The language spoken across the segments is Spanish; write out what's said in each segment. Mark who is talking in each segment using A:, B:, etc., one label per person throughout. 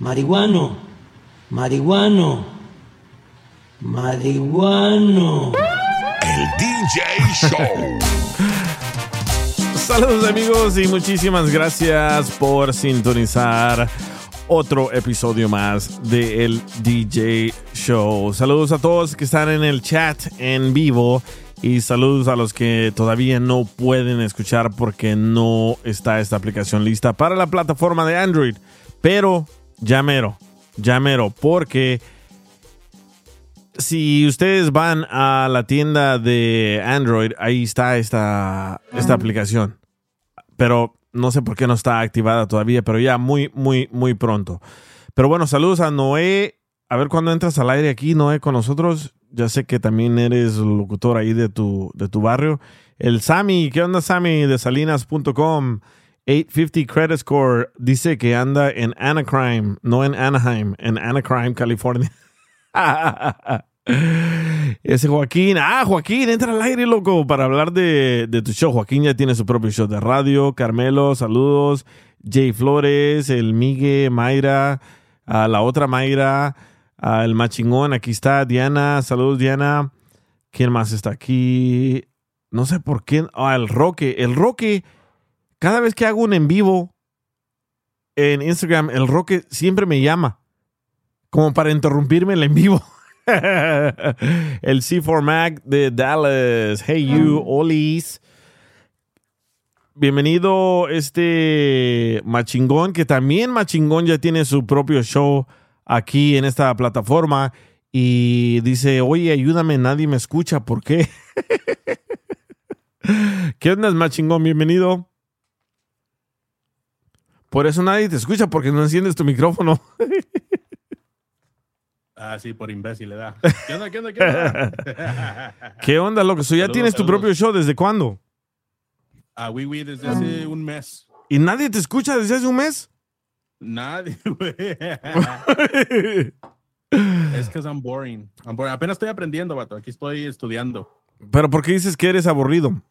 A: Marihuano, marihuano, marihuano.
B: El DJ Show.
C: Saludos amigos y muchísimas gracias por sintonizar otro episodio más de el DJ Show. Saludos a todos que están en el chat en vivo y saludos a los que todavía no pueden escuchar porque no está esta aplicación lista para la plataforma de Android. Pero llamero, llamero, porque si ustedes van a la tienda de Android, ahí está esta, esta aplicación. Pero no sé por qué no está activada todavía, pero ya muy, muy, muy pronto. Pero bueno, saludos a Noé. A ver cuándo entras al aire aquí, Noé, con nosotros. Ya sé que también eres locutor ahí de tu, de tu barrio. El Sammy, ¿qué onda, Sammy? De salinas.com. 850 Credit Score dice que anda en Anaheim, no en Anaheim, en Anaheim, California. Ese Joaquín, ah, Joaquín, entra al aire, loco, para hablar de, de, tu show. Joaquín ya tiene su propio show de radio. Carmelo, saludos. Jay Flores, el Migue, Mayra, a la otra Mayra, el Machingón, aquí está Diana, saludos Diana. ¿Quién más está aquí? No sé por qué. Ah, el Roque. El Roque, cada vez que hago un en vivo en Instagram, el Roque siempre me llama como para interrumpirme el en vivo. el C4 Mac de Dallas. Hey you, Olis. Bienvenido este Machingón, que también Machingón ya tiene su propio show aquí en esta plataforma. Y dice, oye, ayúdame, nadie me escucha, ¿por qué? ¿Qué onda, Machingón? Bienvenido. Por eso nadie te escucha, porque no enciendes tu micrófono.
D: Ah, sí, por imbécil le da. ¿Qué onda, qué onda, qué onda?
C: ¿Qué onda, loco? So, ¿Ya
D: Saludos,
C: tienes tu
D: saludos.
C: propio show? ¿Desde cuándo?
D: Ah, oui, oui, desde hace un mes.
C: ¿Y nadie te escucha desde hace un mes?
D: Nadie, güey. es que I'm boring. I'm boring. Apenas estoy aprendiendo, vato. Aquí estoy estudiando.
C: ¿Pero por qué dices que eres aburrido?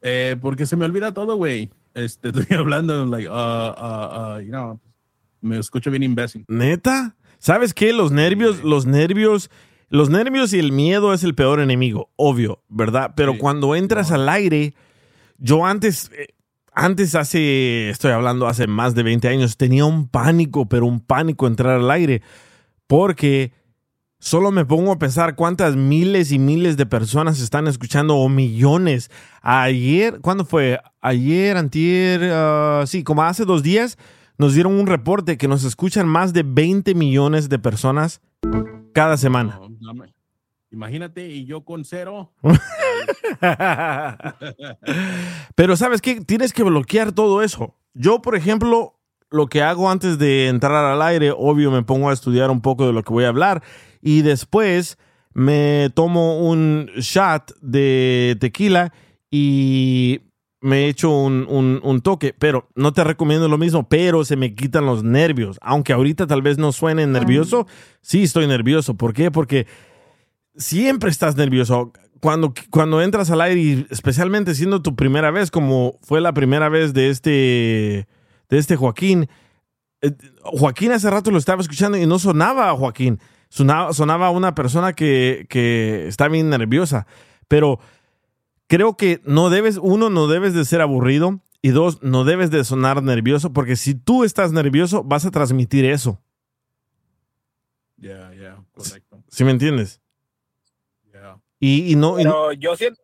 D: Eh, porque se me olvida todo, güey. Este, estoy hablando, like, uh, uh, uh, you know, me escucho bien imbécil.
C: ¿Neta? ¿Sabes qué? Los nervios, los nervios, los nervios y el miedo es el peor enemigo, obvio, ¿verdad? Pero
D: Sí.
C: cuando entras al aire, yo antes, eh, antes hace, estoy hablando hace más de 20 años, tenía un pánico, pero un pánico entrar al aire, porque solo me pongo a pensar cuántas miles y miles de personas están escuchando o millones. Ayer, ¿cuándo fue? Ayer, antier, ah, sí, como hace dos días, nos dieron un reporte que nos escuchan más de 20 millones de personas cada semana.
D: Imagínate, y yo con cero.
C: Pero sabes qué, tienes que bloquear todo eso. Yo, por ejemplo, lo que hago antes de entrar al aire, obvio, me pongo a estudiar un poco de lo que voy a hablar y después me tomo un shot de tequila y me echo un, un- un toque, pero no te recomiendo lo mismo, pero se me quitan los nervios. Aunque ahorita tal vez no suene nervioso, sí estoy nervioso. ¿Por qué? Porque siempre estás nervioso. Cuando, cuando entras al aire, y especialmente siendo tu primera vez, como fue la primera vez de este, de este Joaquín, eh, Joaquín hace rato lo estaba escuchando y no sonaba a Joaquín, sonaba, sonaba a una persona que, que está bien nerviosa, pero creo que no debes, uno, no debes de ser aburrido Y dos, no debes de sonar nervioso porque si tú estás nervioso vas a transmitir eso.
D: Ya, ya, correcto.
C: ¿Sí me entiendes?
D: Ya.
C: Y, y no... y no-
E: yo siento,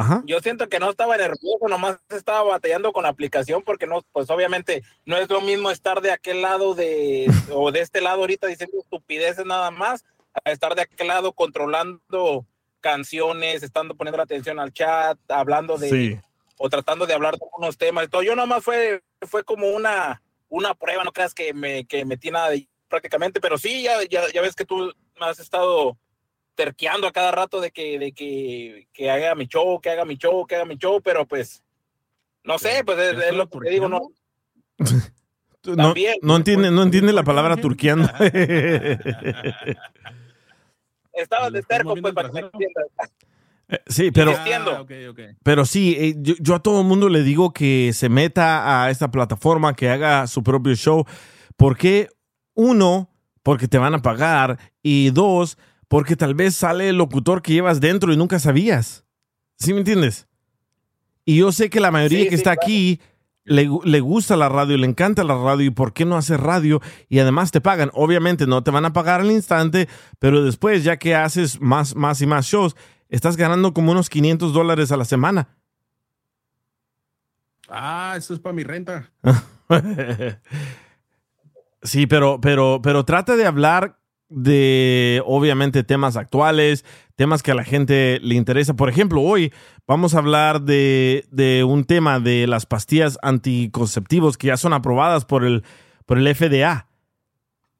C: ajá.
E: yo siento que no estaba nervioso, nomás estaba batallando con la aplicación porque no, pues obviamente no es lo mismo estar de aquel lado de, o de este lado ahorita diciendo estupideces nada más, a estar de aquel lado controlando canciones, estando poniendo la atención al chat, hablando de,
C: Sí.
E: o tratando de hablar de unos temas todo. Yo nomás fue, fue como una, una prueba, no creas que me que metí nada de prácticamente, pero sí, ya, ya, ya ves que tú has estado terqueando a cada rato de que, de que, que haga mi show, que haga mi show, que haga mi show, pero pues, no sé, pues es,
D: ¿Ya
E: es lo que te digo, no.
C: No,
E: También.
C: no entiende, no entiende la palabra turqueando.
E: Estaba de
D: ¿Le estás
E: terco, pues, para que entiendas.
C: sí, pero.
D: Ah,
C: pero sí, eh, yo, yo a todo el mundo le digo que se meta a esta plataforma, que haga su propio show. porque Uno, porque te van a pagar. Y dos, porque tal vez sale el locutor que llevas dentro y nunca sabías. ¿Sí me entiendes? Y yo sé que la mayoría
E: Sí,
C: que
E: sí,
C: está
E: claro.
C: aquí le, le gusta la radio, le encanta la radio y por qué no hacer radio y además te pagan. Obviamente no te van a pagar al instante, pero después ya que haces más, más y más shows, estás ganando como unos 500 dólares a la semana.
D: Ah, eso es para mi renta.
C: sí, pero, pero, pero trata de hablar de, obviamente, temas actuales, temas que a la gente le interesa. Por ejemplo, hoy vamos a hablar de, de un tema de las pastillas anticonceptivos que ya son aprobadas por el, por el FDA.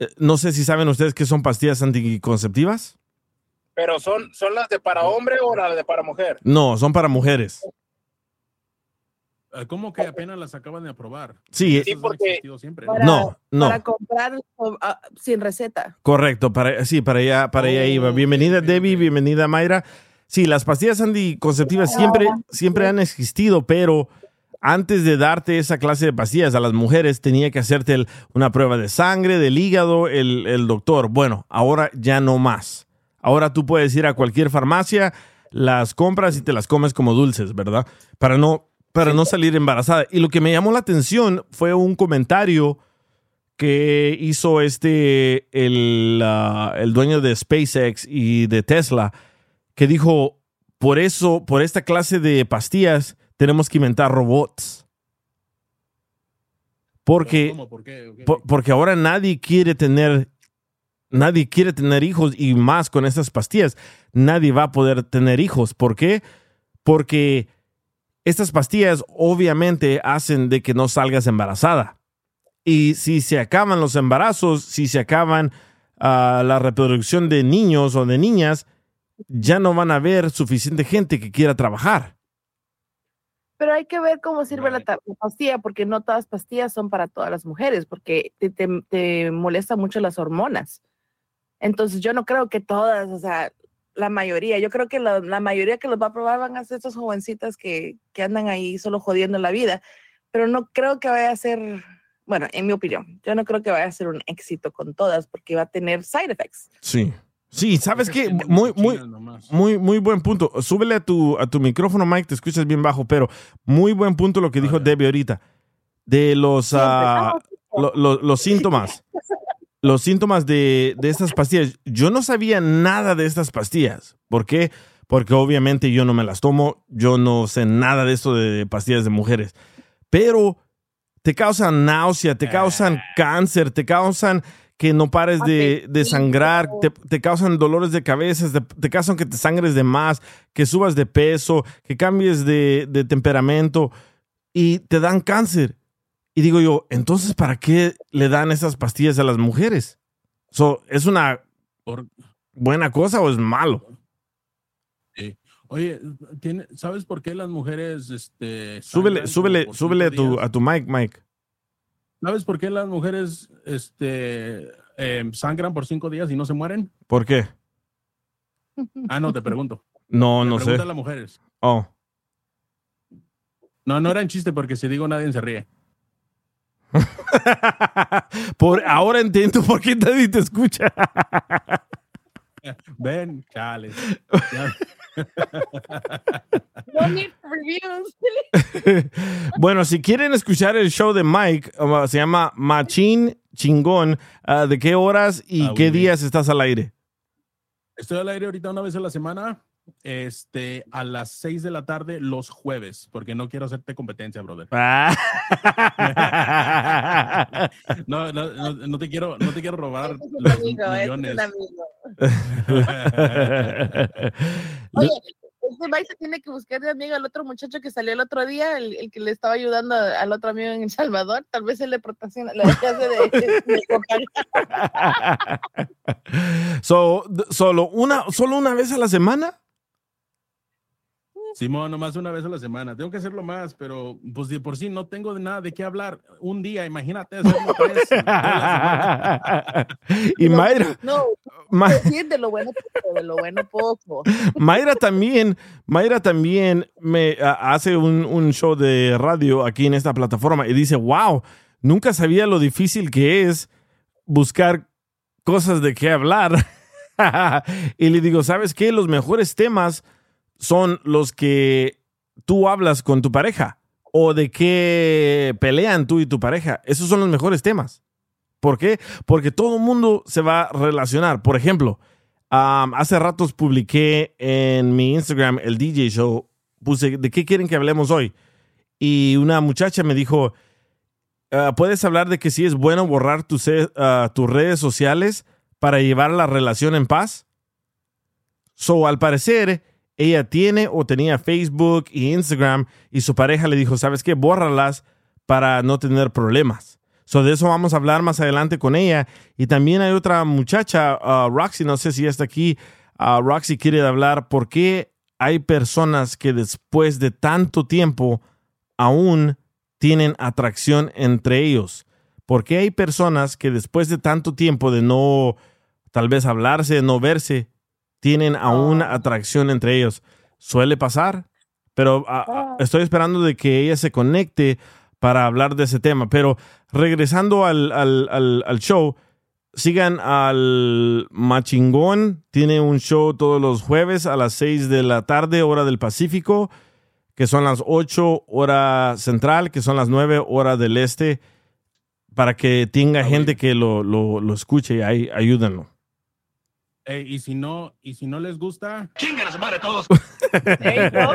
C: Eh, No sé si saben ustedes qué son pastillas anticonceptivas.
E: Pero son, son las de para hombre o las de para mujer.
C: No, son para mujeres.
D: Ah, ¿Cómo que apenas las acaban de aprobar?
C: Sí,
E: Sí, porque-
D: siempre. ¿no?
F: Para,
C: No, no.
F: Para comprar ah, sin receta.
C: Correcto, para, sí, para allá, para allá
D: Oh,
C: iba. Bienvenida
D: ok,
C: Debbie, bienvenida Mayra. Sí, las pastillas anticonceptivas siempre, siempre han existido, pero antes de darte esa clase de pastillas a las mujeres tenía que hacerte el- una prueba de sangre, del hígado, el, el doctor. Bueno, ahora ya no más. Ahora tú puedes ir a cualquier farmacia, las compras y te las comes como dulces, ¿verdad? Para no, para no salir embarazada. Y lo que me llamó la atención fue un comentario que hizo este, el, el dueño de SpaceX y de Tesla, que dijo, por eso, por esta clase de pastillas, tenemos que inventar robots. Porque,
D: ¿Cómo? ¿Por qué?
C: Por- porque ahora nadie quiere tener, nadie quiere tener hijos y más con estas pastillas, nadie va a poder tener hijos. ¿Por qué? Porque estas pastillas obviamente hacen de que no salgas embarazada. Y si se acaban los embarazos, si se acaban ah, la reproducción de niños o de niñas, ya no van a haber suficiente gente que quiera trabajar.
F: Pero hay que ver cómo sirve la,
D: Right.
F: la pastilla, porque no todas las pastillas son para todas las mujeres, porque te, te, te molestan mucho las hormonas. Entonces yo no creo que todas, o sea, la mayoría, yo creo que la, la mayoría que los va a probar van a ser estas jovencitas que, que andan ahí solo jodiendo la vida, pero no creo que vaya a ser, bueno, en mi opinión, yo no creo que vaya a ser un éxito con todas, porque va a tener side effects.
C: Sí. Sí, ¿sabes
D: tienen
C: Muy, muy, muy, muy buen punto. Súbele a tu, a tu micrófono, Mike, te escuchas bien bajo, pero muy buen punto lo que dijo. Debbie ahorita. De los, ah, lo- lo- los síntomas. Los síntomas de, de estas pastillas. Yo no sabía nada de estas pastillas. ¿Por qué? Porque obviamente yo no me las tomo. Yo no sé nada de esto de pastillas de mujeres. Pero te causan náusea, te causan cáncer, te causan que no pares de, de sangrar, te, te causan dolores de cabeza, te, te causan que te sangres de más, que subas de peso, que cambies de, de temperamento y te dan cáncer. Y digo yo, entonces, ¿para qué le dan esas pastillas a las mujeres? So, ¿Es una buena cosa o es malo?
D: Oye, ¿tiene- ¿sabes por qué las mujeres este,
C: Súbele, súbele, súbele a tu, a tu mic, Mike.
D: ¿Sabes por qué las mujeres este, eh, sangran por cinco días y no se mueren?
C: ¿Por qué?
D: Ah, no, te pregunto.
C: No,
D: Te
C: no sé.
D: a las mujeres.
C: Oh.
D: No, no era en chiste porque si digo nadie se ríe.
C: por, ahora entiendo por qué nadie te escucha.
D: Ven, chales. Ya,
F: No need reviews.
C: bueno, si quieren escuchar el show de Mike, uh, se llama Machín Chingón. Uh, ¿De qué horas y
D: Ah,
C: qué
D: bien.
C: días estás al aire?
D: Estoy al aire ahorita una vez a la semana, este, a las 6 de la tarde los jueves, porque no quiero hacerte competencia, brother.
C: Ah.
D: No, no, no, no te quiero, no te quiero robar
F: Ese es un
D: los
F: amigo, ese es
D: millones.
F: un amigo. Oye, este se tiene que buscar de amigo al otro muchacho que salió el otro día, el, el que le estaba ayudando al otro amigo en El Salvador. Tal vez él le protecciona, le hace de, de compañía.
C: so, d- solo una, solo una vez a la semana.
D: Simón, nomás una vez a la semana. Tengo que hacerlo más, pero pues de por sí no tengo de nada de qué hablar. Un día, imagínate hacerlo tres.
C: y Mayra,
F: No,
C: Ma-
F: decir de lo bueno poco, de lo bueno poco.
C: Mayra también, Mayra también me a- hace un, un show de radio aquí en esta plataforma y dice, wow, nunca sabía lo difícil que es buscar cosas de qué hablar. y le digo, ¿sabes qué? Los mejores temas son los que tú hablas con tu pareja o de qué pelean tú y tu pareja. Esos son los mejores temas. ¿Por qué? Porque todo el mundo se va a relacionar. Por ejemplo, hace ratos publiqué en mi Instagram el DJ Show, puse, ¿de qué quieren que hablemos hoy? Y una muchacha me dijo, "Ah, ¿puedes hablar de que sí es bueno borrar tus, ah, tus redes sociales para llevar la relación en paz? So, al parecer, ella tiene o tenía Facebook y Instagram y su pareja le dijo, ¿sabes qué? Bórralas para no tener problemas. So, de eso vamos a hablar más adelante con ella. Y también hay otra muchacha, uh, Roxy, no sé si está aquí. Uh, Roxy quiere hablar por qué hay personas que después de tanto tiempo aún tienen atracción entre ellos. ¿Por qué hay personas que después de tanto tiempo de no tal vez hablarse, no verse, tienen aún atracción entre ellos? Suele pasar, pero ah, ah, estoy esperando de que ella se conecte para hablar de ese tema. Pero regresando al, al- al- al show, sigan al Machingón. Tiene un show todos los jueves a las 6 de la tarde, hora del Pacífico, que son las 8 hora central, que son las 9 hora del este, para que tenga
D: Ah,
C: gente que lo, lo, lo escuche y ahí ayúdenlo.
D: Ey, y si no, y si no les gusta,
F: Ey, no,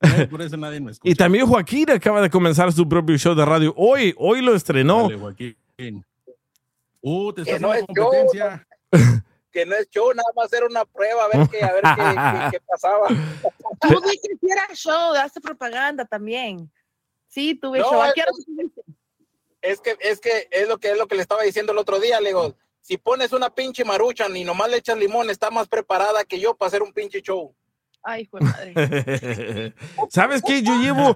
D: eh, por eso nadie me escucha.
C: Y también Joaquín acaba de comenzar su propio show de radio. Hoy, hoy lo estrenó.
D: Dale, Joaquín. Uh, te
E: Que
D: está
E: no
D: haciendo
E: es yo.
D: competencia.
E: Que no es show, nada más era una prueba, a ver qué, a ver qué, qué- qué pasaba.
F: Tú dijiste que era show, hace propaganda también. Sí, tuve
E: No,
F: show. ¿A
E: es-? Es que, es que es lo que es lo que le estaba diciendo el otro día, le digo, si pones una pinche maruchan y nomás le echas limón, está más preparada que yo para hacer un pinche show.
F: Ay, hijo de madre.
C: ¿Sabes qué? Yo llevo,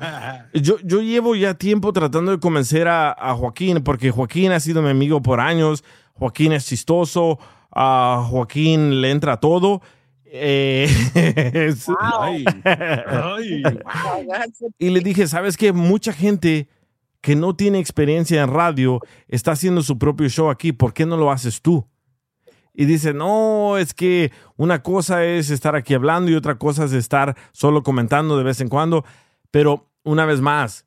C: yo, yo llevo ya tiempo tratando de convencer a, a Joaquín, porque Joaquín ha sido mi amigo por años. Joaquín es chistoso. A Joaquín le entra todo. Eh, es-
D: Ay, ay.
C: y le dije, ¿sabes qué? Mucha gente que no tiene experiencia en radio está haciendo su propio show aquí. ¿Por qué no lo haces tú? Y dice, no, es que una cosa es estar aquí hablando y otra cosa es estar solo comentando de vez en cuando. Pero una vez más,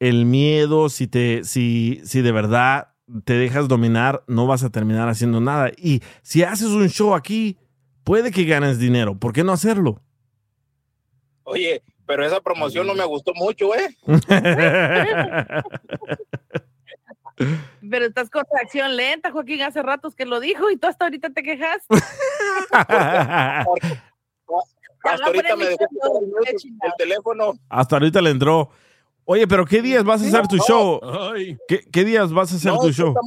C: el miedo, si, te, si, si de verdad te dejas dominar, no vas a terminar haciendo nada. Y si haces un show aquí, puede que ganes dinero. ¿Por qué no hacerlo?
E: Oye, pero esa promoción no me gustó mucho, ¿eh?
F: Pero estás con reacción lenta, Joaquín, hace ratos que lo dijo y tú hasta ahorita te quejas.
E: Hasta ahorita me dejó el, teléfono.
C: Hasta ahorita le entró. Oye, pero ¿qué días vas a hacer tu
E: no.
C: show? ¿Qué, qué días vas a hacer
E: No,
C: tu show?
E: Esta,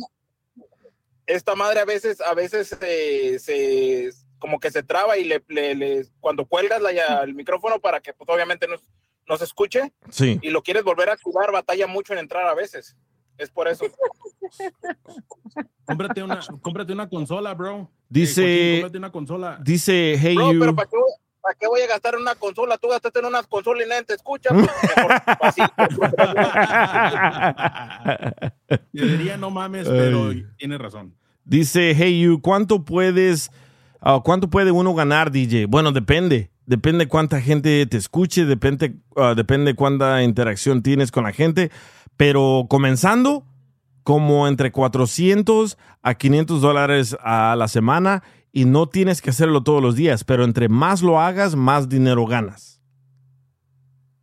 E: esta madre a veces, a veces eh, se como que se traba y le, le- le- cuando cuelgas la, el micrófono para que pues, obviamente no, no se escuche
C: Sí.
E: y lo quieres volver a activar, batalla mucho en entrar a veces. Es por eso.
D: cómprate una, cómprate una consola, bro.
C: Dice-
D: Eh, Joaquín, cómprate una consola.
C: Dice, hey
E: Bro,
C: you.
E: pero ¿para qué, voy, para qué voy a gastar en una consola? Tú gastaste en una consola y nadie te escucha. pues, mejor así.
D: Yo diría no mames,
C: Ay.
D: pero tienes razón.
C: Dice, hey you, ¿cuánto puedes ah, ¿cuánto puede uno ganar, DJ? Bueno, depende. Depende cuánta gente te escuche, depende, ah, depende cuánta interacción tienes con la gente. Pero comenzando, como entre 400 a 500 dólares a la semana y no tienes que hacerlo todos los días, pero entre más lo hagas, más dinero ganas.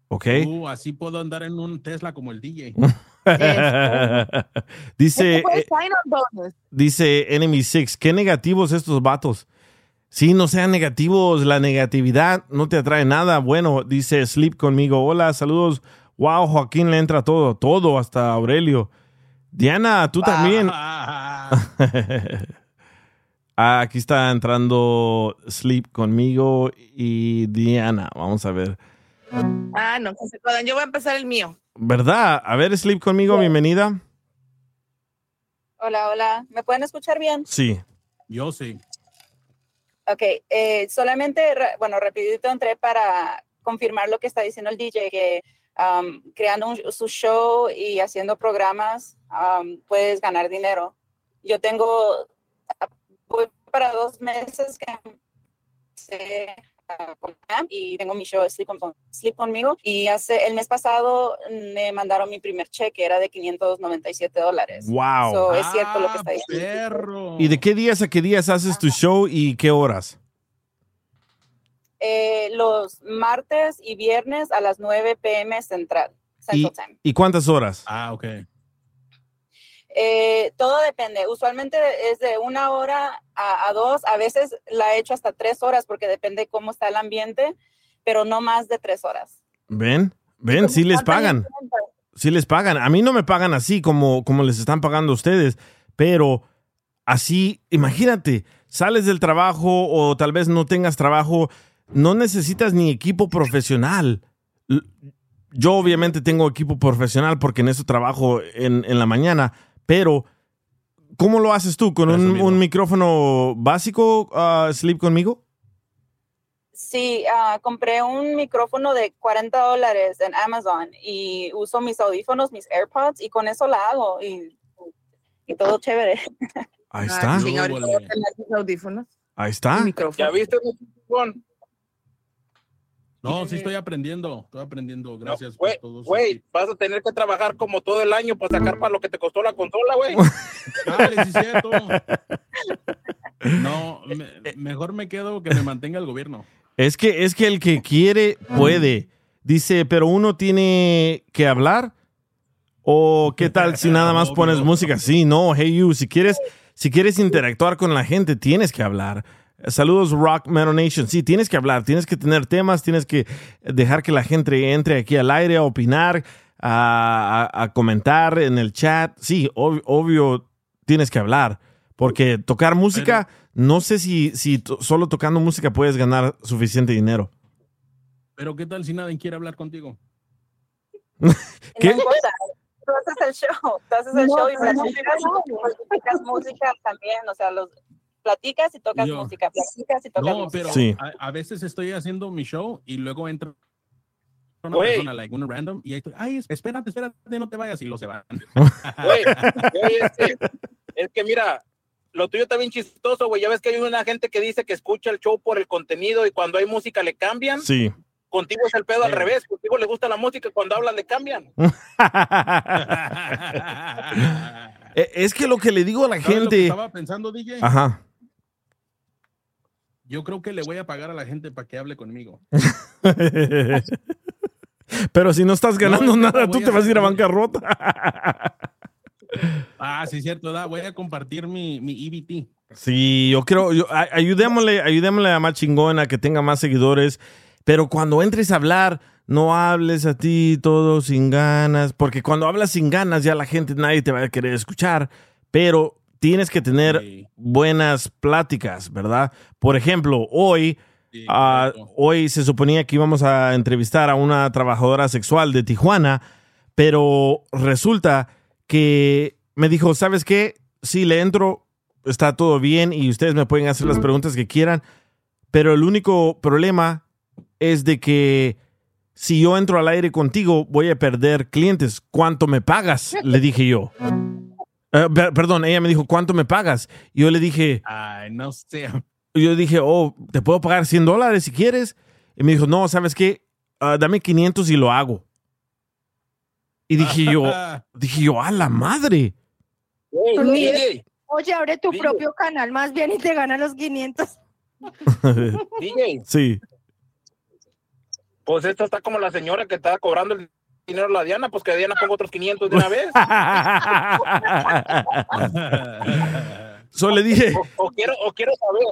C: ¿Ok?
D: Uh, así puedo andar en un Tesla como el DJ.
C: dice,
F: Pues,
C: eh, dice Enemy Six, qué negativos estos vatos. Sí, no sean negativos, la negatividad no te atrae nada. Bueno, dice Sleep conmigo. Hola, saludos. Wow, Joaquín le entra todo, todo, hasta Aurelio. Diana, tú también. Ah, aquí está entrando Sleep conmigo y Diana. Vamos a ver.
F: Ah, no, que se jodan. Yo voy a empezar el mío.
C: ¿Verdad? A ver, Sleep conmigo, bienvenida.
G: Hola, hola. ¿Me pueden escuchar bien?
C: Sí.
D: Yo sí.
G: Ok, eh, solamente, bueno, rapidito entré para confirmar lo que está diciendo el DJ, que um, creando un- su show y haciendo programas um, puedes ganar dinero. Yo tengo, voy para dos meses que empecé con Cam y tengo mi show Sleep, con, Sleep conmigo y hace el mes pasado me mandaron mi primer cheque, era de 597 dólares.
C: Wow.
G: So, es cierto lo que está
D: Ah,
G: diciendo.
D: Perro.
C: ¿Y de qué días a qué días haces tu show y qué horas?
G: eh, los martes y viernes a las 9 pm central,
C: ¿Y,
G: Central Time.
C: y cuántas horas?
D: Ah, ok.
G: Eh, todo depende. Usualmente es de una hora a, a dos. A veces la he hecho hasta tres horas porque depende cómo está el ambiente, pero no más de tres horas.
C: ¿Ven? ¿Ven? Sí les pagan. Sí les pagan. A mí no me pagan así como, como les están pagando ustedes, pero así, imagínate, sales del trabajo o tal vez no tengas trabajo, no necesitas ni equipo profesional. Yo obviamente tengo equipo profesional porque en eso trabajo en, en la mañana, pero ¿cómo lo haces tú? ¿Con un, micrófono básico, ah, Sleep conmigo?
G: Sí, ah, compré un micrófono de 40 dólares en Amazon y uso mis audífonos, mis AirPods y con eso la hago y, y todo chévere.
C: Ahí
F: Ah,
C: está,
F: sí, audífonos.
C: ahí está.
E: ¿Ya viste? Juan?
D: No, sí estoy aprendiendo. Estoy aprendiendo. Gracias
E: No,
D: por
E: güey,
D: todos.
E: Güey, vas a tener que trabajar como todo el año para sacar para lo que te costó la consola, güey.
D: Dale, sí cierto. No, me- mejor me quedo que me mantenga el gobierno.
C: Es que, es que el que quiere puede. Dice, pero uno tiene que hablar. ¿O qué tal si nada más pones música? Sí, no, hey you, si quieres, si quieres interactuar con la gente, tienes que hablar. Saludos Rock Metal Nation. Sí, tienes que hablar, tienes que tener temas, tienes que dejar que la gente entre aquí al aire a opinar, a, a- a comentar en el chat. Sí, ob- obvio, tienes que hablar. Porque tocar música, no sé si, si to- solo tocando música puedes ganar suficiente dinero.
D: Pero ¿qué tal si nadie quiere hablar contigo?
C: ¿Qué?
G: No importa. Tú haces el show, tú haces el show y platicas música también, o sea, los platicas y tocas
D: Yo-
G: música, platicas y tocas
D: No,
G: música.
D: pero
C: Sí.
D: a, a veces estoy haciendo mi show y luego entra una persona, like, una random, y ahí estoy, ay, espérate, espérate, no te vayas, y lo se van.
E: Güey, güey, es, que, mira, lo tuyo está bien chistoso, güey. Ya ves que hay una gente que dice que escucha el show por el contenido y cuando hay música le cambian.
C: Sí.
E: Contigo es el pedo al
D: Sí.
E: revés. Contigo le gusta la música y cuando hablan le cambian.
C: Eh, es que lo que le digo a la
D: ¿Sabes lo que
C: gente.
D: estaba pensando, DJ?
C: Ajá.
D: Yo creo que le voy a pagar a la gente para que hable conmigo.
C: Pero si no estás ganando
D: es
C: nada, tú te vas a ir a bancarrota.
D: Ah, sí, cierto, ¿verdad? Voy a compartir mi, mi EBT.
C: Sí, yo creo, yo, ayudémosle, ayudémosle a más chingón a que tenga más seguidores, pero cuando entres a hablar, no hables a ti todo sin ganas, porque cuando hablas sin ganas ya la gente, nadie te va a querer escuchar, pero tienes que tener
D: Sí,
C: buenas pláticas, ¿verdad? Por ejemplo, hoy,
D: sí,
C: ah, hoy se suponía que íbamos a entrevistar a una trabajadora sexual de Tijuana, pero resulta que me dijo, ¿sabes qué? Sí, le entro, está todo bien y ustedes me pueden hacer las preguntas que quieran, pero el único problema es de que si yo entro al aire contigo voy a perder clientes. ¿Cuánto me pagas? Le dije yo. Eh, per- perdón, ella me dijo, ¿cuánto me pagas? Y yo le dije,
D: Ay, no sé.
C: yo dije, oh, te puedo pagar 100 dólares si quieres. Y me dijo, no, ¿sabes qué? Ah, dame 500 y lo hago. Y dije yo, dije yo, a la madre.
H: Oye, abre tu propio canal más bien y te gana los 500.
E: DJ,
C: sí.
E: pues esto está como la señora que está cobrando el dinero a la Diana, pues que a Diana ponga otros 500 de una vez.
C: so le dije,
E: O, o quiero, o quiero saber,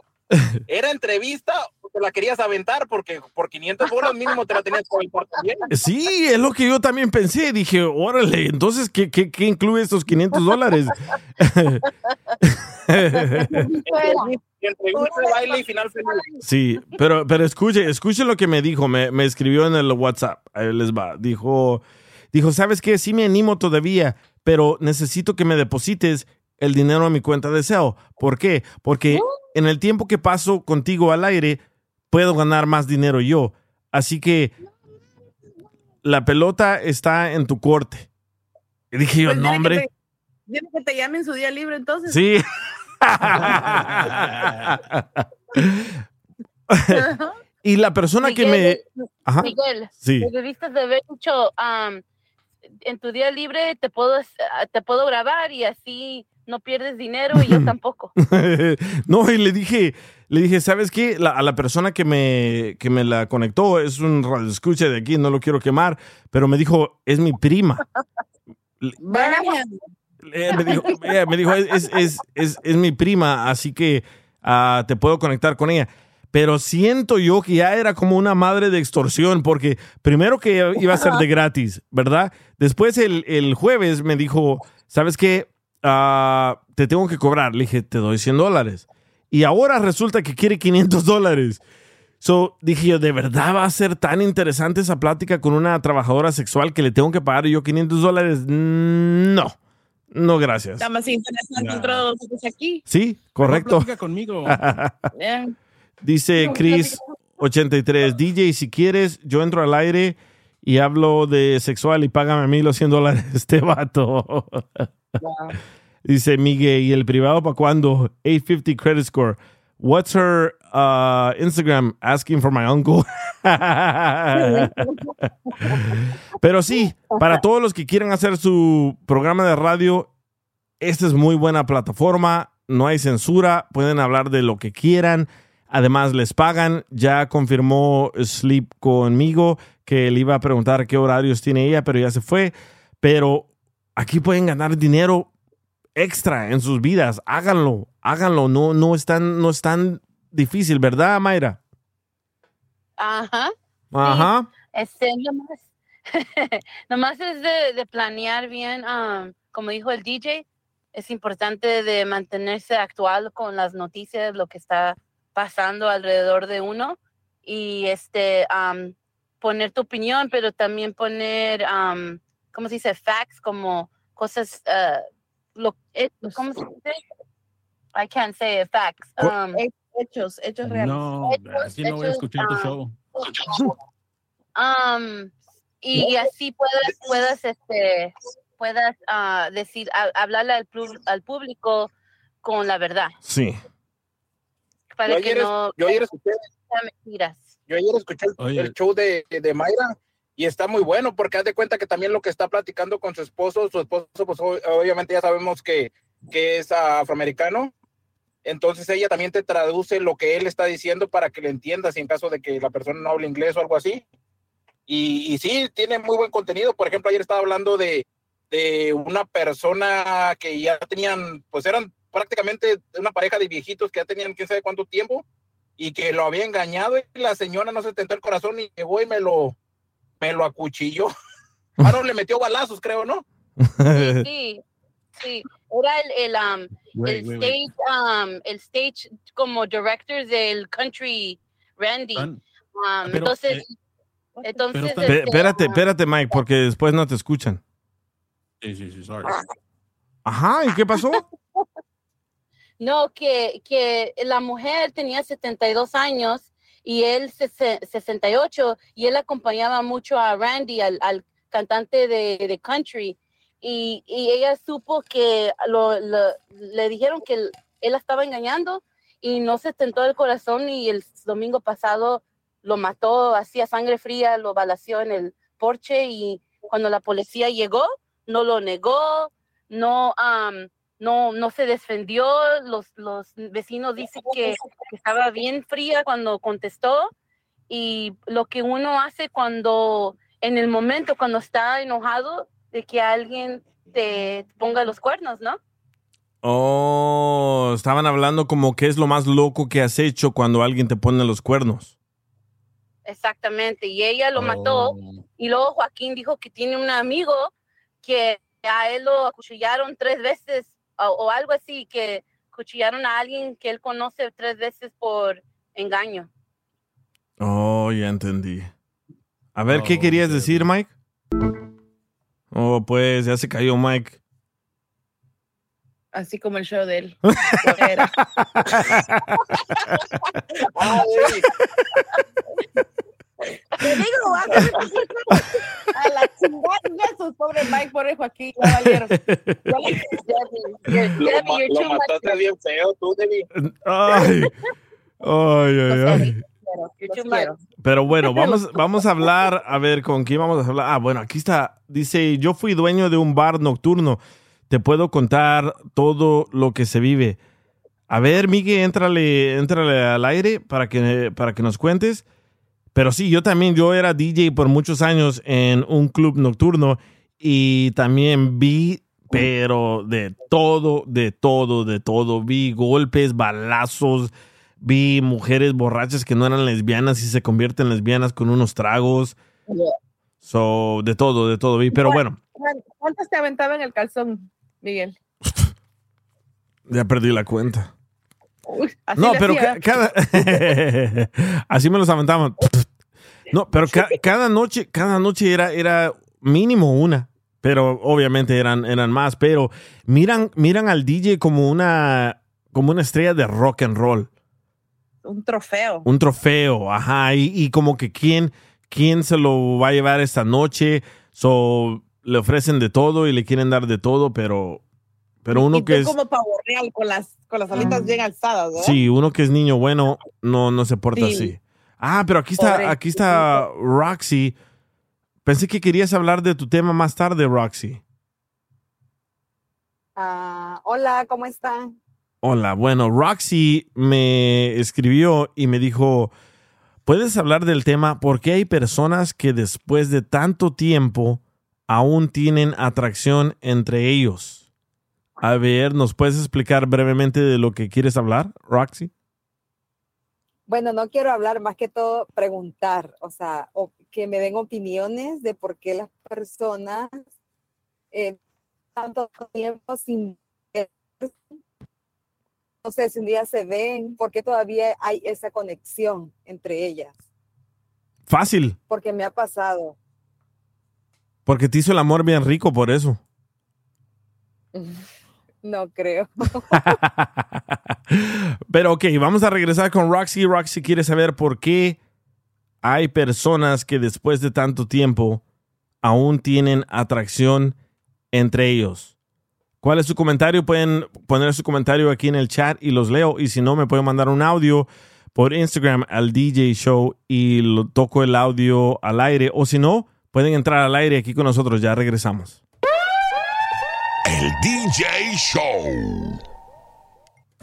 E: ¿era entrevista o te la querías aventar? Porque por 500 bolas mínimo te la tenías que aventar también.
C: sí, es lo que yo también pensé. Dije, órale, entonces, ¿qué, qué, qué incluye estos 500 dólares?
E: Entrevista, baile y final feliz.
C: Sí, pero, pero escuche, escuche lo que me dijo, me, me escribió en el WhatsApp, ahí les va, dijo, dijo, ¿sabes qué? Sí me animo todavía, pero necesito que me deposites el dinero a mi cuenta de SEO. ¿Por qué? Porque en el tiempo que paso contigo al aire, puedo ganar más dinero yo. Así que la pelota está en tu corte. Y dije yo,
F: Pues
C: no, hombre.
F: que te llamen su día libre entonces.
C: Sí. y la persona que me...
I: Miguel,
C: Ajá.
I: Miguel,
C: Sí.
I: debiste de haber dicho, en tu día libre te puedo, ah, te puedo grabar y así no pierdes dinero y yo tampoco.
C: no, y le dije, le dije, ¿sabes qué? La- a la persona que me, que me la conectó es un radio escucha de aquí, no lo quiero quemar, pero me dijo, es mi prima. Eh, me dijo, eh, me dijo, es, es, es, es- es mi prima, así que ah, te puedo conectar con ella. Pero siento yo que ya era como una madre de extorsión, porque primero que iba a ser de gratis, ¿verdad? Después el, el jueves me dijo, ¿sabes qué? Ah, te tengo que cobrar. Le dije, te doy 100 dólares. Y ahora resulta que quiere 500 dólares. So, dije yo, ¿de verdad va a ser tan interesante esa plática con una trabajadora sexual que le tengo que pagar yo 500 dólares? No, no, gracias.
F: Está más interesante nosotros aquí.
C: Sí, correcto.
D: Conmigo.
C: Dice Chris 83, DJ, si quieres, yo entro al aire y hablo de sexual y págame a mí los 100 dólares este vato. Dice Miguel, ¿y el privado para cuándo? 850 credit score. What's her uh, Instagram? Asking for my uncle. Pero sí, para todos los que quieren hacer su programa de radio, esta es muy buena plataforma. No hay censura, pueden hablar de lo que quieran. Además, les pagan. Ya confirmó Sleep conmigo que le iba a preguntar qué horarios tiene ella, pero ya se fue. Pero aquí pueden ganar dinero extra en sus vidas. Háganlo, háganlo. No, no, es tan, no es tan difícil, ¿verdad, Mayra?
I: Ajá.
C: Ajá.
I: Este, nomás, nomás es de, de planear bien, am, como dijo el DJ, es importante de mantenerse actual con las noticias, lo que está pasando alrededor de uno y este am, poner tu opinión, pero también poner, am, ¿cómo se dice? Facts, como cosas, ah, lo, eh, ¿cómo se dice? I can't say it, facts. Um,
F: hechos, hechos reales.
D: No, así no voy a escuchar tu
I: ah,
D: show.
I: Um, y, y así puedas, puedas, este, puedas ah, decir, ha- hablarle al, al público con la verdad,
C: Sí.
I: Para
E: Yo
I: que
E: ayer,
I: no
E: yo ayer escuché,
I: mentiras.
E: yo ayer escuché el,
D: Oye.
E: el show de, de Mayra y está muy bueno porque haz de cuenta que también lo que está platicando con su esposo, su esposo pues obviamente ya sabemos que, que es afroamericano, entonces ella también te traduce lo que él está diciendo para que le entiendas en caso de que la persona no hable inglés o algo así. Y, y sí, tiene muy buen contenido. Por ejemplo, ayer estaba hablando de, de una persona que ya tenían, pues eran prácticamente una pareja de viejitos que ya tenían quién sabe cuánto tiempo y que lo había engañado y la señora no se tentó el corazón y llegó y me lo, me lo acuchilló. Ah, no, le metió balazos, creo, ¿no?
I: Sí, sí. Era el, el, um,
D: Wait,
I: el
D: wait, wait.
I: stage, um, el stage como director del country Randy.
D: An-
I: Um,
D: pero,
I: entonces,
D: eh,
I: entonces, este,
C: espérate, espérate, Mike, porque después no te escuchan.
D: Sí, sí, sí, sorry.
C: Ajá, ¿y qué pasó?
I: No, que, que la mujer tenía 72 años y él sese- 68 y él acompañaba mucho a Randy, al, al cantante de, de country. Y, y ella supo que lo, le dijeron que él, la estaba engañando y no se tentó el corazón y el domingo pasado lo mató, hacía sangre fría, lo balació en el porche y cuando la policía llegó, no lo negó, no, no, no se defendió, los, los vecinos dicen que, que estaba bien fría cuando contestó y lo que uno hace cuando, en el momento, cuando está enojado de que alguien te ponga los cuernos, ¿no?
C: Oh, estaban hablando como que es lo más loco que has hecho cuando alguien te pone los cuernos.
I: Exactamente, y ella lo mató.
C: Oh.
I: Y luego Joaquín dijo que tiene un amigo que a él lo acuchillaron tres veces o, o algo así, que acuchillaron a alguien que él conoce tres veces por engaño.
C: Oh, ya entendí. A ver, ¿qué querías decir, Mike? Oh, pues ya se cayó Mike.
F: Así como el show de él. Te digo, a la chingada de esos pobres Mike, pobre Joaquín, ya valieron.
E: Lo, ma- lo mataste bien feo tú, Debbie.
C: Ay, ay, ay, ay. Pero bueno, vamos, vamos a hablar, a ver, ¿con quién vamos a hablar? Ah, bueno, aquí está, dice, yo fui dueño de un bar nocturno, te puedo contar todo lo que se vive. A ver, Miguel, éntrale, éntrale al aire para que, para que nos cuentes. Pero sí, yo también, yo era DJ por muchos años en un club nocturno y también vi, pero de todo, de todo, de todo. Vi golpes, balazos, vi mujeres borrachas que no eran lesbianas y se convierten en lesbianas con unos tragos. So, de todo, de todo vi. Pero bueno,
F: ¿Cuántas te aventaba en el calzón, Miguel?
C: ya perdí la cuenta.
F: Uy, así
C: No, pero
F: hacía.
C: cada. Así me los aventaban. No, pero ca- cada noche, cada noche era, era mínimo una. Pero obviamente eran, eran más. Pero miran, miran al DJ como una, como una estrella de rock and roll.
F: Un trofeo.
C: Un trofeo, ajá. Y, y como que quién, quién se lo va a llevar esta noche. So, le ofrecen de todo y le quieren dar de todo, pero, pero uno
F: y
C: que es.
F: como pavo real con las, con las alitas bien alzadas, ¿verdad?
C: Sí, uno que es niño bueno no, no se porta
F: Sí.
C: así. Ah, pero aquí está,
F: Pobre.
C: aquí está Roxy. Pensé que querías hablar de tu tema más tarde, Roxy.
J: Ah, hola, ¿cómo están?
C: Hola, bueno, Roxy me escribió y me dijo, ¿puedes hablar del tema por qué hay personas que después de tanto tiempo aún tienen atracción entre ellos? A ver, ¿nos puedes explicar brevemente de lo que quieres hablar, Roxy?
J: Bueno, no quiero hablar más que todo preguntar, o sea, o que me den opiniones de por qué las personas eh, tanto tiempo sin no sé si un día se ven, por qué todavía hay esa conexión entre ellas,
C: Fácil,
J: porque me ha pasado.
C: porque te hizo el amor bien rico por eso.
J: No creo.
C: Pero ok, vamos a regresar con Roxy. Roxy quiere saber por qué hay personas que después de tanto tiempo aún tienen atracción entre ellos. ¿Cuál es su comentario? Pueden poner su comentario aquí en el chat y los leo. Y si no, me pueden mandar un audio por Instagram al DJ Show y lo toco el audio al aire. O si no, pueden entrar al aire aquí con nosotros. Ya regresamos.
B: El DJ Show.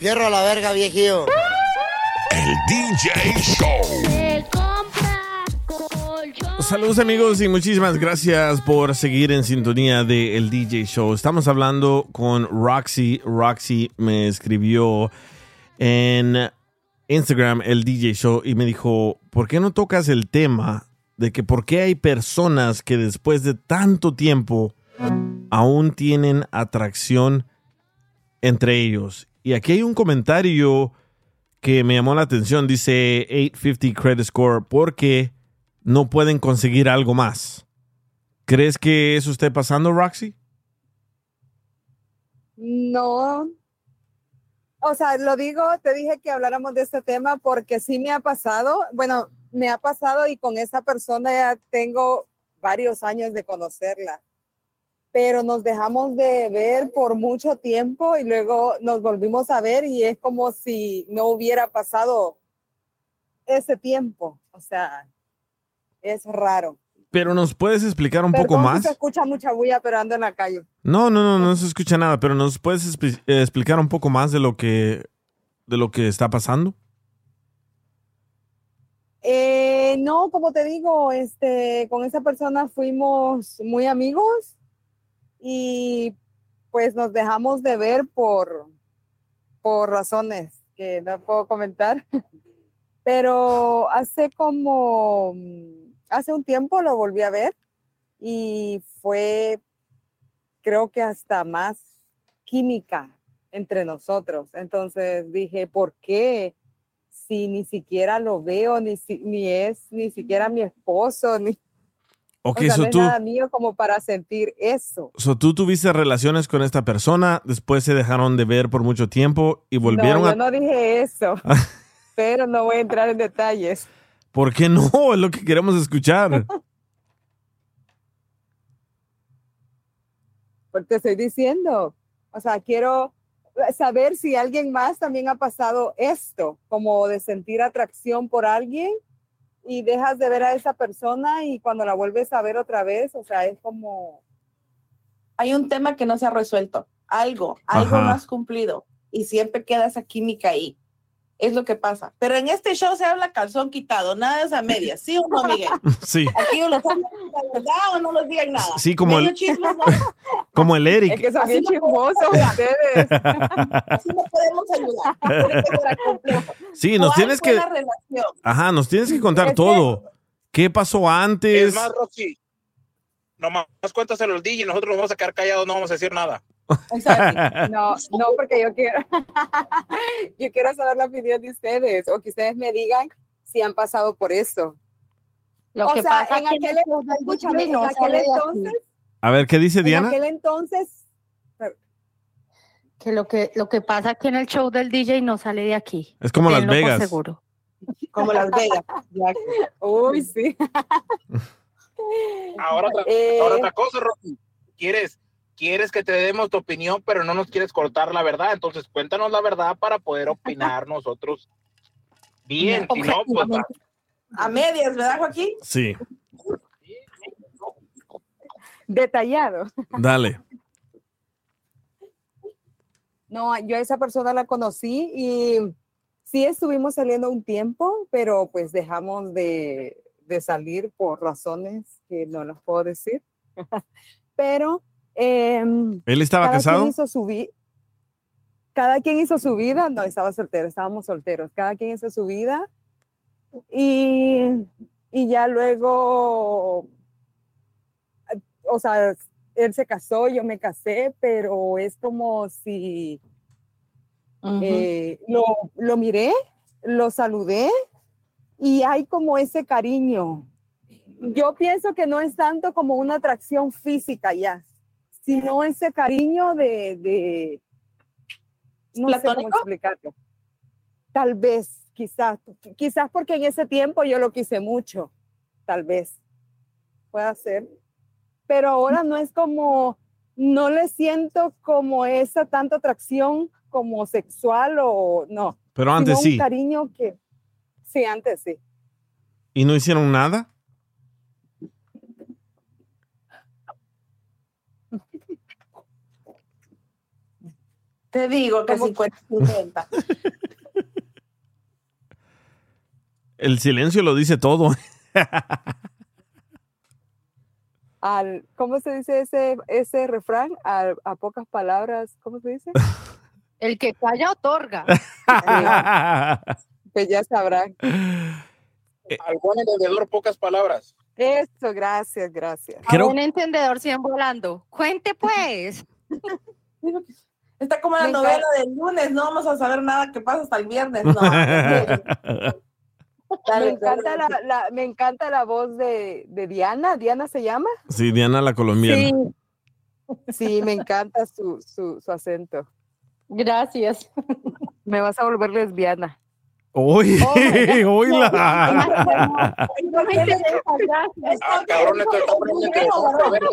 K: Fierro a la verga, viejillo.
B: El DJ Show.
C: Saludos amigos y muchísimas gracias por seguir en sintonía de El DJ Show. Estamos hablando con Roxy. Roxy me escribió en Instagram el DJ Show y me dijo, ¿por qué no tocas el tema de que por qué hay personas que después de tanto tiempo aún tienen atracción entre ellos? Y aquí hay un comentario que me llamó la atención. Dice 850 Credit Score porque no pueden conseguir algo más. ¿Crees que eso esté pasando, Roxy?
J: No. O sea, lo digo, te dije que habláramos de este tema porque sí me ha pasado. Bueno, me ha pasado y con esa persona ya tengo varios años de conocerla. Pero nos dejamos de ver por mucho tiempo y luego nos volvimos a ver y es como si no hubiera pasado ese tiempo. O sea, es raro.
C: Pero nos puedes explicar un poco
J: Perdón si
C: más.
J: Se escucha mucha bulla, pero ando en la calle.
C: No, no, no, no se escucha nada, pero nos puedes eh, explicar un poco más de lo que de lo que está pasando.
J: Eh, no, como te digo, este, con esa persona fuimos muy amigos y pues nos dejamos de ver por, por razones que no puedo comentar. Pero hace como, hace un tiempo lo volví a ver y fue, creo que hasta más química entre nosotros. Entonces dije, ¿por qué? Si ni siquiera lo veo, ni, ni es ni siquiera mi esposo, ni
C: Ok,
J: o sea,
C: so
J: no es
C: tú,
J: nada mío como para sentir eso.
C: so tú tuviste relaciones con esta persona, después se dejaron de ver por mucho tiempo y volvieron
J: no,
C: a...
J: yo no dije eso, pero no voy a entrar en detalles.
C: ¿Por qué no? Es lo que queremos escuchar.
J: Porque te estoy diciendo, o sea, quiero saber si alguien más también ha pasado esto, como de sentir atracción por alguien y dejas de ver a esa persona y cuando la vuelves a ver otra vez, o sea, es como...
F: Hay un tema que no se ha resuelto, algo, algo
J: Ajá.
F: no has cumplido y siempre queda esa química ahí. Es lo que pasa. Pero en este show se habla calzón quitado, nada de esa media, ¿sí o no, Miguel?
C: Sí,
F: Aquí los hablan la verdad o no los digan nada.
C: Sí, como
F: Medio
C: el-
F: chisme, ¿no?
C: como el Eric.
J: Es que son bien chismosos ustedes.
F: Así no podemos ayudar.
C: Sí, nos
F: ¿Cuál
C: tienes que...
F: la relación?
C: Ajá, nos tienes que contar
E: Es que-
C: todo. ¿Qué pasó antes?
E: Es más, Roxy, nomás cuéntaselo al DJ y nosotros nos vamos a quedar callados, no vamos a decir nada.
J: No, no, porque yo quiero, yo quiero saber la opinión de ustedes o que ustedes me digan si han pasado por eso.
H: Lo
J: o
H: que
J: sea,
H: pasa
J: en
H: que
J: aquel,
H: no-
J: escúchame, en aquel entonces,
C: A ver, ¿qué dice
J: en
C: Diana?
J: aquel entonces,
H: Que lo que lo que pasa aquí en el show del DJ no sale de aquí.
C: Es como Las Vegas.
H: seguro.
F: Como Las Vegas.
J: Uy, sí.
E: Ahora otra,
J: Eh.
E: ahora otra cosa, Rocky. ¿Quieres, quieres que te demos tu opinión, pero no nos quieres cortar la verdad. Entonces, cuéntanos la verdad para poder opinar nosotros bien. Si no, pues va.
F: A medias, ¿verdad, Joaquín?
C: Sí,
J: detallado.
C: dale.
J: No, yo a esa persona la conocí y sí estuvimos saliendo un tiempo, pero pues dejamos de, de salir por razones que no las puedo decir. pero em,
C: ¿Él estaba
J: cada
C: casado?
J: Quien hizo su vi- cada quien hizo su vida, no, estaba soltero, estábamos solteros, cada quien hizo su vida. Y, y ya luego, o sea, él se casó, yo me casé, pero es como si eh, lo, lo miré, lo saludé y hay como ese cariño. Yo pienso que no es tanto como una atracción física ya, sino ese cariño de, de no sé cómo explicarlo. Tal vez, quizás, quizás porque en ese tiempo yo lo quise mucho, tal vez, pueda ser. Pero ahora no es como, no le siento como esa tanta atracción como sexual o no.
C: Pero antes
J: sino
C: sí.
J: Un cariño que, sí, antes sí.
C: ¿Y no hicieron nada?
F: Te digo que 50-50.
C: El silencio lo dice todo.
J: Al, ¿Cómo se dice ese, ese refrán? Al- a pocas palabras, ¿cómo se dice?
H: El que calla otorga.
J: Pues ya sabrán.
E: Al buen entendedor, pocas palabras.
J: Eso, gracias, gracias.
H: A un entendedor 100 volando. Cuente pues.
F: Está como la
J: Me
F: novela
J: encanta.
F: del lunes, no vamos a saber nada que pasa hasta el viernes. No.
J: me, encanta la, la- me encanta la voz de, de Diana. ¿Diana se llama?
C: Sí, Diana la colombiana.
J: Sí, sí, me encanta su, su, su acento.
H: Gracias.
J: Me vas a volver lesbiana.
C: Uy, oíla.
E: Ah, cabrón, esto es completamente interesante. A ver,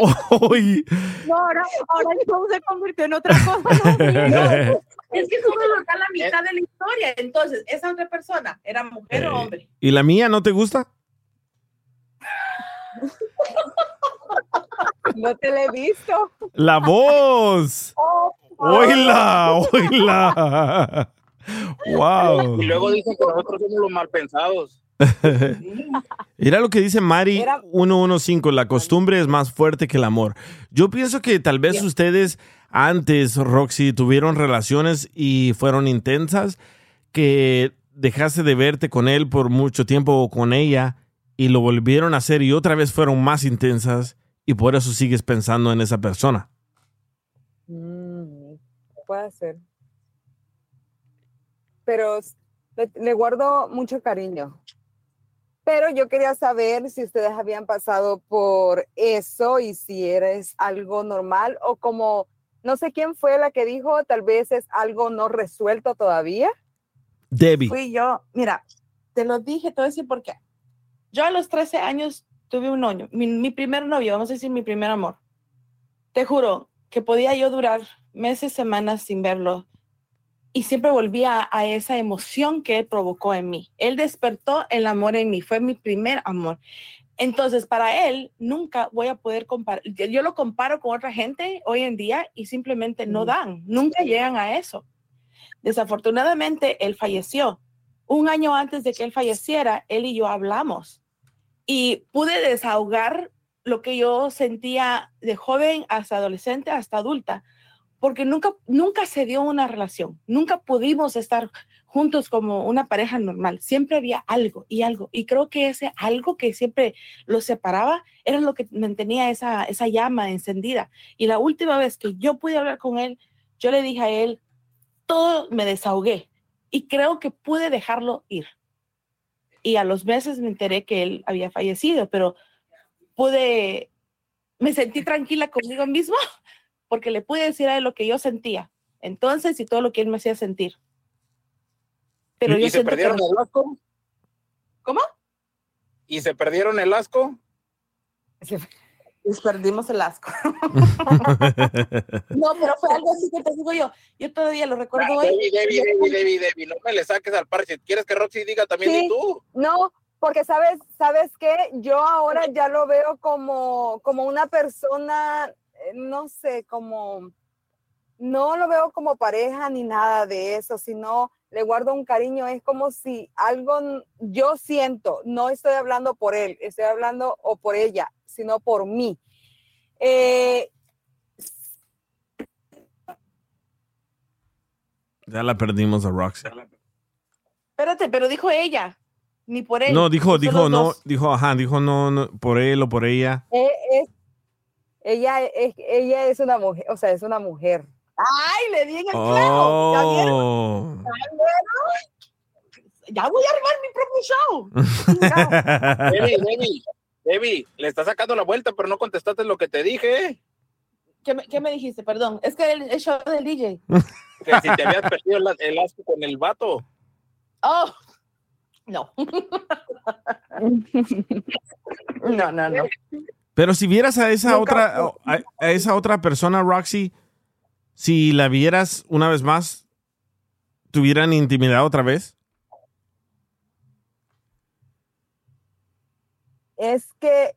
C: Uy.
L: No, ahora, ahora el show se convirtió en otra cosa. no, es que solo nos da la mitad de la historia. Entonces, esa otra persona, ¿era mujer o hombre?
C: ¿Y la mía no te gusta?
J: No te la he visto.
C: La voz. Oíla, oíla. Wow.
E: Y luego dicen que nosotros somos los mal pensados.
C: Mira lo que dice Mari 115, la costumbre es más fuerte que el amor. Yo pienso que tal vez ustedes antes, Roxy, tuvieron relaciones y fueron intensas, que dejaste de verte con él por mucho tiempo o con ella y lo volvieron a hacer y otra vez fueron más intensas y por eso sigues pensando en esa persona.
J: Mm, puede ser. Pero le, le guardo mucho cariño. Pero yo quería saber si ustedes habían pasado por eso y si eres algo normal o como, no sé quién fue la que dijo, tal vez es algo no resuelto todavía.
C: Debbie.
L: Fui yo, mira, te lo dije, te voy a decir por qué. Yo a los 13 años tuve un novio, mi, mi primer novio, vamos a decir mi primer amor. Te juro que podía yo durar meses, semanas sin verlo y siempre volvía a, esa emoción que él provocó en mí. Él despertó el amor en mí, fue mi primer amor. Entonces, para él, nunca voy a poder comparar. Yo lo comparo con otra gente hoy en día y simplemente no dan, nunca llegan a eso. Desafortunadamente, él falleció. Un año antes de que él falleciera, él y yo hablamos y pude desahogar lo que yo sentía de joven hasta adolescente, hasta adulta, porque nunca, nunca se dio una relación, nunca pudimos estar juntos como una pareja normal, siempre había algo y algo, y creo que ese algo que siempre los separaba era lo que mantenía esa, esa llama encendida. Y la última vez que yo pude hablar con él, yo le dije a él, todo me desahogué y creo que pude dejarlo ir. Y a los meses me enteré que él había fallecido, pero pude, me sentí tranquila conmigo mismo porque le pude decir a él lo que yo sentía. Entonces, y todo lo que él me hacía sentir. Pero
E: ¿Y
L: yo
E: se
L: que-
E: perdieron el asco?
L: ¿Cómo?
E: ¿Y se perdieron el asco?
L: Les perdimos el asco. No, pero fue algo así que te digo yo. Yo todavía lo recuerdo hoy.
E: Debbie, Debbie, Debbie, Debbie, Debbie, no me le saques al parche. ¿Quieres que Roxy diga también
J: Sí.
E: y tú?
J: No, porque sabes, sabes que yo ahora ya lo veo como, como una persona, no sé, como, no lo veo como pareja ni nada de eso, sino le guardo un cariño. Es como si algo yo siento, no estoy hablando por él, estoy hablando o por ella, sino por mí. Eh,
C: Ya la perdimos a Roxy.
L: Espérate, pero dijo ella, ni por él.
C: No, dijo, dijo, no, dijo, ajá, dijo no, no, por él o por ella.
J: eh, es- ella, es, ella es una mujer, o sea, es una mujer.
L: Ay, le di en el clavo. ¿Ya vieron?
C: Oh.
L: Ay, bueno. Ya voy a armar mi propio show.
E: Debbie, Debbie, Debbie, le estás sacando la vuelta, pero no contestaste lo que te dije.
L: ¿Qué me, qué me dijiste? Perdón. Es que el, el show del DJ.
E: Que si te habías perdido el, el asco con el vato.
L: Oh, no. no, no, no.
C: Pero si vieras a esa otra, a, a esa otra persona, Roxy, si la vieras una vez más, ¿tuvieran intimidad otra vez?
J: Es que,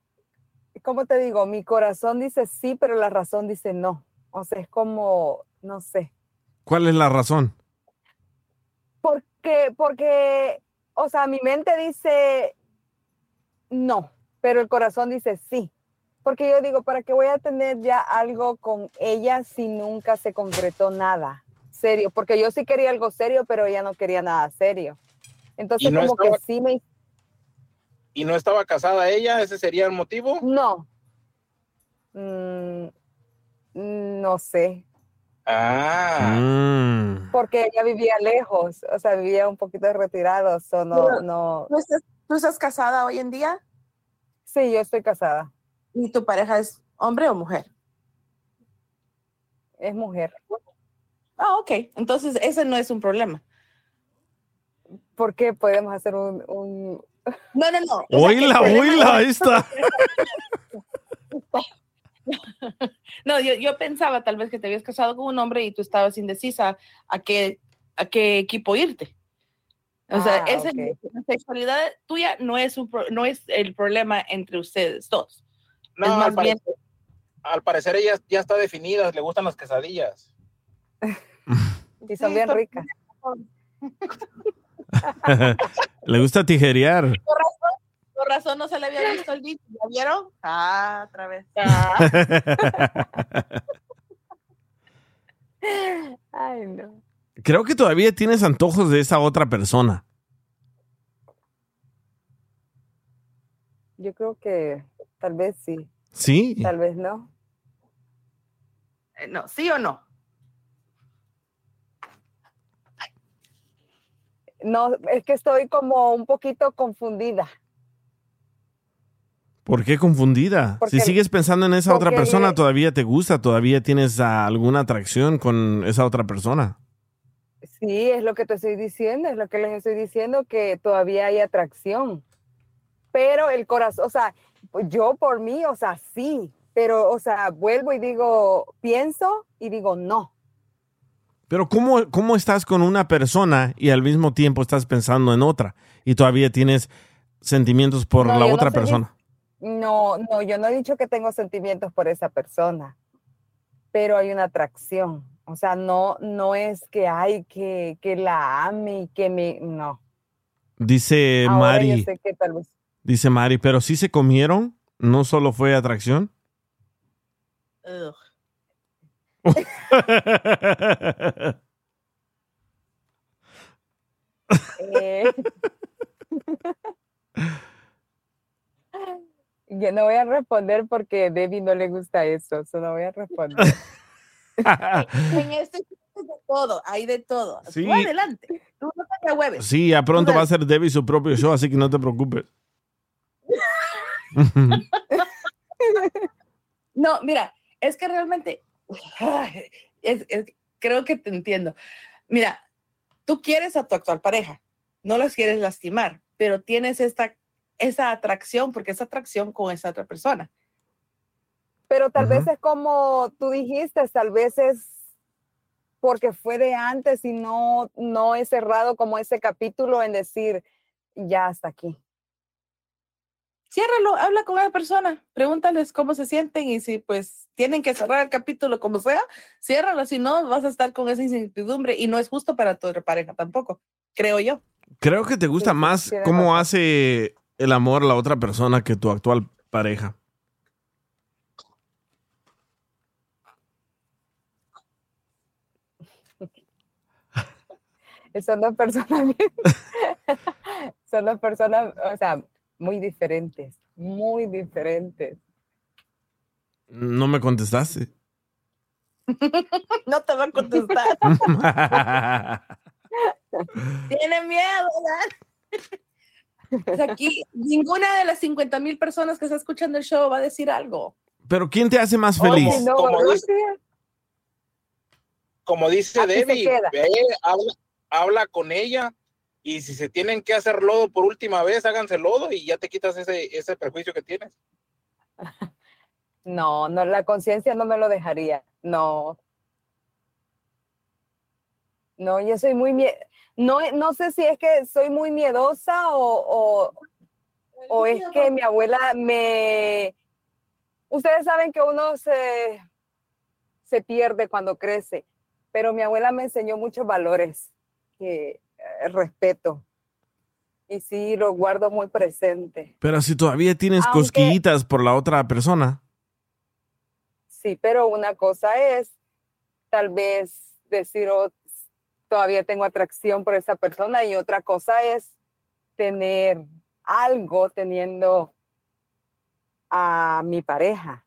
J: ¿cómo te digo? Mi corazón dice sí, pero la razón dice no. O sea, es como, no sé.
C: ¿Cuál es la razón?
J: Porque, porque, o sea, mi mente dice no, pero el corazón dice sí. Porque yo digo, ¿para qué voy a tener ya algo con ella si nunca se concretó nada serio? Porque yo sí quería algo serio, pero ella no quería nada serio. Entonces,
E: ¿Y no
J: como
E: estaba-
J: que sí me...
E: ¿Y no estaba casada ella? ¿Ese sería el motivo?
J: No. Mm, no sé.
E: Ah.
C: Mm.
J: Porque ella vivía lejos, o sea, vivía un poquito retirado, so no,
L: Pero,
J: no.
L: ¿Tú estás, tú estás casada hoy en día?
J: Sí, yo estoy casada.
L: ¿Y tu pareja es hombre o mujer?
J: Es mujer.
L: Ah, ok. Entonces, ese no es un problema.
J: ¿por qué podemos hacer un... un...
L: No, no, no.
C: Oíla, oíla, ahí está.
L: No, yo, yo pensaba tal vez que te habías casado con un hombre y tú estabas indecisa a qué, a qué equipo irte. O sea,
J: Ah,
L: esa sexualidad tuya no es, un no es el problema entre ustedes dos.
E: No,
L: es
E: al
L: bien,
E: parecer, al parecer ella ya está definida, le gustan las quesadillas.
J: Y son bien ricas.
C: Le gusta tijerear.
L: por razón, por razón no se le había visto el bicho. ¿Ya vieron? Ah, otra vez.
J: Ay, no.
C: Creo que todavía tienes antojos de esa otra persona.
J: Yo creo que tal vez sí,
C: Sí.
J: tal vez no.
L: Eh, No, ¿sí o no?
J: No, es que estoy como un poquito confundida.
C: ¿Por qué confundida?
J: Porque-
C: si sigues pensando en esa otra persona, todavía te gusta, todavía tienes alguna atracción con esa otra persona.
J: Sí, es lo que te estoy diciendo, es lo que les estoy diciendo, que todavía hay atracción. Pero el corazón, o sea, pues yo por mí, o sea, sí, pero, o sea, vuelvo y digo, pienso y digo, no.
C: Pero ¿cómo, ¿cómo estás con una persona y al mismo tiempo estás pensando en otra y todavía tienes sentimientos por
J: No,
C: la
J: no
C: otra persona?
J: No, no, yo no he dicho que tengo sentimientos por esa persona, pero hay una atracción. O sea, no, no es que hay que, que la ame y que me, no.
C: Dice
J: Ahora yo
C: Mari,
J: sé que tal vez.
C: Dice Mari, pero sí se comieron, no solo fue atracción.
J: Eh, Yo no voy a responder porque a Debbie no le gusta eso, eso no voy a responder.
L: En este hay de todo, hay de todo.
C: Sí.
L: Tú adelante. Tú no te hueves.
C: Sí, ya pronto va a ser Debbie su propio show, así que no te preocupes.
L: No, mira, es que realmente es- es- creo que te entiendo. Mira, tú quieres a tu actual pareja, no los quieres lastimar, pero tienes esta esa atracción porque es atracción con esa otra persona.
J: Pero tal vez es como tú dijiste, tal vez es porque fue de antes y no, no he cerrado como ese capítulo en decir, ya hasta aquí.
L: Ciérralo, habla con esa persona, pregúntales cómo se sienten y si pues tienen que cerrar el capítulo como sea, ciérralo, si no vas a estar con esa incertidumbre y no es justo para tu otra pareja tampoco, creo yo.
C: Creo que te gusta más cómo hace el amor la otra persona que tu actual pareja.
J: Son dos personas, son dos personas, o sea, muy diferentes, muy diferentes.
C: No me contestaste.
L: no te va a contestar. Tiene miedo, ¿verdad? O sea, aquí ninguna de las 50 mil personas que está escuchando el show va a decir algo.
C: Pero ¿quién te hace más feliz?
E: como, dice, como dice Debbie, ve, habla, habla con ella y si se tienen que hacer lodo por última vez, háganse lodo y ya te quitas ese, ese prejuicio que tienes.
J: No, no, la conciencia no me lo dejaría. No. No, yo soy muy no, no sé si es que soy muy miedosa o, o, o es que mi abuela me. Ustedes saben que uno se, se pierde cuando crece, pero mi abuela me enseñó muchos valores, que eh, respeto. Y sí, lo guardo muy presente.
C: Pero si todavía tienes
J: Aunque-
C: cosquillitas por la otra persona.
J: Sí, pero una cosa es tal vez decir, "Oh, todavía tengo atracción por esa persona y otra cosa es tener algo teniendo a mi pareja.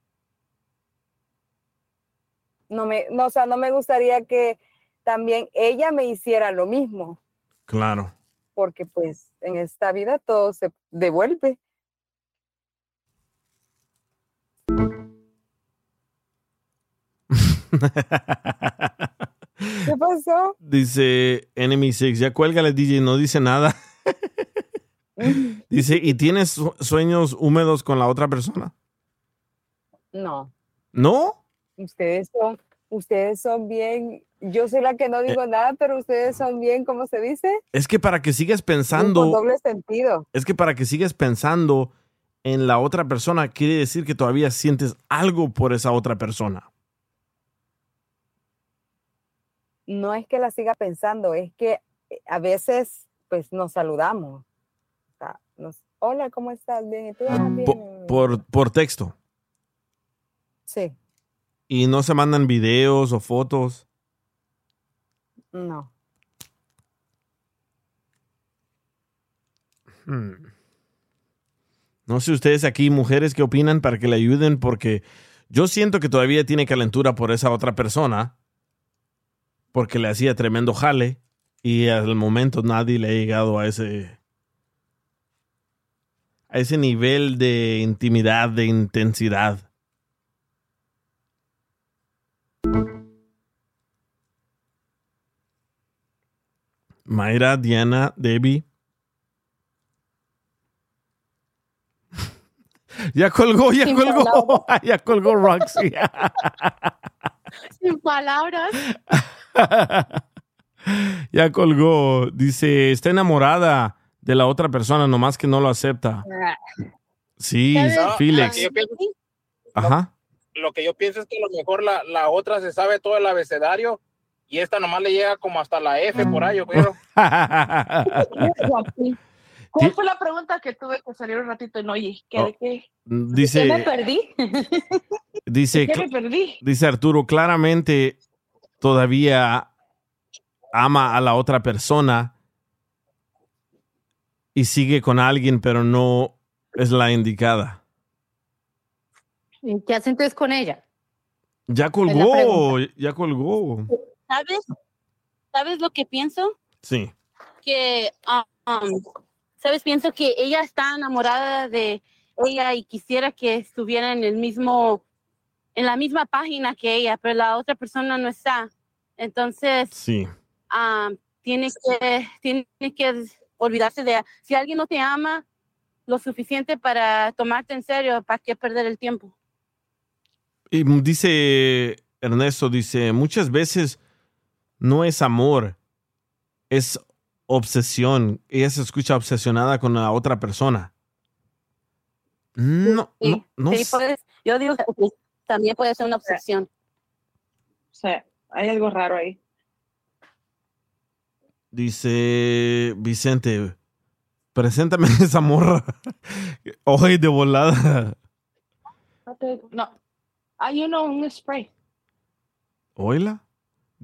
J: No me, no, o sea, no me gustaría que también ella me hiciera lo mismo,
C: Claro.
J: porque pues en esta vida todo se devuelve. ¿Qué pasó?
C: Dice Enemy Six, ya cuélgale DJ, no dice nada. dice, ¿y tienes su- sueños húmedos con la otra persona?
J: No,
C: ¿No?
J: ustedes son, ustedes son bien, yo soy la que no
C: Eh.
J: digo nada, pero ustedes son bien, ¿cómo se dice?
C: Es que para que sigas
J: Con
C: pensando,
J: doble sentido.
C: es que para que sigas pensando en la otra persona, quiere decir que todavía sientes algo por esa otra persona.
J: No es que la siga pensando, es que eh, a veces pues nos saludamos. O sea, nos, Hola, ¿cómo estás? Bien, ¿y tú? "Ah, bien".
C: Po- por, por texto.
J: Sí,
C: Y no se mandan videos o fotos.
J: no.
C: Hmm. No sé ustedes aquí, mujeres, qué opinan para que le ayuden, porque yo siento que todavía tiene calentura por esa otra persona, porque le hacía tremendo jale y al momento nadie le ha llegado a ese a ese nivel de intimidad, de intensidad. Mayra, Diana, Debbie. Ya colgó, ya
H: Sin
C: colgó, ya colgó Roxy.
H: Sin palabras.
C: ya colgó. Dice, está enamorada de la otra persona, nomás que no lo acepta. Sí,
E: No,
C: Felix.
E: Pienso,
C: Ajá.
E: lo que yo pienso es que a lo mejor la, la otra se sabe todo el abecedario y esta nomás le llega como hasta la F por ahí, yo creo.
F: ¿Cuál fue la pregunta que tuve que salir un ratito y no oí? ¿Qué,
C: Oh,
F: de qué?
C: Dice-
F: ¿Qué me perdí?
C: Dice,
F: ¿Qué me perdí?
C: dice Arturo, claramente todavía ama a la otra persona y sigue con alguien, pero no es la indicada.
H: ¿Y ¿Qué hace entonces con ella?
C: Ya colgó, ya colgó.
I: ¿Sabes? ¿Sabes lo que pienso?
C: Sí.
I: Que, um, ¿sabes? Pienso que ella está enamorada de ella y quisiera que estuviera en el mismo, en la misma página que ella, pero la otra persona no está. Entonces,
C: Sí.
I: um, tiene que, tiene que olvidarse de, si alguien no te ama lo suficiente para tomarte en serio, ¿para qué perder el tiempo?
C: Y dice Ernesto, dice, muchas veces no es amor, es obsesión. Ella se escucha obsesionada con la otra persona. No, no, no
I: Sí,
C: sé.
I: puedes- yo digo que también puede ser una obsesión.
F: Sí, hay algo raro ahí.
C: Dice Vicente, preséntame esa morra. Hoy de volada.
F: No, hay uno, un spray.
C: Oíla.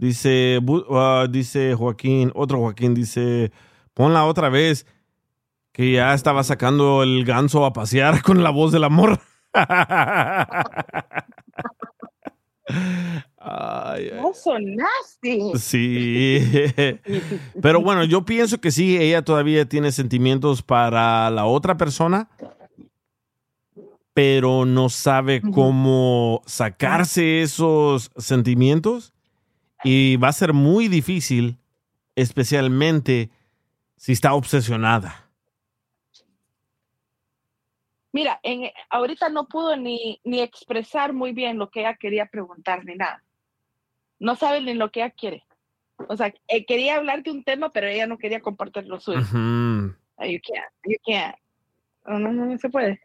C: Dice, ah, dice Joaquín, otro Joaquín, dice, ponla otra vez, que ya estaba sacando el ganso a pasear con la voz del amor. Ay, ay.
F: No, son nasty.
C: Sí. Pero bueno, yo pienso que sí, ella todavía tiene sentimientos para la otra persona, pero no sabe cómo sacarse esos sentimientos y va a ser muy difícil, especialmente si está obsesionada.
F: Mira, en, ahorita no pudo ni, ni expresar muy bien lo que ella quería preguntar ni nada. No sabe ni lo que ella quiere. O sea, eh, quería hablar de un tema, pero ella no quería compartir lo suyo.
C: Ujú.
F: Ah, You can't, you can't. No, no, no, no se puede.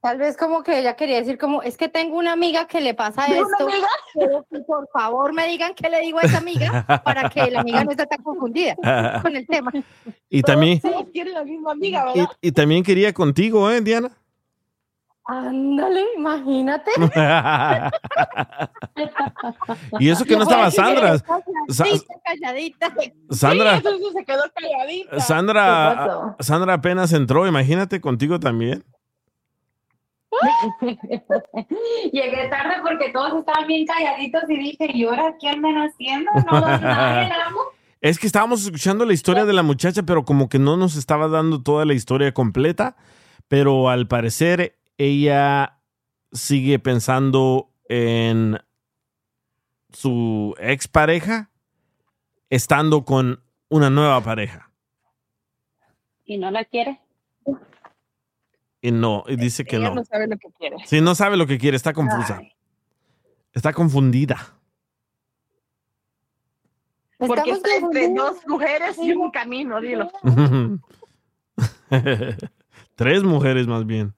H: Tal vez como que ella quería decir como, es que tengo una amiga que le pasa
F: ¿Tengo una
H: esto.
F: amiga?
H: Por favor me digan qué le digo a esa amiga para que la amiga no esté tan confundida con el tema.
C: Y también,
F: la misma amiga,
C: y,
F: ¿verdad?
C: y también quería contigo, ¿eh, Diana?
H: Ándale, imagínate.
C: y eso que no estaba Sandra.
H: Calladita.
C: Sandra.
F: Sí, eso sí se quedó calladita. ¿Qué
C: Sandra? Sandra apenas entró, imagínate contigo también.
M: Llegué tarde porque todos estaban bien calladitos y dije, ¿y ahora qué andan haciendo? No, nadie, amo.
C: Es que estábamos escuchando la historia de la muchacha, pero como que no nos estaba dando toda la historia completa. Pero al parecer ella sigue pensando en su expareja estando con una nueva pareja?
M: ¿Y no la quiere?
C: Y no, y dice que
F: Ella
C: no.
F: no sabe lo que quiere.
C: Sí, no sabe lo que quiere, está confusa. Está confundida.
F: Porque
H: Estamos
F: está entre dos mujeres y un camino, dilo.
C: Tres mujeres más bien.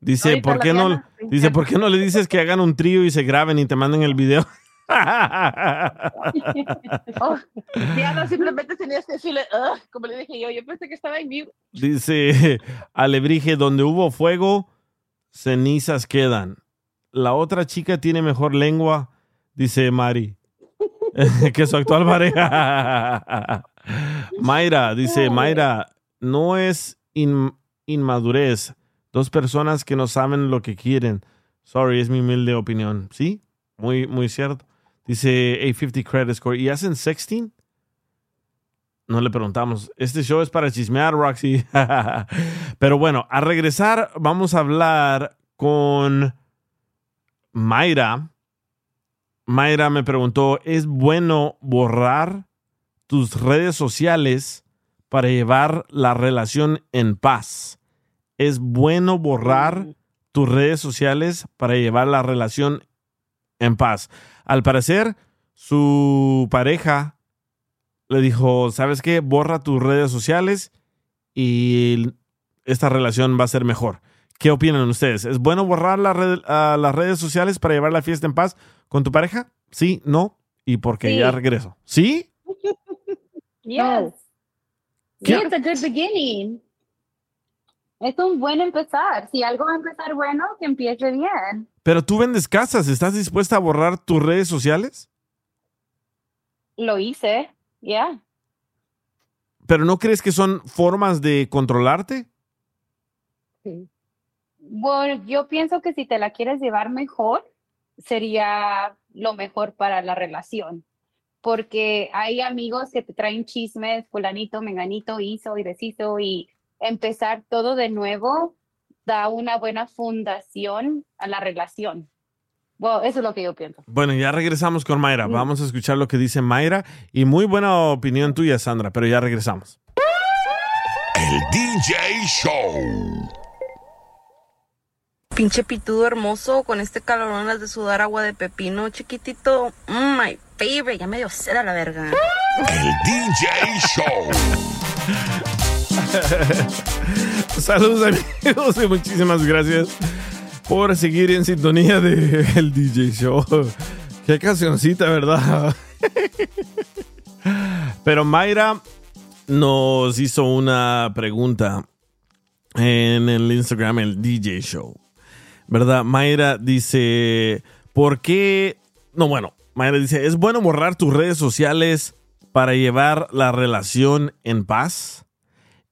C: Dice,
F: Ahorita
C: ¿por qué no? Dice, ¿por qué no le dices que hagan un trío y se graben y te manden el video?
F: Oh, Diana simplemente tenías que decirle, "Ugh", como le dije yo, yo pensé que estaba en mute.
C: Dice Alebrije, donde hubo fuego, cenizas quedan. La otra chica tiene mejor lengua, dice Mari, que su actual pareja. Mayra, dice Mayra, no es in- inmadurez. Dos personas que no saben lo que quieren. Sorry, es mi humilde opinión. ¿Sí? Muy, muy cierto. Dice A50 Credit Score. ¿Y hacen sexting? No le preguntamos. Este show es para chismear, Roxy. Pero bueno, a regresar vamos a hablar con Mayra. Mayra me preguntó, ¿es bueno borrar tus redes sociales para llevar la relación en paz? ¿Es bueno borrar tus redes sociales para llevar la relación en paz? Al parecer, su pareja le dijo, ¿sabes qué? Borra tus redes sociales y esta relación va a ser mejor. ¿Qué opinan ustedes? ¿Es bueno borrar la red- las redes sociales para llevar la fiesta en paz con tu pareja? ¿Sí? ¿No? ¿Y por qué?
M: Sí.
C: Ya regreso. ¿Sí?
M: Yes.
C: ¿Qué?
M: It's a good beginning. Es un buen empezar. Si algo va a empezar bueno, que empiece bien.
C: Pero tú vendes casas. ¿Estás dispuesta a borrar tus redes sociales?
M: Lo hice, ya.
C: ¿Pero no crees que son formas de controlarte?
M: Bueno, yo pienso que si te la quieres llevar mejor, sería lo mejor para la relación. Porque hay amigos que te traen chismes, fulanito, menganito hizo y deshizo y empezar todo de nuevo da una buena fundación a la relación. Bueno, eso es lo que yo pienso.
C: Bueno, ya regresamos con Mayra. Vamos a escuchar lo que dice Mayra. Y muy buena opinión tuya, Sandra, pero ya regresamos.
B: El DJ Show.
N: Pinche pitudo hermoso con este calorón las de sudar agua de pepino chiquitito. Mm, my favorite. Ya me dio sed a la verga.
B: El DJ Show.
C: Saludos amigos y muchísimas gracias por seguir en sintonía de el DJ Show. Qué cancioncita, ¿verdad? Pero Mayra nos hizo una pregunta en el Instagram, el DJ Show. ¿Verdad? Mayra dice, ¿por qué? No, bueno, Mayra dice, ¿es bueno borrar tus redes sociales para llevar la relación en paz?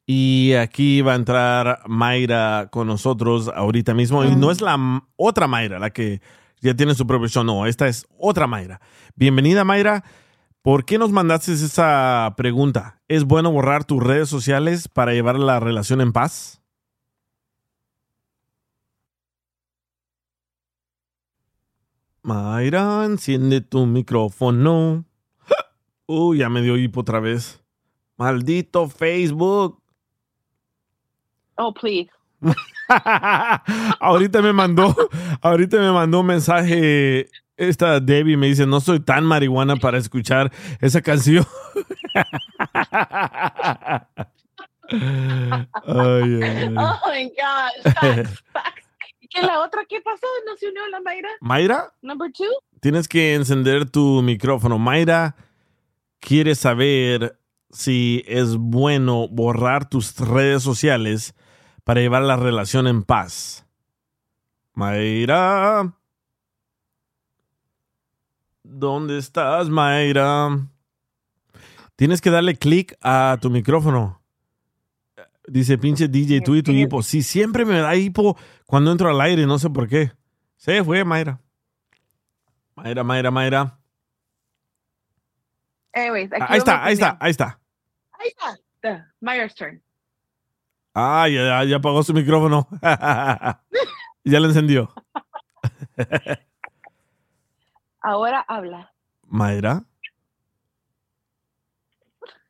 C: Y aquí va a entrar Mayra con nosotros ahorita mismo. Y no es la otra Mayra, la que ya tiene su propio show. No, esta es otra Mayra. Bienvenida, Mayra. ¿Por qué nos mandaste esa pregunta? ¿Es bueno borrar tus redes sociales para llevar la relación en paz? Mayra, enciende tu micrófono. Uy, ya me dio hipo otra vez. Maldito Facebook.
F: Oh, please.
C: ahorita me mandó, ahorita me mandó un mensaje esta Debbie me dice, no soy tan marihuana para escuchar esa canción. Ay.
F: Oh my gosh. Facts, facts. ¿Qué la otra qué pasó? ¿No se unió la Mayra?
C: Mayra,
F: Number two?
C: tienes que encender tu micrófono. Mayra quiere saber si es bueno borrar tus redes sociales para llevar la relación en paz. Mayra. ¿Dónde estás, Mayra? Tienes que darle clic a tu micrófono. Dice pinche DJ, tú y tu hipo. Sí, siempre me da hipo cuando entro al aire, no sé por qué. Se fue, Mayra. Mayra, Mayra, Mayra.
F: Anyways, aquí
C: Ahí está, ahí está, ahí está.
F: Ahí está. The Mayra's turn.
C: Ah, ya, ya apagó su micrófono. ya lo encendió.
F: Ahora habla.
C: Mayra.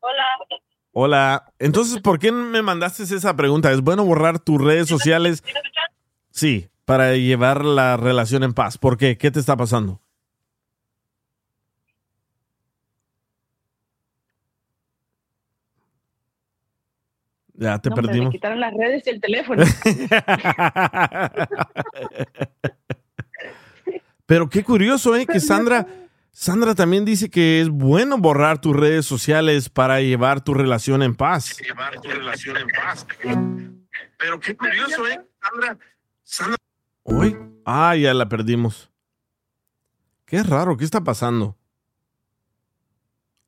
O: Hola.
C: Hola. Entonces, ¿por qué me mandaste esa pregunta? ¿Es bueno borrar tus redes sociales? Sí, para llevar la relación en paz. ¿Por qué? ¿Qué te está pasando? Ya te
L: No,
C: perdimos.
L: Me quitaron las redes y el teléfono.
C: Pero qué curioso, ¿eh? Que Sandra, Sandra también dice que es bueno borrar tus redes sociales para llevar tu relación en paz.
P: Llevar tu relación en paz. Pero qué curioso, ¿eh? Sandra, Sandra.
C: ¿Hoy? Ah, ya la perdimos. Qué raro, ¿qué está pasando?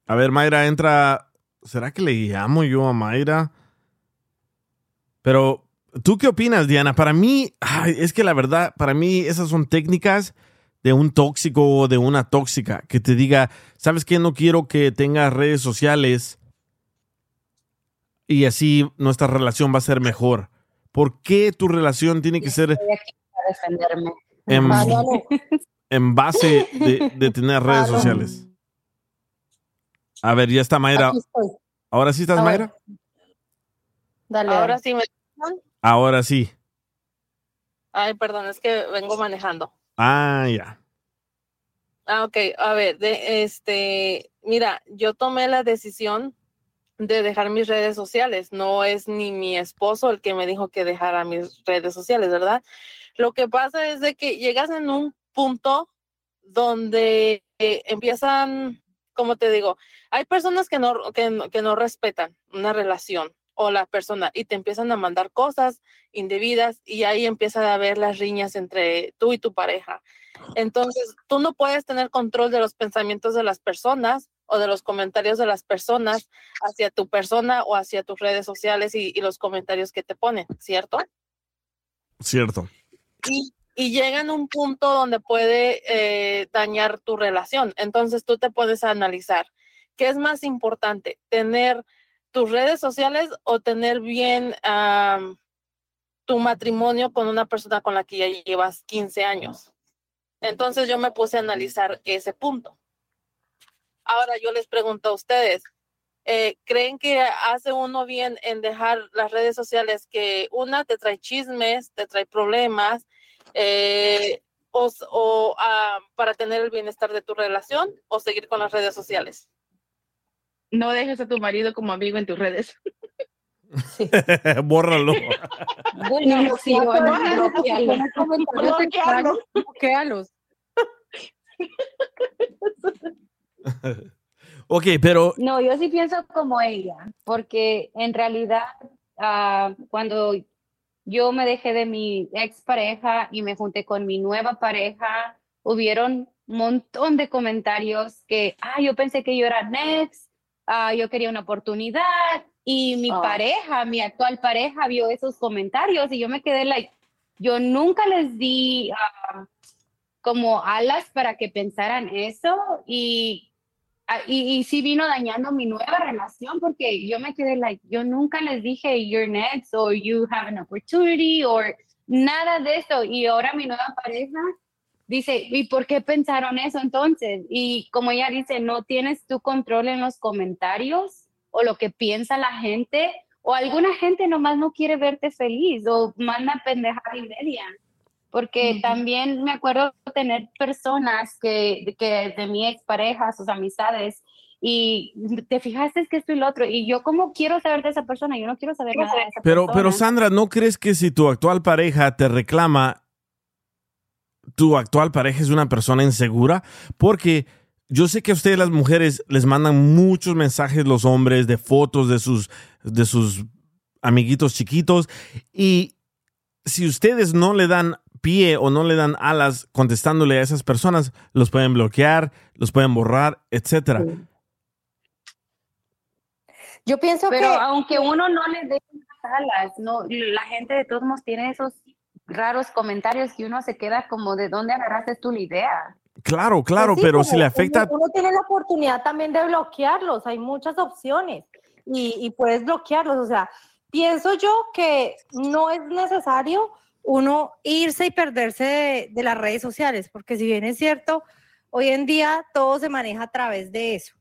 C: A ver, Mayra, entra. ¿Será que le llamo yo a Mayra? Pero, ¿tú qué opinas, Diana? Para mí, ay, es que la verdad, para mí esas son técnicas de un tóxico o de una tóxica que te diga, ¿sabes qué? No quiero que tengas redes sociales y así nuestra relación va a ser mejor. ¿Por qué tu relación tiene que ser en, en base de, de tener redes sociales? A ver, ya está Mayra. ¿Ahora sí estás. Mayra?
H: Dale,
Q: Ahora sí me escuchan?
C: Ahora sí.
Q: Ay, perdón, es que vengo manejando.
C: Ah, ya.
Q: Ah, ok. A ver, de, este, mira, yo tomé la decisión de dejar mis redes sociales. No es ni mi esposo el que me dijo que dejara mis redes sociales, ¿verdad? Lo que pasa es de que llegas en un punto donde eh, empiezan, como te digo, hay personas que no, que, no- que no respetan una relación o la persona y te empiezan a mandar cosas indebidas y ahí empiezan a haber las riñas entre tú y tu pareja. Entonces, tú no puedes tener control de los pensamientos de las personas o de los comentarios de las personas hacia tu persona o hacia tus redes sociales y, y los comentarios que te ponen, ¿cierto?
C: Cierto.
Q: y, y llegan a un punto donde puede eh, dañar tu relación. Entonces tú te puedes analizar, ¿qué es más importante? ¿Tener tus redes sociales o tener bien am, tu matrimonio con una persona con la que ya llevas 15 años? Entonces yo me puse a analizar ese punto. Ahora yo les pregunto a ustedes, eh, ¿creen que hace uno bien en dejar las redes sociales que una te trae chismes, te trae problemas, eh, o, ah, para tener el bienestar de tu relación o seguir con las redes sociales?
L: No dejes a tu marido como amigo en tus redes.
C: Bórralo.
H: Bloquealos, bloquealos.
L: Bloquealos.
H: Bloquealos.
C: ok, pero
M: No, yo sí pienso como ella, porque en realidad ah, cuando yo me dejé de mi expareja y me junté con mi nueva pareja, hubieron un montón de comentarios que, ah, yo pensé que yo era next, ah, yo quería una oportunidad y mi
H: Ah.
M: pareja, mi actual pareja vio esos comentarios y yo me quedé like, yo nunca les di ah, como alas para que pensaran eso y Ah, y, y sí vino dañando mi nueva relación porque yo me quedé like, yo nunca les dije you're next or you have an opportunity or nada de eso. Y ahora mi nueva pareja dice, ¿y por qué pensaron eso entonces? Y como ella dice, no tienes tu control en los comentarios o lo que piensa la gente o alguna gente nomás no quiere verte feliz o manda pendejada y media porque también me acuerdo tener personas que, que de mi expareja, sus amistades, y te fijaste que esto y lo otro, y yo como quiero saber de esa persona, yo no quiero saber nada de esa
C: Pero,
M: persona.
C: pero Sandra, ¿no crees que si tu actual pareja te reclama, tu actual pareja es una persona insegura? Porque yo sé que a ustedes las mujeres les mandan muchos mensajes los hombres de fotos de sus, de sus amiguitos chiquitos y si ustedes no le dan pie o no le dan alas contestándole a esas personas, los pueden bloquear, los pueden borrar, etcétera.
H: Yo pienso
M: Pero
H: que
M: aunque uno no le dé las alas, no, la gente de todos modos tiene esos raros comentarios que uno se queda como de dónde agarraste tú la idea.
C: Claro, claro,
H: Pues sí,
C: pero si le afecta...
H: Uno tiene la oportunidad también de bloquearlos, hay muchas opciones y, y puedes bloquearlos. O sea, pienso yo que no es necesario uno irse y perderse de, de las redes sociales, porque si bien es cierto, hoy en día todo se maneja a través de eso.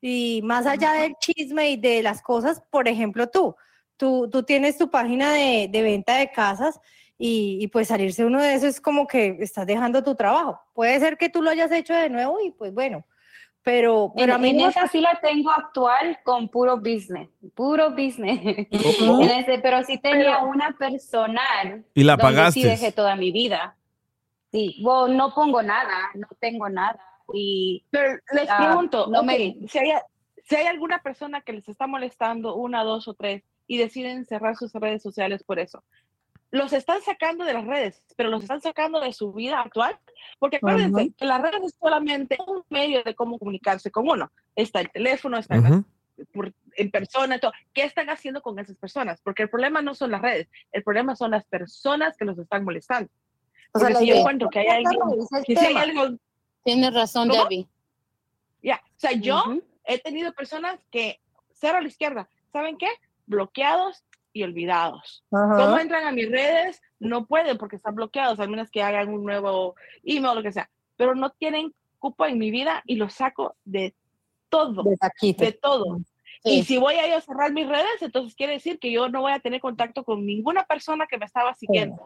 H: Y más allá del chisme y de las cosas, por ejemplo, tú, tú, tú tienes tu página de, de venta de casas y, y pues salirse uno de eso es como que estás dejando tu trabajo. Puede ser que tú lo hayas hecho de nuevo y pues bueno, pero, pero
M: en,
H: a mí
M: en
H: no-
M: esa sí la tengo actual con puro business, puro business.
C: ¿Cómo?
M: En ese- pero sí tenía una personal.
C: Y la
M: donde
C: pagaste.
M: Sí dejé toda mi vida. Sí, bueno, no pongo nada, no tengo nada. Y
L: Pero les
M: ah,
L: pregunto,
M: no me
L: si, hay, si hay alguna persona que les está molestando, una, dos o tres, y deciden cerrar sus redes sociales por eso, los están sacando de las redes, pero los están sacando de su vida actual, porque acuérdense
H: Ajá.
L: que las redes es solamente un medio de cómo comunicarse con uno. Está el teléfono, está el
C: Ujú.
L: por- en persona, todo. ¿qué están haciendo con esas personas? Porque el problema no son las redes, el problema son las personas que los están molestando.
H: O sea,
L: si yo encuentro que hay alguien, que si hay algo
I: Tienes razón,
L: ¿Cómo?
I: Debbie.
L: ya, o sea, yo
M: Ujú.
L: he tenido personas que cero a la izquierda, ¿saben qué? Bloqueados y olvidados.
H: Ajá.
L: ¿Cómo entran a mis redes? No pueden porque están bloqueados, al menos que hagan un nuevo email o lo que sea. Pero no tienen cupo en mi vida y los saco de todo,
H: De taquito.
L: de todo. Y si voy a ir a cerrar mis redes, entonces quiere decir que yo no voy a tener contacto con ninguna persona que me estaba siguiendo.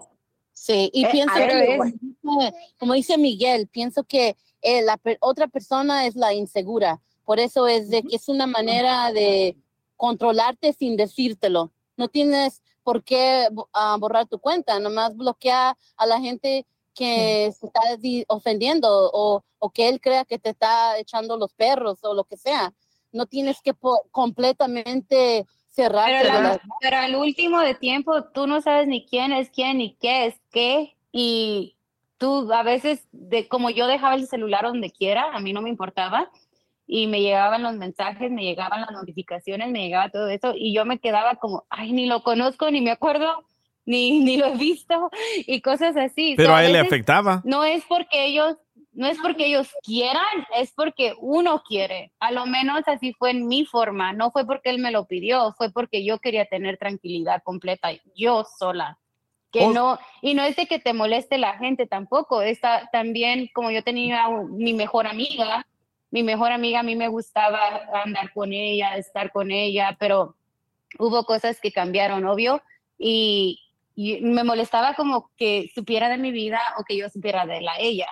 I: Sí, y
L: Eh,
I: pienso que, como dice- como dice Miguel, pienso que eh, la per- otra persona es la insegura. Por eso es de que es una manera de controlarte sin decírtelo. No tienes por qué ah, borrar tu cuenta, nomás bloquea a la gente que se está di- ofendiendo o, o que él crea que te está echando los perros o lo que sea. No tienes que completamente cerrarte.
M: Pero, la- pero al último de tiempo, tú no sabes ni quién es quién ni qué es qué. Y tú a veces, de, como yo dejaba el celular donde quiera, a mí no me importaba. Y me llegaban los mensajes, me llegaban las notificaciones, me llegaba todo eso. Y yo me quedaba como, ay, ni lo conozco, ni me acuerdo, ni, ni lo he visto. Y cosas así.
C: Pero
M: So,
C: a él le
M: veces
C: afectaba.
M: No es porque ellos, no es porque ellos quieran, es porque uno quiere. A lo menos así fue en mi forma. No fue porque él me lo pidió, fue porque yo quería tener tranquilidad completa, yo sola. Que
C: Oh.
M: no, y no es de que te moleste la gente tampoco. Está también, como yo tenía mi mejor amiga, mi mejor amiga, a mí me gustaba andar con ella, estar con ella, pero hubo cosas que cambiaron, obvio, y, y me molestaba como que supiera de mi vida o que yo supiera de la ella.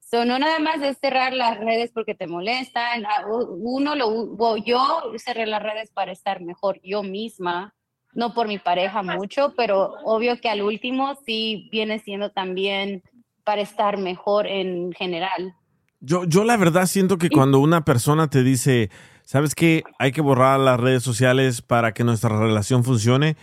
M: So, no nada más es cerrar las redes porque te molestan, a- u- uno lo, yo cerré las redes para estar mejor yo misma, no por mi pareja mucho, pero obvio que al último sí viene siendo también para estar mejor en general.
C: Yo, yo la verdad siento que cuando una persona te dice, ¿sabes qué? Hay que borrar las redes sociales para que nuestra relación funcione.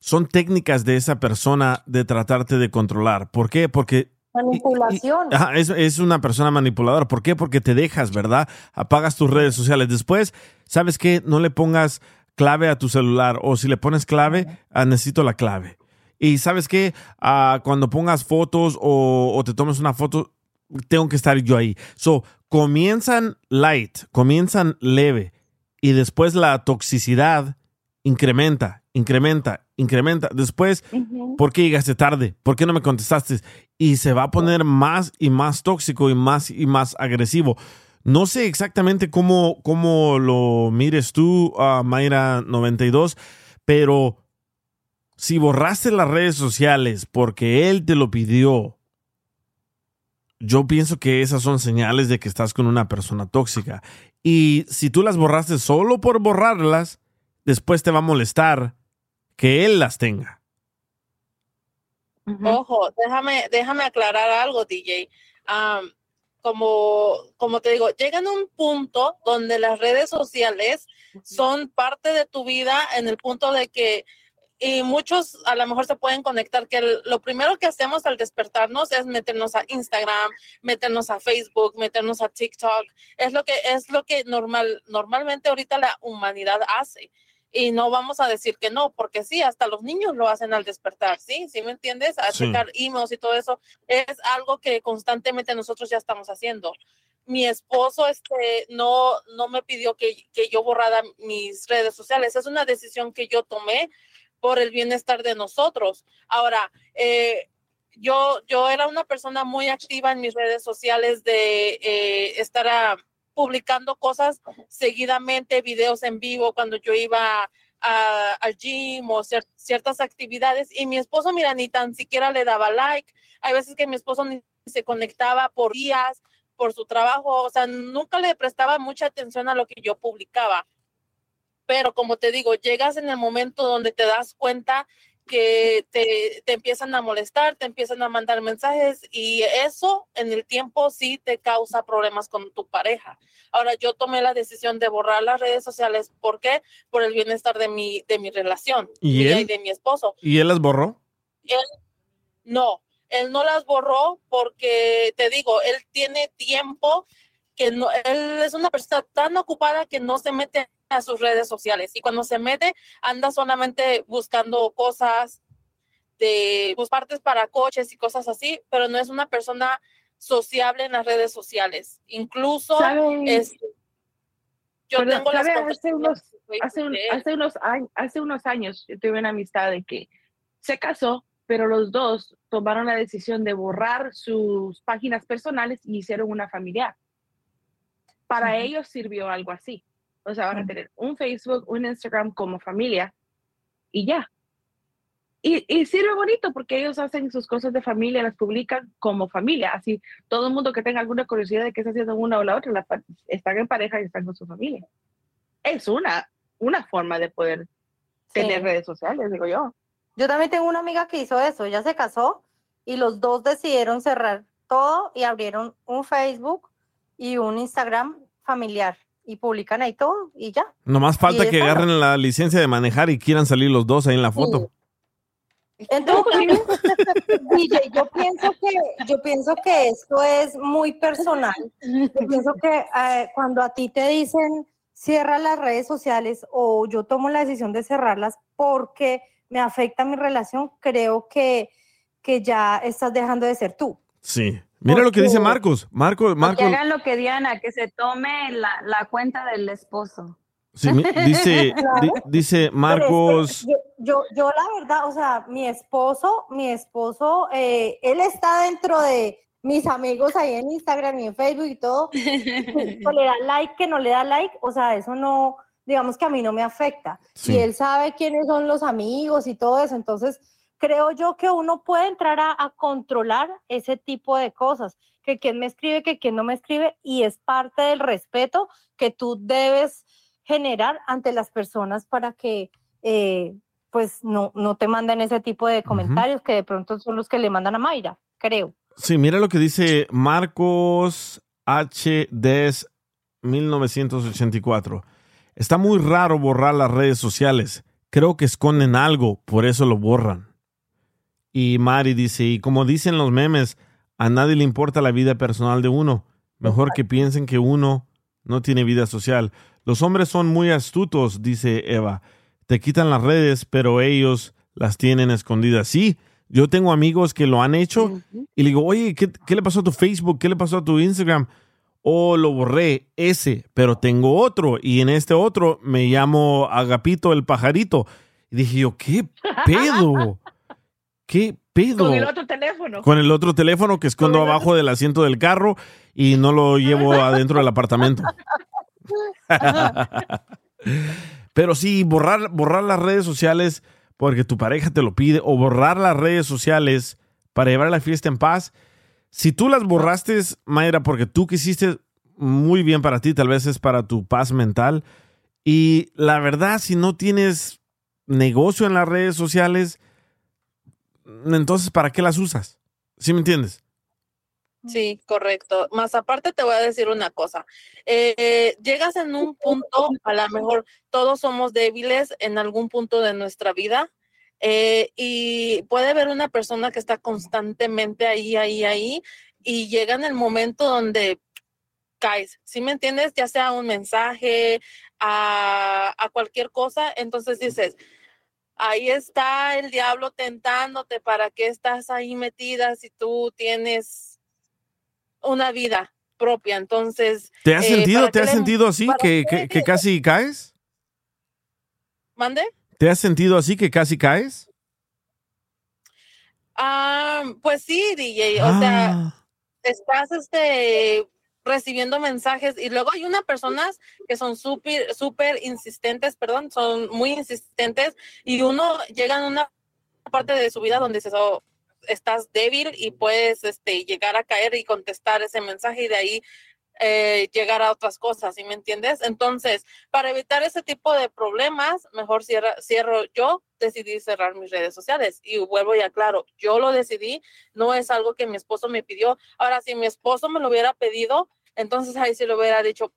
C: Son técnicas de esa persona de tratarte de controlar. ¿Por qué? Porque
H: Manipulación.
C: Ajá, es, es una persona manipuladora. ¿Por qué? Porque te dejas, ¿verdad? Apagas tus redes sociales. Después, ¿sabes qué? No le pongas clave a tu celular o si le pones clave, ah, necesito la clave. Y ¿sabes qué? Ah, cuando pongas fotos o, o te tomes una foto, tengo que estar yo ahí. So, comienzan light, comienzan leve y después la toxicidad incrementa, incrementa, incrementa. Después, ¿por qué llegaste tarde? ¿Por qué no me contestaste? Y se va a poner más y más tóxico y más y más agresivo. No sé exactamente cómo, cómo lo mires tú, ah, Mayra92, pero si borraste las redes sociales porque él te lo pidió, yo pienso que esas son señales de que estás con una persona tóxica. Y si tú las borraste solo por borrarlas, después te va a molestar que él las tenga.
Q: Ojo, déjame, déjame aclarar algo, DJ. Como, como te digo, llegan a un punto donde las redes sociales son parte de tu vida en el punto de que, y muchos a lo mejor se pueden conectar, que el- lo primero que hacemos al despertarnos es meternos a Instagram, meternos a Facebook, meternos a TikTok. Es lo que, es lo que normal, normalmente ahorita la humanidad hace. Y no vamos a decir que no, porque sí, hasta los niños lo hacen al despertar, ¿sí? ¿Sí me entiendes? A
R: Sí.
Q: checar emails y todo eso es algo que constantemente nosotros ya estamos haciendo. Mi esposo este, no, no me pidió que, que yo borrara mis redes sociales. Es una decisión que yo tomé por el bienestar de nosotros. Ahora, eh, yo, yo era una persona muy activa en mis redes sociales de eh, estar a, publicando cosas seguidamente, videos en vivo cuando yo iba a- al gym o cier- ciertas actividades y mi esposo, mira, ni tan siquiera le daba like. Hay veces que mi esposo ni se conectaba por días, por su trabajo, o sea, nunca le prestaba mucha atención a lo que yo publicaba. Pero como te digo, llegas en el momento donde te das cuenta que te, te empiezan a molestar, te empiezan a mandar mensajes y eso en el tiempo sí te causa problemas con tu pareja. Ahora yo tomé la decisión de borrar las redes sociales. ¿Por qué? Por el bienestar de mi, de mi relación
C: ¿Y él?
Q: y de mi esposo.
C: ¿Y él las borró?
Q: Él no, él no las borró porque te digo, él tiene tiempo que no, él es una persona tan ocupada que no se mete a sus redes sociales y cuando se mete anda solamente buscando cosas de pues, partes para coches y cosas así, pero no es una persona sociable en las redes sociales. Incluso es, yo
L: Perdón,
Q: tengo las
L: hace unos, hace, un- hace unos años, hace unos años yo tuve una amistad de que se casó, pero los dos tomaron la decisión de borrar sus páginas personales y hicieron una familiar. Para
Q: Ujú.
L: ellos sirvió algo así. O sea, van a tener un Facebook, un Instagram como familia y ya. Y, y sirve bonito porque ellos hacen sus cosas de familia, las publican como familia. Así, todo el mundo que tenga alguna curiosidad de qué está haciendo una o la otra, la están en pareja y están con su familia. Es una, una forma de poder tener
H: Sí.
L: redes sociales, digo yo.
H: Yo también tengo una amiga que hizo eso, ella se casó y los dos decidieron cerrar todo y abrieron un Facebook y un Instagram familiar y publican ahí todo y ya.
C: Nomás falta que agarren la licencia de manejar y quieran salir los dos ahí en la foto.
H: Entonces, DJ, yo pienso que yo pienso que esto es muy personal. Yo pienso que eh, cuando a ti te dicen cierra las redes sociales o yo tomo la decisión de cerrarlas porque me afecta mi relación, creo que, que ya estás dejando de ser tú.
C: Sí. Mira lo que dice Marcos. Marcos,
M: Que
C: Marcos.
M: hagan lo que Diana, que se tome la, la cuenta del esposo.
C: Sí, dice, di- dice Marcos.
H: Yo, yo, yo la verdad, o sea, mi esposo, mi esposo, eh, él está dentro de mis amigos ahí en Instagram y en Facebook y todo. O le da like, que no le da like, o sea, eso no, digamos que a mí no me afecta.
R: Sí.
H: Y él sabe quiénes son los amigos y todo eso, entonces creo yo que uno puede entrar a, a controlar ese tipo de cosas, que quién me escribe, que quién no me escribe, y es parte del respeto que tú debes generar ante las personas para que eh, pues no, no te manden ese tipo de comentarios que de pronto son los que le mandan a Mayra, creo.
C: Sí, mira lo que dice Marcos H. Des 1984. Está muy raro borrar las redes sociales. Creo que esconden algo, por eso lo borran. Y Mari dice, y como dicen los memes, a nadie le importa la vida personal de uno. Mejor que piensen que uno no tiene vida social. Los hombres son muy astutos, dice Eva. Te quitan las redes, pero ellos las tienen escondidas. Sí, yo tengo amigos que lo han hecho y le digo, oye, ¿qué, qué le pasó a tu Facebook? ¿Qué le pasó a tu Instagram? O lo borré, ese, pero tengo otro y en este otro me llamo Agapito el pajarito. Y dije yo, ¿qué pedo? ¿Qué pedo?
L: Con el otro teléfono.
C: Con el otro teléfono que escondo abajo del asiento del carro y no lo llevo adentro del apartamento. Pero sí, borrar, borrar las redes sociales porque tu pareja te lo pide o borrar las redes sociales para llevar la fiesta en paz. Si tú las borraste, Mayra, porque tú quisiste muy bien para ti, tal vez es para tu paz mental. Y la verdad, si no tienes negocio en las redes sociales, entonces ¿para qué las usas? ¿Sí me entiendes?
Q: Sí, correcto. Más aparte te voy a decir una cosa. Eh, llegas en un punto, a lo mejor todos somos débiles en algún punto de nuestra vida eh, y puede haber una persona que está constantemente ahí, ahí, ahí y llega en el momento donde caes, ¿sí me entiendes? Ya sea un mensaje, a, a cualquier cosa, entonces dices, ahí está el diablo tentándote, ¿para qué estás ahí metida si tú tienes una vida propia? Entonces...
C: ¿Te has
Q: eh,
C: sentido,
Q: ¿para
C: te has
Q: le-
C: sentido así que, que- que casi caes?
Q: ¿Mande?
C: ¿Te has sentido así que casi caes?
Q: Ah, pues sí, DJ, o sea,
C: Ah.
Q: estás este recibiendo mensajes y luego hay unas personas que son súper, súper insistentes, perdón, son muy insistentes y uno llega en una parte de su vida donde dices, oh, estás débil y puedes este, llegar a caer y contestar ese mensaje y de ahí eh, llegar a otras cosas, ¿sí me entiendes? Entonces, para evitar ese tipo de problemas, mejor cierra, cierro yo, decidí cerrar mis redes sociales y vuelvo y aclaro, yo lo decidí, no es algo que mi esposo me pidió. Ahora, si mi esposo me lo hubiera pedido, entonces ahí sí lo hubiera dicho,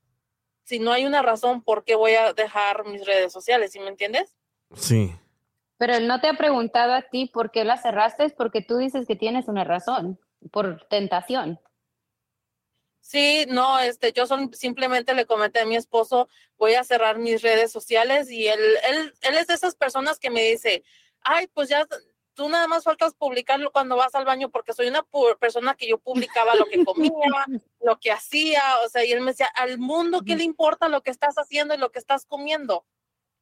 Q: si no hay una razón, ¿por qué voy a dejar mis redes sociales? ¿Sí me entiendes?
C: Sí.
M: Pero él no te ha preguntado a ti por qué la cerraste, es porque tú dices que tienes una razón, por tentación.
Q: Sí, no, este, yo son, simplemente le comenté a mi esposo, voy a cerrar mis redes sociales y él, él, él es de esas personas que me dice, ay, pues ya tú nada más faltas publicarlo cuando vas al baño porque soy una persona que yo publicaba lo que comía, lo que hacía, o sea, y él me decía, al mundo, ¿qué le importa lo que estás haciendo y lo que estás comiendo?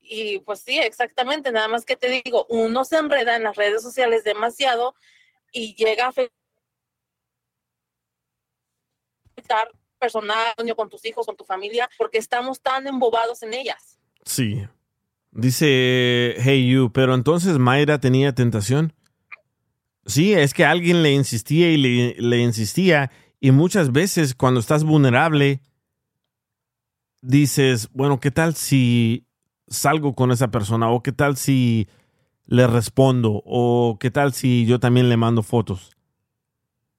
Q: Y pues sí, exactamente, nada más que te digo, uno se enreda en las redes sociales demasiado y llega a afectar personal con tus hijos, con tu familia, porque estamos tan embobados en ellas.
C: Sí. Dice Hey You, pero entonces Mayra tenía tentación. Sí, es que alguien le insistía y le insistía y muchas veces cuando estás vulnerable dices, bueno, ¿qué tal si salgo con esa persona? ¿O qué tal si le respondo? ¿O qué tal si yo también le mando fotos?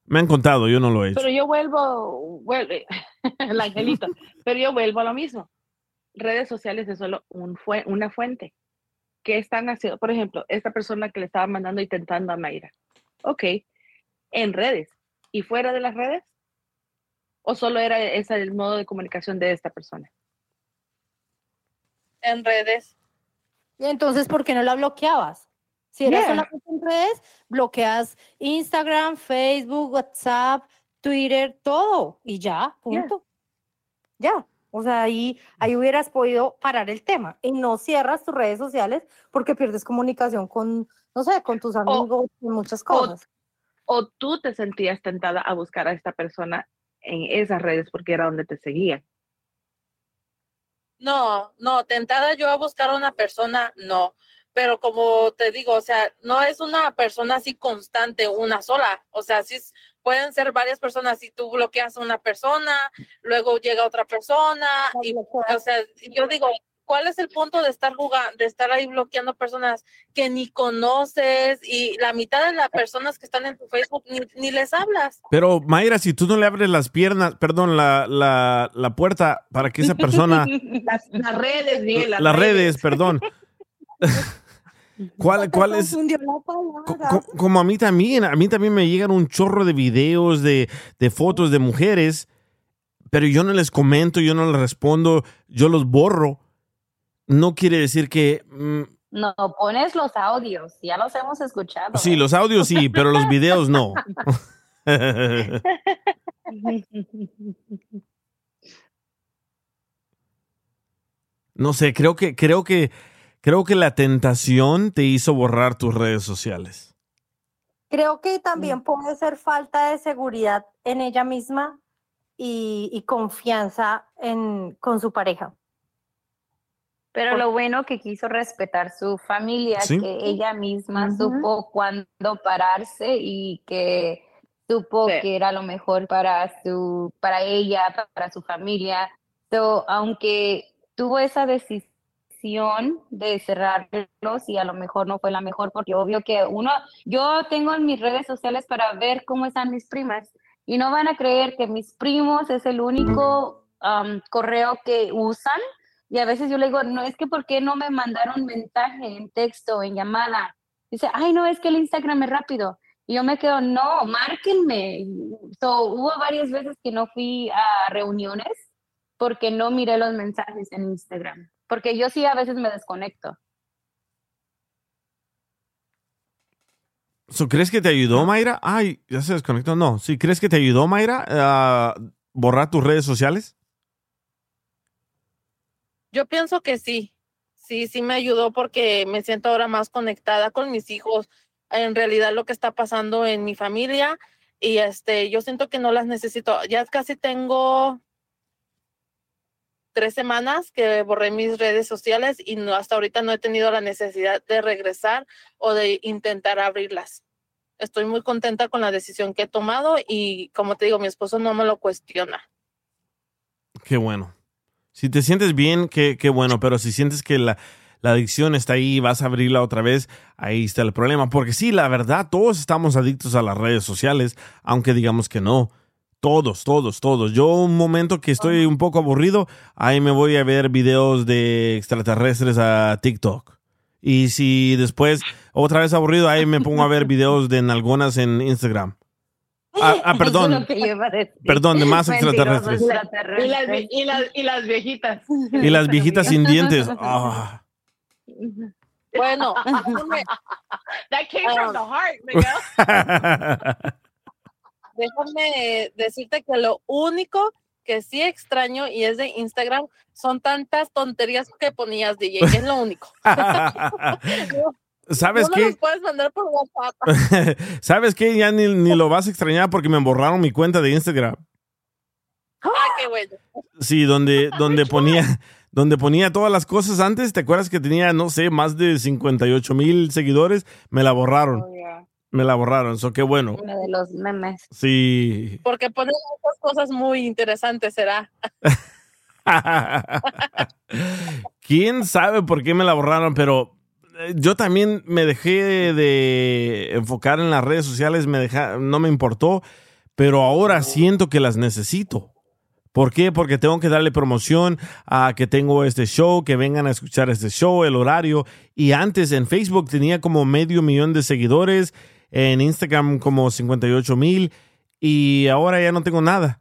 C: Me han contado, yo no lo he hecho.
L: Pero yo vuelvo, vuelve, el angelito, pero yo vuelvo a lo mismo. Redes sociales es solo un fue, una fuente. ¿Qué están haciendo? Por ejemplo, esta persona que le estaba mandando y tentando a Mayra. Ok, en redes. ¿Y fuera de las redes? ¿O solo era ese el modo de comunicación de esta persona?
Q: En redes.
H: Y entonces, ¿por qué no la bloqueabas? Si
L: Yeah.
H: solamente en redes, bloqueas Instagram, Facebook, WhatsApp, Twitter, todo y ya, punto. Ya. O sea, ahí, ahí hubieras podido parar el tema y no cierras tus redes sociales porque pierdes comunicación con, no sé, con tus amigos, con muchas cosas.
L: ¿O tú te sentías tentada a buscar a esta persona en esas redes porque era donde te seguían?
Q: No, no, tentada yo a buscar a una persona, no. Pero como te digo, o sea, no es una persona así constante, una sola. O sea, sí es- pueden ser varias personas. Si tú bloqueas a una persona, luego llega otra persona, y, o sea, yo digo, ¿cuál es el punto de estar jugando, de estar ahí bloqueando personas que ni conoces y la mitad de las personas que están en tu Facebook ni, ni les hablas?
C: Pero Mayra, si tú no le abres las piernas, perdón, la, la, la puerta para que esa persona,
L: las, las redes, Miguel,
C: las, redes, perdón. ¿Cuál, cuál es? Co- co- como a mí también, a mí también me llegan un chorro de videos, de, de fotos de mujeres, pero yo no les comento, yo no les respondo, yo los borro. No quiere decir que... mm,
M: No, pones los audios, ya los hemos escuchado.
C: sí, los audios sí, pero los videos no. no sé, creo que, creo que, creo que la tentación te hizo borrar tus redes sociales.
H: Creo que también puede ser falta de seguridad en ella misma y, y confianza en, con su pareja.
M: Pero lo bueno que quiso respetar su familia,
H: Sí.
M: que ella misma
H: Ujú.
M: supo cuándo pararse y que supo que era lo mejor para su, para ella, para su familia. So, aunque tuvo esa decisión de cerrarlos y a lo mejor no fue la mejor, porque obvio que uno, yo tengo en mis redes sociales para ver cómo están mis primas y no van a creer que mis primos es el único um, correo que usan. Y a veces yo le digo, no, es que ¿por qué no me mandaron mensaje en texto, en llamada? Dice, ay, no, es que el Instagram es rápido. Y yo me quedo, no, márquenme. So, hubo varias veces que no fui a reuniones porque no miré los mensajes en Instagram. Porque yo sí a veces me desconecto.
C: So, ¿Crees que te ayudó, Mayra? Ay, ya se desconectó. No, sí, ¿crees que te ayudó, Mayra, a borrar tus redes sociales?
Q: Yo pienso que sí, sí, sí me ayudó porque me siento ahora más conectada con mis hijos, en realidad lo que está pasando en mi familia y este, yo siento que no las necesito. Ya casi tengo tres semanas que borré mis redes sociales y no, hasta ahorita no he tenido la necesidad de regresar o de intentar abrirlas. Estoy muy contenta con la decisión que he tomado y como te digo, mi esposo no me lo cuestiona.
C: Qué bueno. Si te sientes bien, qué, qué bueno, pero si sientes que la, la adicción está ahí vas a abrirla otra vez, ahí está el problema. Porque sí, la verdad, todos estamos adictos a las redes sociales, aunque digamos que no. Todos, todos, todos. Yo un momento que estoy un poco aburrido, ahí me voy a ver videos de extraterrestres a TikTok. Y si después, otra vez aburrido, ahí me pongo a ver videos de nalgonas en Instagram. Ah, ah, perdón. Perdón, de más extraterrestres.
L: Y las, y las, y las viejitas.
C: Y las viejitas sin dientes. Ah.
Q: Bueno,
L: That came from the heart, Miguel.
Q: Déjame decirte que lo único que sí extraño y es de Instagram son tantas tonterías que ponías, DJ. Es lo único.
C: ¿Sabes
Q: no me
C: qué?
Q: los puedes mandar por WhatsApp.
C: ¿Sabes qué? Ya ni, ni lo vas a extrañar porque me borraron mi cuenta de Instagram.
Q: Ah, qué bueno.
C: Sí, donde, donde ponía, donde ponía todas las cosas antes. ¿Te acuerdas que tenía, no sé, más de 58 mil seguidores? Me la borraron. Me la borraron. Eso qué bueno.
M: Uno de los memes.
C: Sí.
Q: Porque ponen otras cosas muy interesantes, será.
C: ¿Quién sabe por qué me la borraron? Pero eh, yo también me dejé de enfocar en las redes sociales, me deja, no me importó, pero ahora siento que las necesito. ¿Por qué? Porque tengo que darle promoción a que tengo este show, que vengan a escuchar este show, el horario. Y antes en Facebook tenía como medio millón de seguidores, en Instagram como 58 mil y ahora ya no tengo nada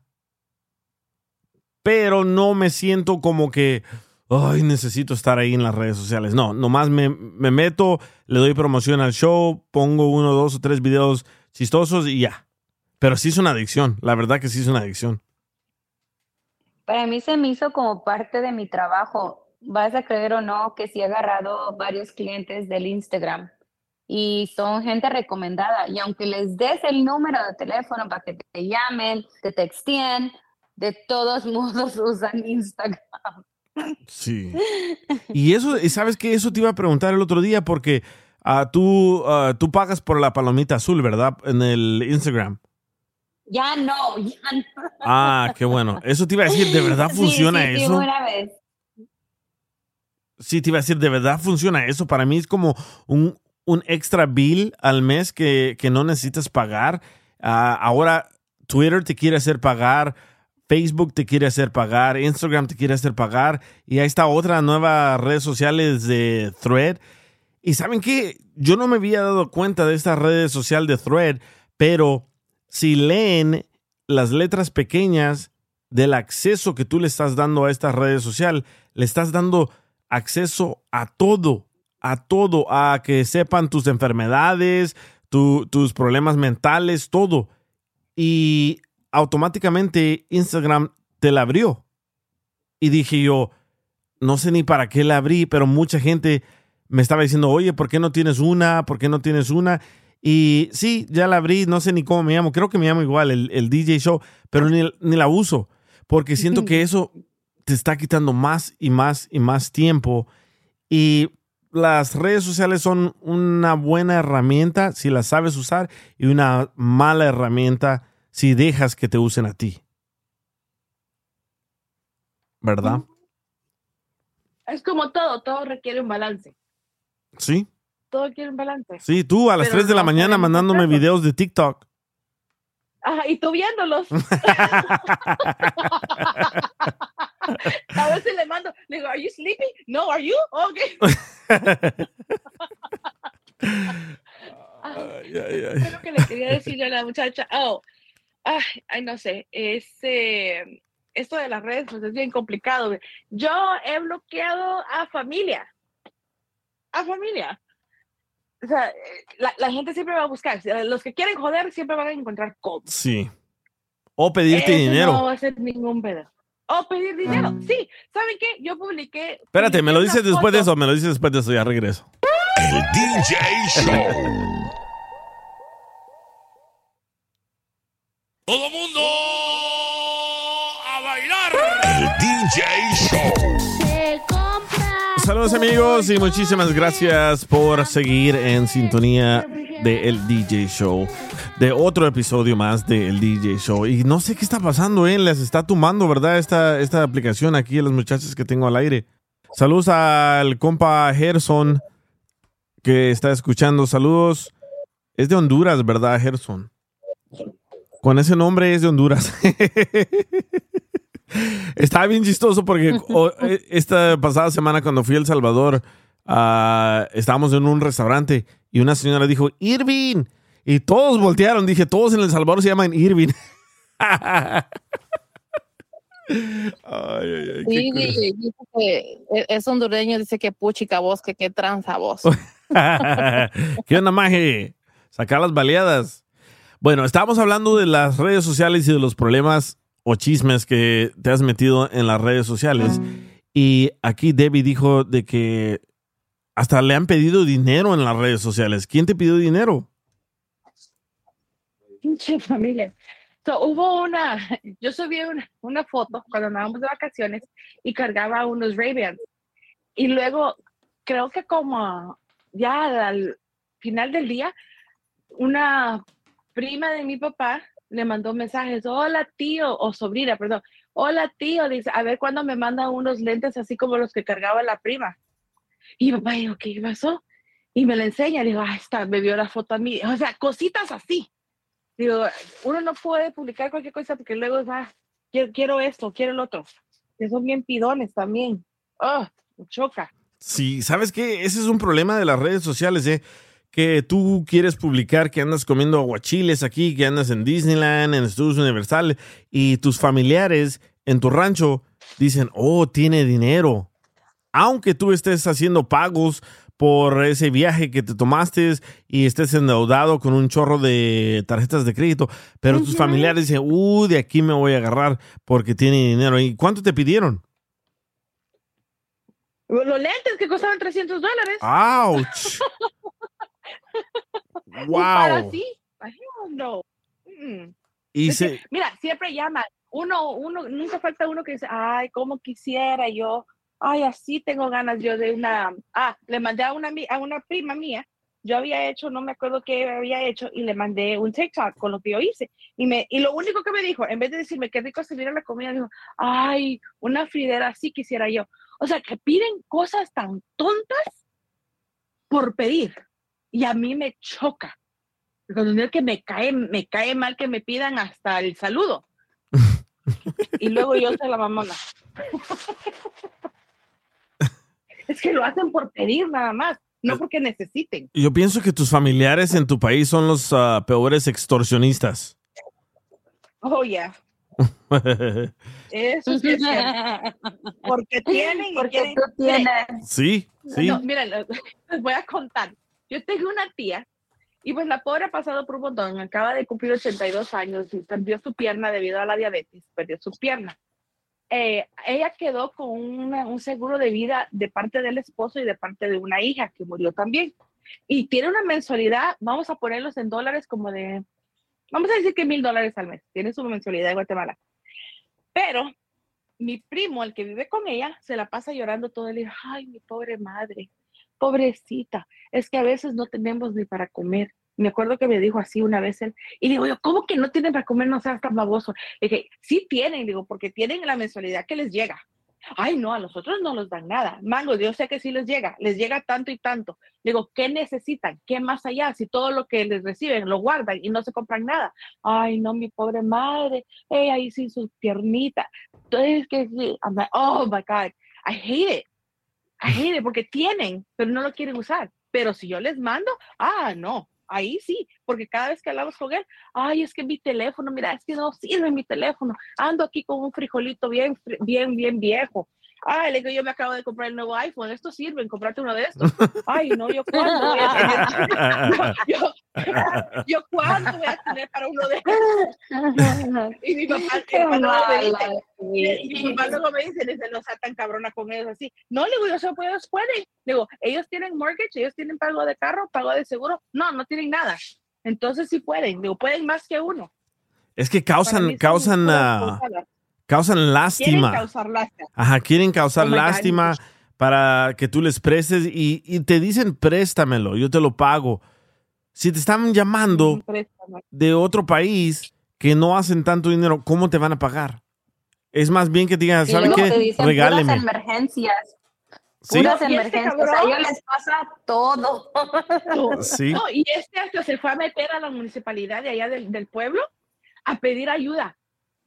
C: pero no me siento como que, ay, necesito estar ahí en las redes sociales. No, nomás me, me meto, le doy promoción al show, pongo uno, dos o tres videos chistosos y ya. Pero sí es una adicción, la verdad que sí es una adicción.
M: Para mí se me hizo como parte de mi trabajo. Vas a creer o no que sí he agarrado varios clientes del Instagram y son gente recomendada. Y aunque les des el número de teléfono para que te llamen, te texten, de todos modos usan Instagram.
C: Sí. Y eso, y ¿sabes qué? Eso te iba a preguntar el otro día porque ah, tú, ah, tú pagas por la palomita azul, ¿verdad? En el Instagram.
M: Ya no, ya no.
C: Ah, qué bueno. Eso te iba a decir, ¿de verdad funciona
M: sí, sí,
C: eso?
M: una vez.
C: Sí, te iba a decir, ¿de verdad funciona eso? Para mí es como un, un extra bill al mes que, que no necesitas pagar. Ah, ahora Twitter te quiere hacer pagar, Facebook te quiere hacer pagar, Instagram te quiere hacer pagar y ahí está otra nueva redes sociales de Thread. Y saben qué, yo no me había dado cuenta de esta red social de Thread, pero si leen las letras pequeñas del acceso que tú le estás dando a esta red social, le estás dando acceso a todo, a todo, a que sepan tus enfermedades, tu- tus problemas mentales, todo. Y automáticamente Instagram te la abrió. Y dije yo, no sé ni para qué la abrí, pero mucha gente me estaba diciendo, oye, ¿por qué no tienes una? ¿Por qué no tienes una? Y sí, ya la abrí, no sé ni cómo me llamo, creo que me llamo igual, el, el DJ Show, pero ni, ni la uso, porque siento que eso te está quitando más y más y más tiempo. Y las redes sociales son una buena herramienta si las sabes usar y una mala herramienta si dejas que te usen a ti. ¿Verdad?
L: Es como todo, todo requiere un balance.
C: Sí.
L: Todo requiere un balance.
C: Sí, tú a las
L: Pero
C: 3 de la mañana
L: podemos
C: mandándome videos de TikTok.
L: Ajá, y tú viéndolos. A veces le mando, le digo, ¿Are you sleeping? No, ¿are you? Okay. ¿Qué es lo que le quería decir a la muchacha? Oh, ay, ay, no sé, es, eh, esto de las redes pues, es bien complicado. Yo he bloqueado a familia, a familia. O sea, eh, la, la gente siempre va a buscar, los que quieren joder siempre van a encontrar cómo.
C: Sí. O pedirte
L: Eso
C: dinero.
L: No va a ser ningún pedo. O pedir dinero. Sí, ¿saben qué? Yo publiqué.
C: Espérate, me lo dices después de eso, me lo dices después de eso, ya regreso.
B: El DJ Show. Todo mundo a bailar. El DJ Show.
C: Saludos amigos y muchísimas gracias por seguir en sintonía de El DJ Show, de otro episodio más de El DJ Show. Y no sé qué está pasando, ¿eh? Les está tumbando, ¿verdad? Esta, esta aplicación aquí a las muchachas que tengo al aire. Saludos al compa Gerson que está escuchando. Saludos. Es de Honduras, ¿verdad, Gerson? Con ese nombre es de Honduras. Estaba bien chistoso porque eh, esta pasada semana cuando fui a El Salvador, ah, estábamos en un restaurante y una señora dijo, Irving. Y todos voltearon. Dije, todos en El Salvador se llaman Irving. ay, ay, ay, qué
R: Sí, dice que e- es hondureño, dice que puchica voz, que qué tranza voz.
C: ¿Qué onda, maje? Sacar las baleadas. Bueno, estábamos hablando de las redes sociales y de los problemas o chismes que te has metido en las redes sociales. Y aquí Debbie dijo de que hasta le han pedido dinero en las redes sociales. ¿Quién te pidió dinero?
L: Pinche familia. So, hubo una, yo subí una, una foto cuando andábamos de vacaciones y cargaba unos Ray-Bans. Y luego, creo que como ya al final del día, una prima de mi papá le mandó mensajes, hola tío, o sobrina, perdón, hola tío, dice, a ver cuándo me manda unos lentes así como los que cargaba la prima. Y papá dijo, ¿qué pasó? Y me la enseña, digo, ah, está, me vio la foto a mí. O sea, cositas así. Digo, uno no puede publicar cualquier cosa porque luego va, quiero, quiero esto, quiero el otro. Que son bien pidones también. Oh, me choca.
C: Sí, ¿sabes qué? Ese es un problema de las redes sociales, ¿eh? Que tú quieres publicar que andas comiendo aguachiles aquí, que andas en Disneyland, en Estudios Universal, y tus familiares en tu rancho dicen, oh, tiene dinero. Aunque tú estés haciendo pagos por ese viaje que te tomaste y estés endeudado con un chorro de tarjetas de crédito, pero tus familiares dicen, uh, de aquí me voy a agarrar porque tiene dinero. ¿Y cuánto te pidieron?
L: Los lentes que costaban 300 dólares.
C: ¡Auch!
L: Para
C: ¡Wow!
L: sí. Mm.
C: Y
L: Es que,
C: se,
L: mira, siempre llama. Uno, uno, nunca falta uno que dice, ay, cómo quisiera yo, ay, así tengo ganas yo de una, ah, le mandé a una, a una prima mía, yo había hecho, no me acuerdo qué había hecho, y le mandé un TikTok con lo que yo hice. Y, me, y lo único que me dijo, en vez de decirme qué rico se mira la comida, dijo, ay, una fridera así quisiera yo. O sea, que piden cosas tan tontas por pedir. Y a mí me choca. Cuando digo que me cae, me cae mal que me pidan hasta el saludo. y luego yo soy la mamona. es que lo hacen por pedir nada más, no porque necesiten.
C: yo pienso que tus familiares en tu país son los ah, peores extorsionistas.
L: Oh, yeah. Eso sí es cierto. Porque tienen y
M: Porque
L: quieren-
M: tú tienes.
C: Sí, sí.
L: No, miren, les les voy a contar. Yo tengo una tía y pues la pobre ha pasado por un montón. Acaba de cumplir 82 años y perdió su pierna debido a la diabetes. Perdió su pierna. Eh, ella quedó con un seguro de vida de parte del esposo y de parte de una hija que murió también. Y tiene una mensualidad, vamos a ponerlos en dólares como de, vamos a decir que mil dólares al mes. Tiene su mensualidad en Guatemala. Pero mi primo, el que vive con ella, se la pasa llorando todo el día. Ay, mi pobre madre, pobrecita, es que a veces no tenemos ni para comer. Me acuerdo que me dijo así una vez él, y digo yo, ¿cómo que no tienen para comer? No seas tan baboso. Le dije, sí tienen, digo, porque tienen la mensualidad que les llega. Ay, no, a los otros no les dan nada. Mango, yo sé que sí les llega, les llega tanto y tanto. Digo, ¿qué necesitan? ¿Qué más allá? Si todo lo que les reciben lo guardan y no se compran nada. Ay, no, mi pobre madre, ella ahí sin sus piernitas. Entonces, que sí, I'm like, oh my God, I hate it. It porque tienen, pero no lo quieren usar. Pero si yo les mando, ah, no, ahí sí, porque cada vez que hablamos con él, ay, es que mi teléfono, mira, es que no sirve mi teléfono. Ando aquí con un frijolito bien, bien, bien viejo. Ay, le digo, yo me acabo de comprar el nuevo iPhone, estos sirven, comprate uno de estos. Ay, no, yo cuándo voy a tener, yo, yo, yo cuándo voy a tener para uno de estos. Y mi papá, mi
M: Qué
L: papá me dice, y, y mi papá luego me dice, dice, no sea tan cabrona con ellos así. No, le digo, yo pues ellos pueden. Digo, ellos tienen mortgage, ellos tienen pago de carro, pago de seguro. No, no tienen nada. Entonces sí pueden, digo, pueden más que uno.
C: Es que causan, causan, ah, causan
L: Quieren
C: lástima.
L: causar lástima.
C: Ajá, quieren causar
L: Oh my God.
C: lástima para que tú les prestes y, y te dicen préstamelo, yo te lo pago. Si te están llamando de otro país que no hacen tanto dinero, ¿cómo te van a pagar? Es más bien que te digan,
M: Y
C: ¿sabe
M: luego
C: qué?
M: te dicen
C: Regáleme.
M: puras emergencias.
C: ¿Sí?
M: Puras
L: este
M: emergencias.
L: cabrón-
M: A ellos les pasa todo.
C: Sí.
L: No, y este hasta se fue a meter a la municipalidad de allá del, del pueblo a pedir ayuda,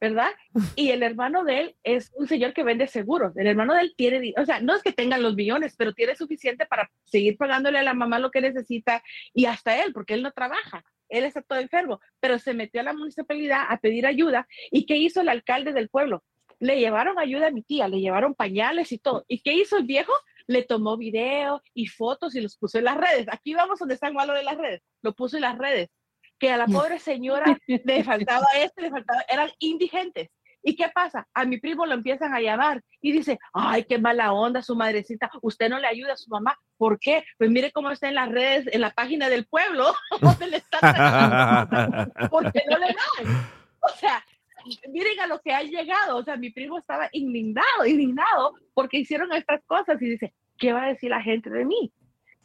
L: ¿verdad? Y el hermano de él es un señor que vende seguros. El hermano de él tiene, o sea, no es que tengan los millones, pero tiene suficiente para seguir pagándole a la mamá lo que necesita y hasta él, porque él no trabaja. Él está todo enfermo, pero se metió a la municipalidad a pedir ayuda. ¿Y qué hizo el alcalde del pueblo? Le llevaron ayuda a mi tía, le llevaron pañales y todo. ¿Y qué hizo el viejo? Le tomó video y fotos y los puso en las redes. Aquí vamos donde está el malo de las redes. Lo puso en las redes. Que a la pobre señora le faltaba esto, le faltaba, eran indigentes. ¿Y qué pasa? A mi primo lo empiezan a llamar y dice, ay, qué mala onda su madrecita, usted no le ayuda a su mamá. ¿Por qué? Pues mire cómo está en las redes, en la página del pueblo, donde le están porque no le dan. O sea, miren a lo que ha llegado. O sea, mi primo estaba indignado, indignado, porque hicieron estas cosas y dice, ¿qué va a decir la gente de mí?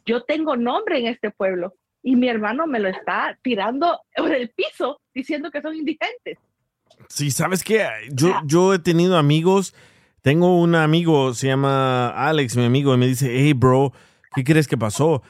L: Yo tengo nombre en este pueblo y mi hermano me lo está tirando por el piso diciendo que son indigentes.
C: Sí, ¿sabes qué? Yo, yo he tenido amigos, tengo un amigo, se llama Alex, mi amigo, y me dice, hey, bro, ¿qué crees que pasó?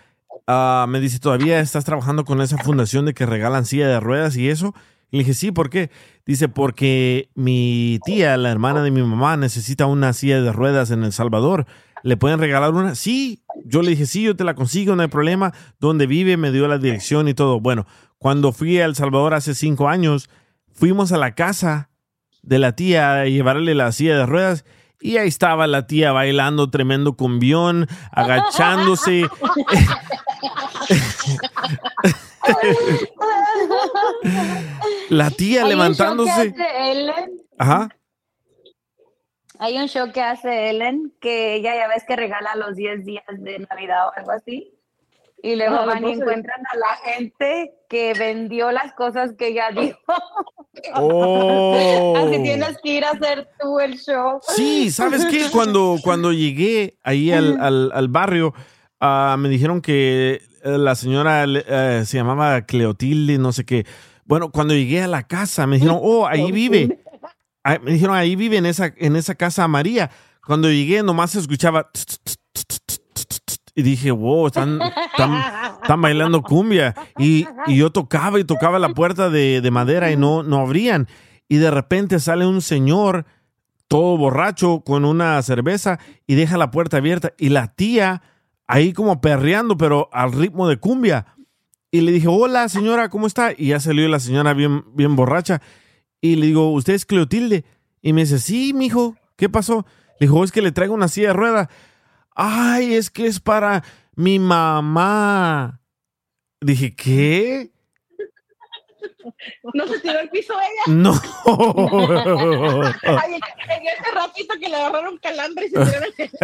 C: Ah, me dice, ¿todavía estás trabajando con esa fundación de que regalan silla de ruedas y eso? Y le dije, sí, ¿por qué? Dice, porque mi tía, la hermana de mi mamá, necesita una silla de ruedas en El Salvador. ¿Le pueden regalar una? Sí. Yo le dije, sí, yo te la consigo, no hay problema. ¿Dónde vive? Me dio la dirección y todo. Bueno, cuando fui a El Salvador hace cinco años, fuimos a la casa de la tía a llevarle la silla de ruedas y ahí estaba la tía bailando tremendo cumbión, agachándose. la tía levantándose. Ajá.
M: Hay un show que hace Ellen que ella ya ves que regala los 10 días de Navidad o algo así. Y luego
L: Ah,
M: van y
L: no
M: encuentran a la gente que vendió las cosas que ella dijo.
C: Oh.
M: Así tienes que ir a hacer tú el show.
C: Sí, ¿sabes qué? Cuando, cuando llegué ahí al, al- al barrio, ah, me dijeron que eh, la señora eh, se llamaba Cleotilde, no sé qué. Bueno, cuando llegué a la casa, me dijeron, oh, ahí vive. Ah, Me dijeron, ahí vive en esa, en esa casa María. Cuando llegué, nomás escuchaba. Y dije, wow, están, están, están bailando cumbia. Y, y yo tocaba y tocaba la puerta de, de madera y no, no abrían. Y de repente sale un señor todo borracho con una cerveza y deja la puerta abierta. Y la tía ahí como perreando, pero al ritmo de cumbia. Y le dije, hola señora, ¿cómo está? Y ya salió la señora bien, bien borracha. Y le digo, ¿usted es Cleotilde? Y me dice, sí, mijo, ¿qué pasó? Le dijo, es que le traigo una silla de rueda. Ay, es que es para mi mamá. Dije, ¿qué?
L: ¿No se tiró al piso ella?
C: No.
L: Ay, en ese ratito que le agarraron calambre y se tiró al piso.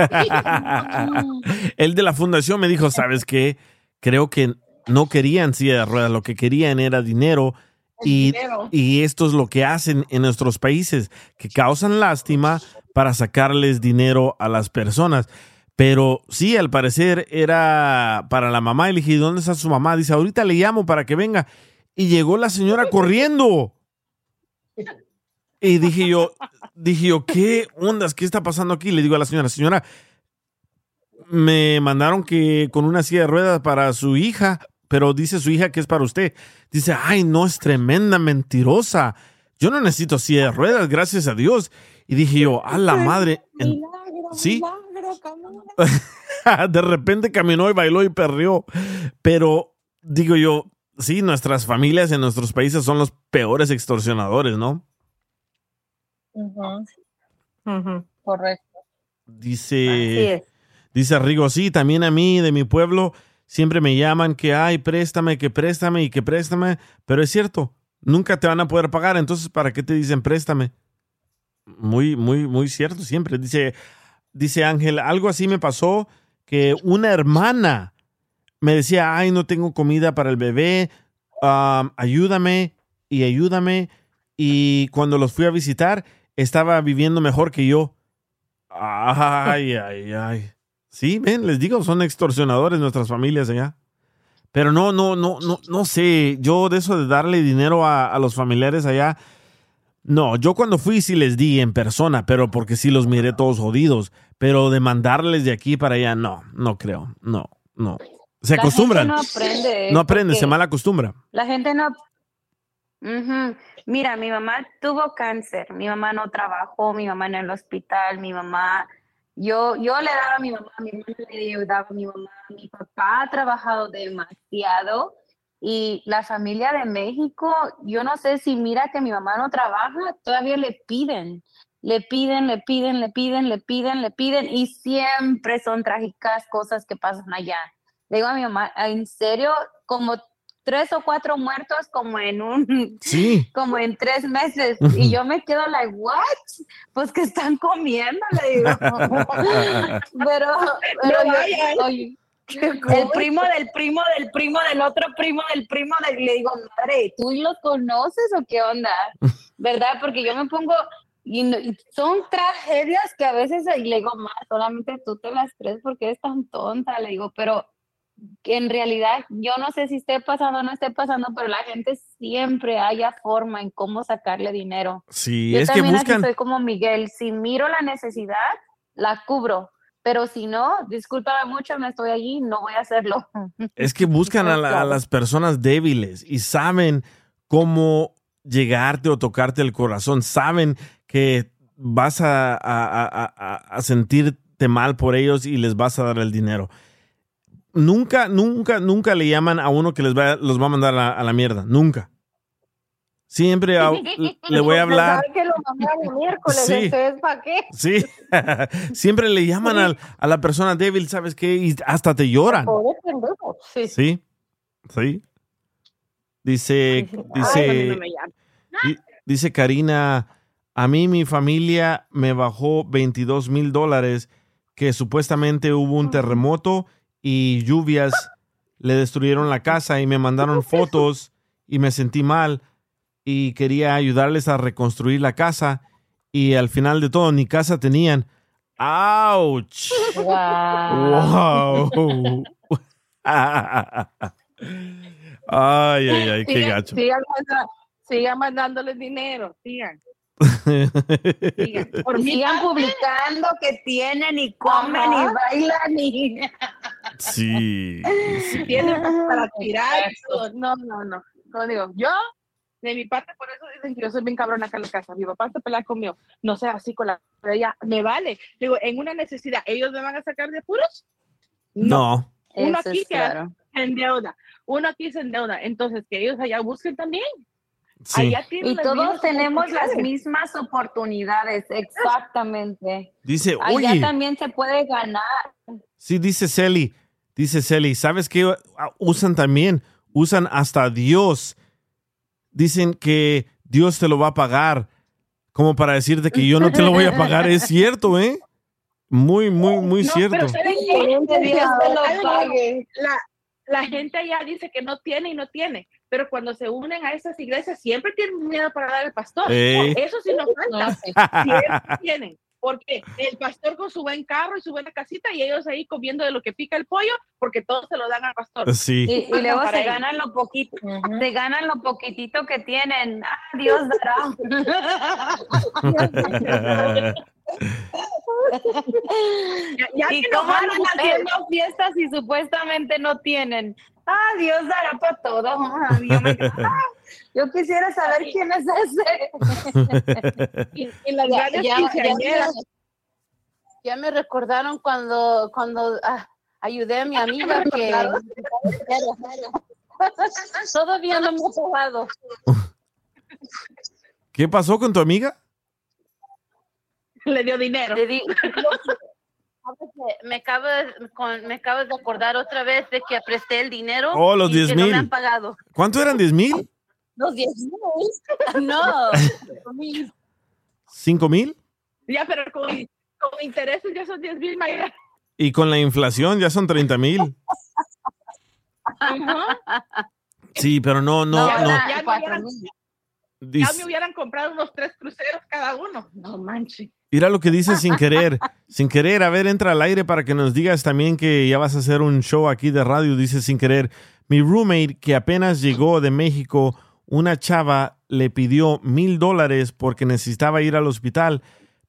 C: El de la fundación me dijo, ¿sabes qué? Creo que no querían silla de ruedas, lo que querían era dinero. Y, y esto es lo que hacen en nuestros países, que causan lástima para sacarles dinero a las personas. Pero sí, al parecer era para la mamá. Y le dije, ¿dónde está su mamá? Dice, ahorita le llamo para que venga. Y llegó la señora corriendo. Y dije yo, dije yo, ¿qué ondas? ¿Qué está pasando aquí? Le digo a la señora, señora, me mandaron que con una silla de ruedas para su hija, pero dice su hija que es para usted. Dice, ay, no, es tremenda mentirosa. Yo no necesito silla de ruedas, gracias a Dios. Y dije yo, a la madre. En- sí. de repente caminó y bailó y perrió. Pero digo yo, sí, nuestras familias en nuestros países son los peores extorsionadores, ¿no?
M: Correcto.
C: Dice, dice Rigo, sí, también a mí, de mi pueblo, siempre me llaman que, ay, préstame, que préstame y que préstame, pero es cierto, nunca te van a poder pagar, entonces, ¿para qué te dicen préstame? Muy, muy, muy cierto siempre. Dice, dice Ángel, algo así me pasó que una hermana me decía, ay, no tengo comida para el bebé, ayúdame y ayúdame. y cuando los fui a visitar, estaba viviendo mejor que yo. Ay, ay, ay. Sí, ven, les digo, son extorsionadores nuestras familias allá. Pero no, no, no, no, no sé. Yo de eso de darle dinero a, a los familiares allá. No, yo cuando fui sí les di en persona, pero porque sí los miré todos jodidos. Pero de mandarles de aquí para allá, no, no creo. No, no. Se
M: La
C: acostumbran.
M: gente no aprende,
C: No aprende, se mal acostumbra.
M: La gente no. Mira, mi mamá tuvo cáncer, mi mamá no trabajó, mi mamá en el hospital, mi mamá, yo, yo le daba a mi mamá, mi hermana le ayudaba a mi mamá, mi papá ha trabajado demasiado y la familia de México, yo no sé si mira que mi mamá no trabaja, todavía le piden, le piden, le piden, le piden, le piden, le piden y siempre son trágicas cosas que pasan allá. Le digo a mi mamá, en serio, como tres o cuatro muertos como en un,
C: Sí.
M: como en tres meses. Y yo me quedo like, what? Pues que están comiendo, le digo. pero, pero
L: No
M: yo-
L: vayan.
M: oye, el primo del primo del primo del otro primo del primo del, le digo, madre, ¿tú los conoces o qué onda? ¿Verdad? Porque yo me pongo, y, no- y son tragedias que a veces y le digo, ma, solamente tú te las crees porque eres tan tonta, le digo, pero en realidad yo no sé si esté pasando o no esté pasando, pero la gente siempre haya forma en cómo sacarle dinero.
C: Sí,
M: Yo
C: es que
M: también así
C: buscan.
M: soy como Miguel, si miro la necesidad, la cubro, pero si no, discúlpame mucho, me estoy allí, no voy a hacerlo.
C: Es que buscan a, la- a las personas débiles y saben cómo llegarte o tocarte el corazón. Saben que vas a, a- a- a- a sentirte mal por ellos y les vas a dar el dinero. Nunca, nunca, nunca le llaman a uno que les va, los va a mandar a la, a la mierda. Nunca. Siempre a- le voy a hablar.
H: Sabe que lo miércoles,
C: Sí.
H: entonces ¿para qué?
C: Sí, siempre le llaman al- a la persona débil, ¿sabes qué? Y hasta te lloran.
H: Sí.
C: Sí, sí. Dice,
L: Ay,
C: dice,
L: no me llaman.
C: di- dice Karina, a mí mi familia me bajó 22 mil dólares que supuestamente hubo un terremoto y lluvias le destruyeron la casa y me mandaron fotos y me sentí mal y quería ayudarles a reconstruir la casa y al final de todo ni casa tenían. ¡Auch! ¡Wow! ay, ay, ay, qué
L: Sigan-
C: gacho.
L: Sigan, manda- sigan mandándoles dinero, sigan.
M: Por sigan publicando que tienen y comen y bailan y...
C: Sí, sí.
L: Tienen para tirar. No, no, no. Como digo, yo, de mi parte, por eso dicen que yo soy bien cabrona acá en la casa. Mi papá se pelea conmigo. No sea así con la. Pero ella, me vale. Digo, en una necesidad, ¿ellos me van a sacar de apuros?
C: No.
L: Uno
M: Eso
L: aquí que
M: claro.
L: se endeuda. Uno aquí se endeuda. Entonces, que ellos allá busquen también.
C: Sí.
M: Y todos tenemos las mismas oportunidades, exactamente.
C: Dice,
M: Allá
C: oye,
M: también se puede ganar.
C: sí, dice Celi, dice Celi, ¿sabes qué usan también? Usan hasta Dios. Dicen que Dios te lo va a pagar, como para decirte que yo no te lo voy a pagar. Es cierto, ¿eh? Muy, muy, muy
L: No,
C: cierto.
L: pero.
M: Que Dios te lo pague.
L: La, la gente allá dice que no tiene y no tiene, pero cuando se unen a esas iglesias siempre tienen miedo para dar al pastor. Eso sí no falta. Siempre tienen. Porque el pastor con su buen carro y su buena casita y ellos ahí comiendo de lo que pica el pollo porque todos se lo dan al pastor.
C: Sí.
M: Y, y luego
L: Para
M: se ganan lo poquito, se ganan lo poquitito que tienen. Ah, Dios dará.
L: ya
M: ¿Y
L: que no
M: cómo andan haciendo fiestas si supuestamente no tienen? Ah, Dios dará para todo. Ah, Yo, me- ah, yo quisiera saber quién es ese.
L: Y, y las
I: Ya, ya- ya me- ya me recordaron cuando, cuando ah, ayudé a mi amiga que todavía no me he pagado.
C: ¿Qué pasó con tu amiga?
L: Le dio dinero.
I: Le di- me acabo, de, con- me acabo de acordar otra vez de que presté el dinero
C: Oh, los
I: y
C: 10
I: que no me
C: mil.
I: han pagado.
C: ¿Cuánto eran? ¿10 mil?
I: Los 10 mil. No.
C: ¿Cinco mil?
L: Ya, pero con, con intereses ya son 10 mil mayores.
C: Y con la inflación ya son 30 mil. Sí, pero no, no,
L: ya,
C: no.
L: ya, no, ya, Ya me hubieran comprado unos tres cruceros cada uno. No manches.
C: Mira lo que dice sin querer. Sin querer, a ver, entra al aire para que nos digas también que ya vas a hacer un show aquí de radio. Dice sin querer, mi roommate que apenas llegó de México, una chava le pidió mil dólares porque necesitaba ir al hospital,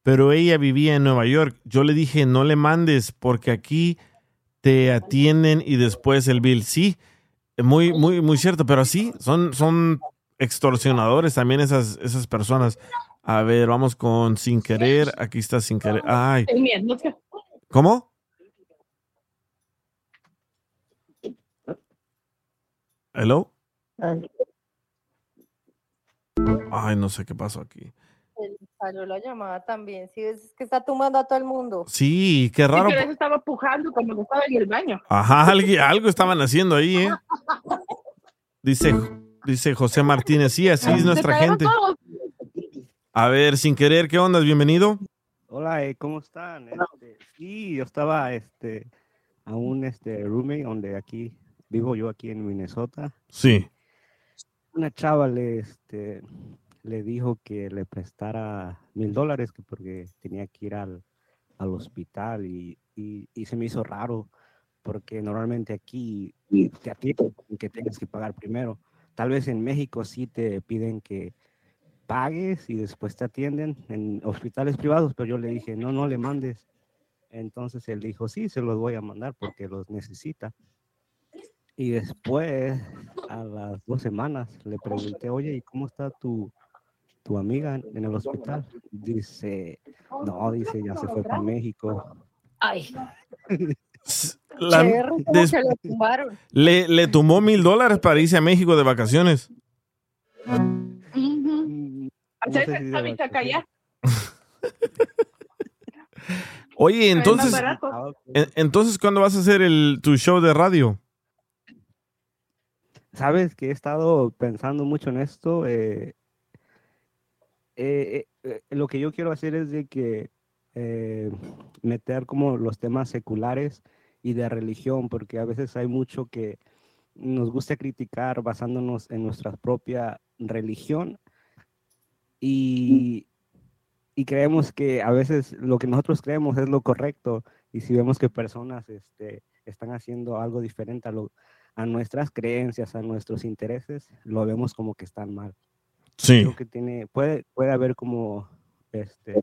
C: pero ella vivía en Nueva York. Yo le dije, no le mandes porque aquí te atienden y después el bill. Sí, muy, muy, muy cierto, pero sí, son, son extorsionadores también esas, esas personas. A ver, vamos con sin querer. Aquí está sin querer. Ay,
L: no sé.
C: ¿cómo? Hello. Ay, no sé qué pasó aquí.
H: Salió la llamada también. Sí, es que está tumbando a todo el mundo.
C: Sí, qué
L: Sí,
C: raro.
L: pero eso estaba pujando como que estaba en el baño.
C: Ajá, algo estaban haciendo ahí, ¿eh? Dice, dice José Martínez, sí, así es nuestra gente. A ver, sin querer, ¿qué onda? Bienvenido.
S: Hola, eh, ¿cómo están? Este, sí, yo estaba este, a un este, roommate donde aquí vivo yo aquí en Minnesota.
C: Sí.
S: Una chava le, este, le dijo que le prestara mil dólares que porque tenía que ir al, al hospital y, y- y se me hizo raro porque normalmente aquí te atienden que tengas que pagar primero. Tal vez en México sí te piden que pagues y después te atienden en hospitales privados, pero yo le dije, no, no le mandes. Entonces él dijo, sí, se los voy a mandar porque los necesita. Y después, a las dos semanas, le pregunté, oye, ¿y cómo está tu, tu amiga en, el hospital? Dice, no, dice, ya se fue para México.
H: Ay.
C: La-
H: Cherry, ¿cómo
C: des-
H: se lo
C: le, le tomó mil dólares para irse a México de vacaciones.
L: Hacer
S: sé si
L: callar.
C: Oye, entonces, en- entonces, ¿cuándo vas a hacer el, tu show de radio?
S: Sabes que he estado pensando mucho en esto. eh, eh, eh, eh, lo que yo quiero hacer es de que eh, meter como los temas seculares y de religión, porque a veces hay mucho que nos gusta criticar basándonos en nuestra propia religión y, y creemos que a veces lo que nosotros creemos es lo correcto y si vemos que personas este, están haciendo algo diferente a, lo, a nuestras creencias, a nuestros intereses, lo vemos como que están mal.
C: Sí.
S: Creo que tiene, puede, puede haber como este,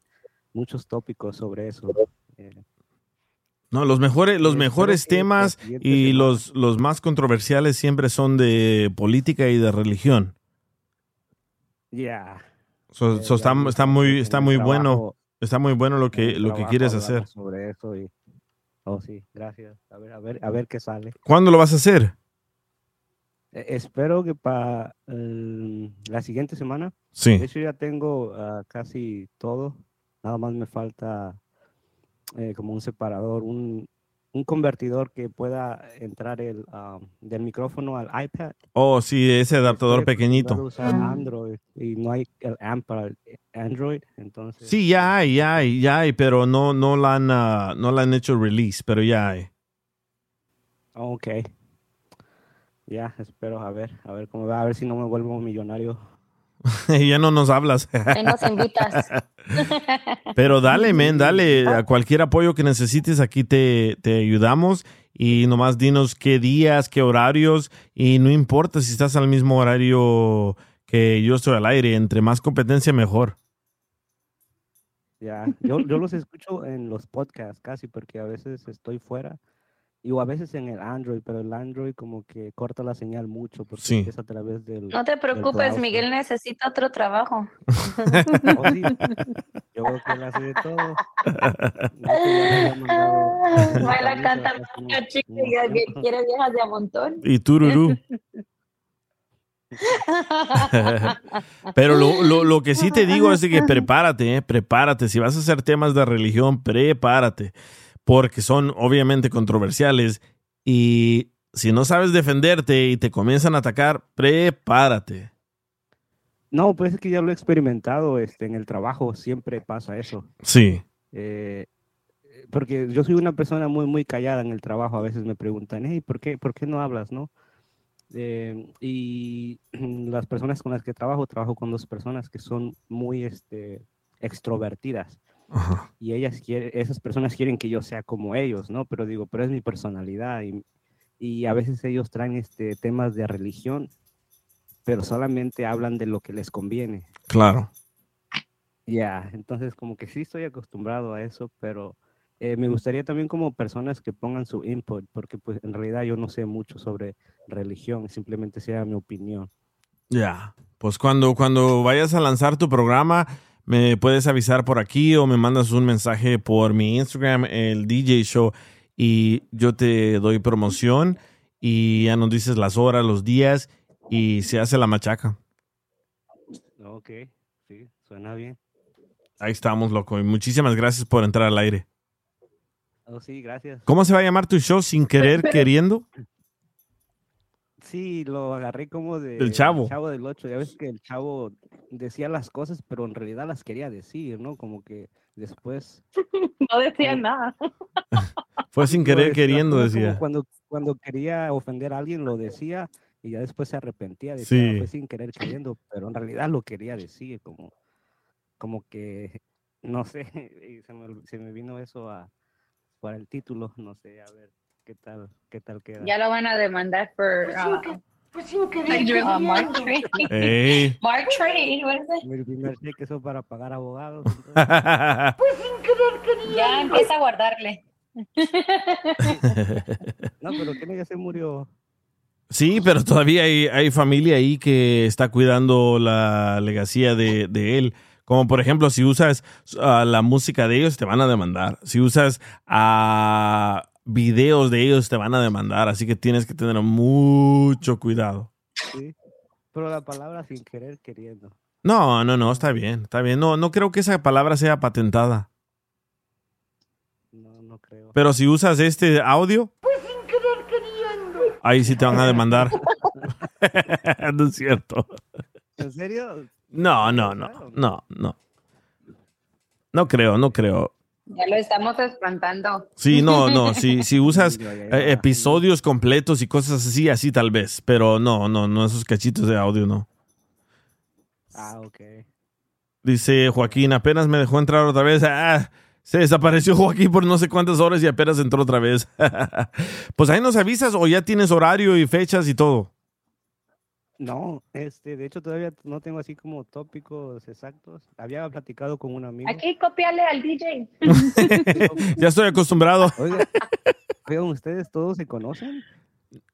S: muchos tópicos sobre eso. eh,
C: No, los mejores, los mejores temas y los, los más controversiales siempre son de política y de religión.
S: Ya.
C: So-
S: Eh,
C: so
S: ya
C: está, está muy, está muy bueno.
S: trabajo-
C: Está muy bueno lo que, lo que quieres hacer.
S: Sobre eso y, oh sí, gracias. A ver, a ver, a ver qué sale.
C: ¿Cuándo lo vas a hacer?
S: Eh, espero que para la siguiente semana.
C: Sí.
S: De hecho, ya tengo ah, casi todo. Nada más me falta eh, como un separador, un, un convertidor que pueda entrar el, ah, del micrófono al iPad.
C: Oh, sí, ese adaptador
S: Estoy acostumbrado
C: pequeñito.
S: usar Android y no hay el AMP para el Android, entonces.
C: Sí, ya hay, ya hay, ya hay, pero no, no la han, ah, no la han hecho release, pero ya hay.
S: Ok. Ya, espero a ver, a ver cómo va, a ver si no me vuelvo millonario.
C: ya no nos hablas.
H: Nos invitas.
C: Pero dale, men, dale. A cualquier apoyo que necesites, aquí te, te ayudamos. Y nomás dinos qué días, qué horarios. Y no importa si estás al mismo horario que yo estoy al aire. Entre más competencia, mejor.
S: Ya, yo, yo los escucho en los podcasts casi porque a veces estoy fuera y o a veces en el Android, pero el Android como que corta la señal mucho porque
C: Sí.
S: es a través del
M: No te preocupes. Miguel necesita otro trabajo.
S: Oh, sí. Yo veo que él hace de todo.
M: Baila, canta, chica, quiere viejas de a montón.
C: Y tururú. Pero lo, lo- lo que sí te digo es de que prepárate, eh, prepárate. Si vas a hacer temas de religión, prepárate. Porque son obviamente controversiales. Y si no sabes defenderte y te comienzan a atacar, prepárate.
S: No, pues es que ya lo he experimentado este, en el trabajo, siempre pasa eso.
C: Sí.
S: Eh, porque yo soy una persona muy, muy callada en el trabajo. A veces me preguntan, hey, ¿por qué, ¿por qué no hablas, no? Eh, y las personas con las que trabajo, trabajo con dos personas que son muy este, extrovertidas. Y ellas quieren, esas personas quieren que yo sea como ellos, ¿no? Pero digo, pero es mi personalidad y, y a veces ellos traen este, temas de religión, pero solamente hablan de lo que les conviene.
C: Claro.
S: Ya, entonces como que sí estoy acostumbrado a eso, pero eh, me gustaría también como personas que pongan su input, porque pues en realidad yo no sé mucho sobre religión, simplemente sea mi opinión.
C: Ya, pues cuando, cuando vayas a lanzar tu programa, me puedes avisar por aquí o me mandas un mensaje por mi Instagram, el DJ Show, y yo te doy promoción y ya nos dices las horas, los días y se hace la machaca.
S: Ok, sí, suena bien.
C: Ahí estamos, loco. Y muchísimas gracias por entrar al aire.
S: Oh, sí, gracias.
C: ¿Cómo se va a llamar tu show sin querer, queriendo?
S: Sí, lo agarré como de...
C: Del Chavo.
S: El chavo del 8. Ya ves que el chavo decía las cosas, pero en realidad las quería decir, ¿no? Como que después...
L: No decía nada.
C: Fue sin querer,
S: decía,
C: queriendo, decía.
S: Cuando, cuando quería ofender a alguien, lo decía y ya después se arrepentía. Decía,
C: Sí.
S: fue sin querer queriendo, pero en realidad lo quería decir, como, como que, no sé, y se me, se me vino eso a, para el título, no sé, a ver qué tal, qué tal queda.
M: Ya lo van a demandar por uh, uh, Mark Trade.
C: Ey.
M: Mark Trade, is it?
S: Mi primer cheque eso para pagar abogados.
M: Ya empieza a guardarle.
S: No, pero que ya se murió.
C: Sí, pero todavía hay, hay familia ahí que está cuidando la legacía de, de él. Como por ejemplo, si usas ah, la música de ellos, te van a demandar. Si usas ah, videos de ellos, te van a demandar. Así que tienes que tener mucho cuidado.
S: Sí, pero la palabra sin querer queriendo.
C: No, no, no, está bien, está bien. No, no creo que esa palabra sea patentada.
S: No, no creo.
C: Pero si usas este audio, ahí sí te van a demandar. no es cierto.
S: ¿En serio?
C: No, no, no, no, no. No creo, no creo.
M: Ya lo estamos espantando.
C: Sí, no, no. Si, si usas eh, episodios completos y cosas así, así tal vez. Pero no, no, no, esos cachitos de audio, no.
S: Ah, ok.
C: Dice Joaquín, apenas me dejó entrar otra vez. Ah, se desapareció Joaquín por no sé cuántas horas y apenas entró otra vez. pues ahí nos avisas o ya tienes horario y fechas y todo.
S: No, este, de hecho todavía no tengo así como tópicos exactos. Había platicado con un amigo.
M: Aquí copiarle al DJ.
C: ya estoy acostumbrado.
S: Oiga, oigan, ¿ustedes todos se conocen?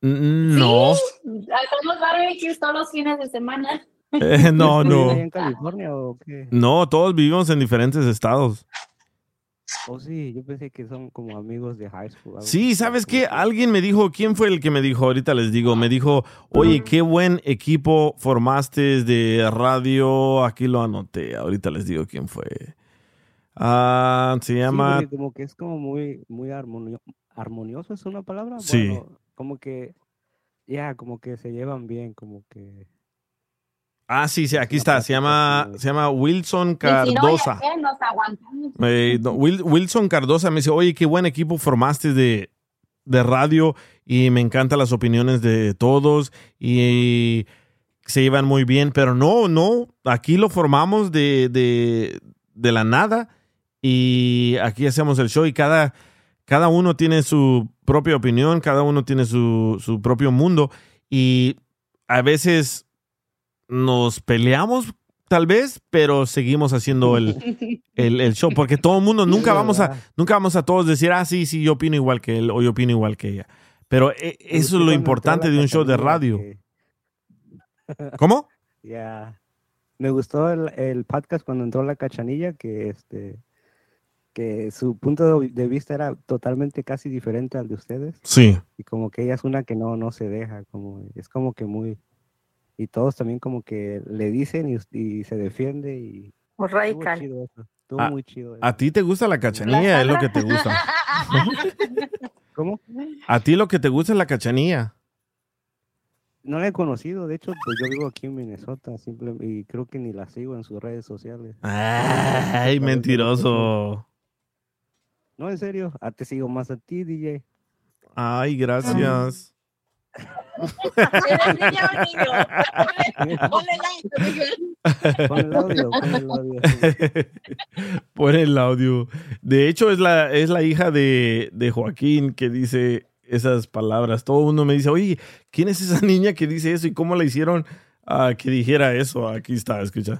C: Mm, No.
M: Hacemos barbecues todos los fines de semana.
C: Eh, no,
S: ¿Viven
C: no.
S: en California o qué?
C: No, todos vivimos en diferentes estados.
S: Oh, sí, yo pensé que son como amigos de high school.
C: Sí. ¿sabes qué? Alguien me dijo, ¿quién fue el que me dijo? Ahorita les digo, me dijo, oye, qué buen equipo formaste de radio. Aquí lo anoté, ahorita les digo quién fue. Ah, se llama...
S: como que es como muy, muy armonio- armonioso, ¿es una palabra?
C: Sí.
S: Bueno, como que, ya, como que se llevan bien, como que...
C: Ah, sí, sí, aquí está, se llama, se llama Wilson
M: si no,
C: Cardosa.
M: nos.
C: Eh, no, Wilson Cardosa me dice, oye, qué buen equipo formaste de, de radio y me encantan las opiniones de todos y se llevan muy bien, pero no, no, aquí lo formamos de, de, de la nada y aquí hacemos el show y cada, cada uno tiene su propia opinión, cada uno tiene su, su propio mundo y a veces nos peleamos tal vez, pero seguimos haciendo el, el, el show, porque todo el mundo, nunca vamos a, nunca vamos a todos decir, ah, sí, sí, yo opino igual que él o yo opino igual que ella. Pero eh, eso es lo importante de un show de radio. ¿Cómo?
S: Ya. Me gustó el, el podcast cuando entró la cachanilla, que este que su punto de de vista era totalmente casi diferente al de ustedes.
C: Sí.
S: Y como que ella es una que no, no se deja, como es como que muy y todos también como que le dicen y, y se defiende y estuvo
F: radical.
S: chido eso, estuvo
C: A,
S: muy chido. eso.
C: a ti te gusta la cachanilla, es lo que te gusta.
S: ¿Cómo?
C: A ti lo que te gusta es la cachanilla.
S: No la he conocido, de hecho, pues yo vivo aquí en Minnesota, simple, y creo que ni la sigo en sus redes sociales.
C: Ay, mentiroso.
S: No, en serio, a te sigo más a ti, DJ.
C: Ay, gracias.
S: Pon el audio, pon el audio.
C: Pon el audio. De hecho, es la, es la hija de, de Joaquín que dice esas palabras. Todo el mundo me dice, oye, ¿quién es esa niña que dice eso y cómo la hicieron a que dijera eso? Aquí está, escucha.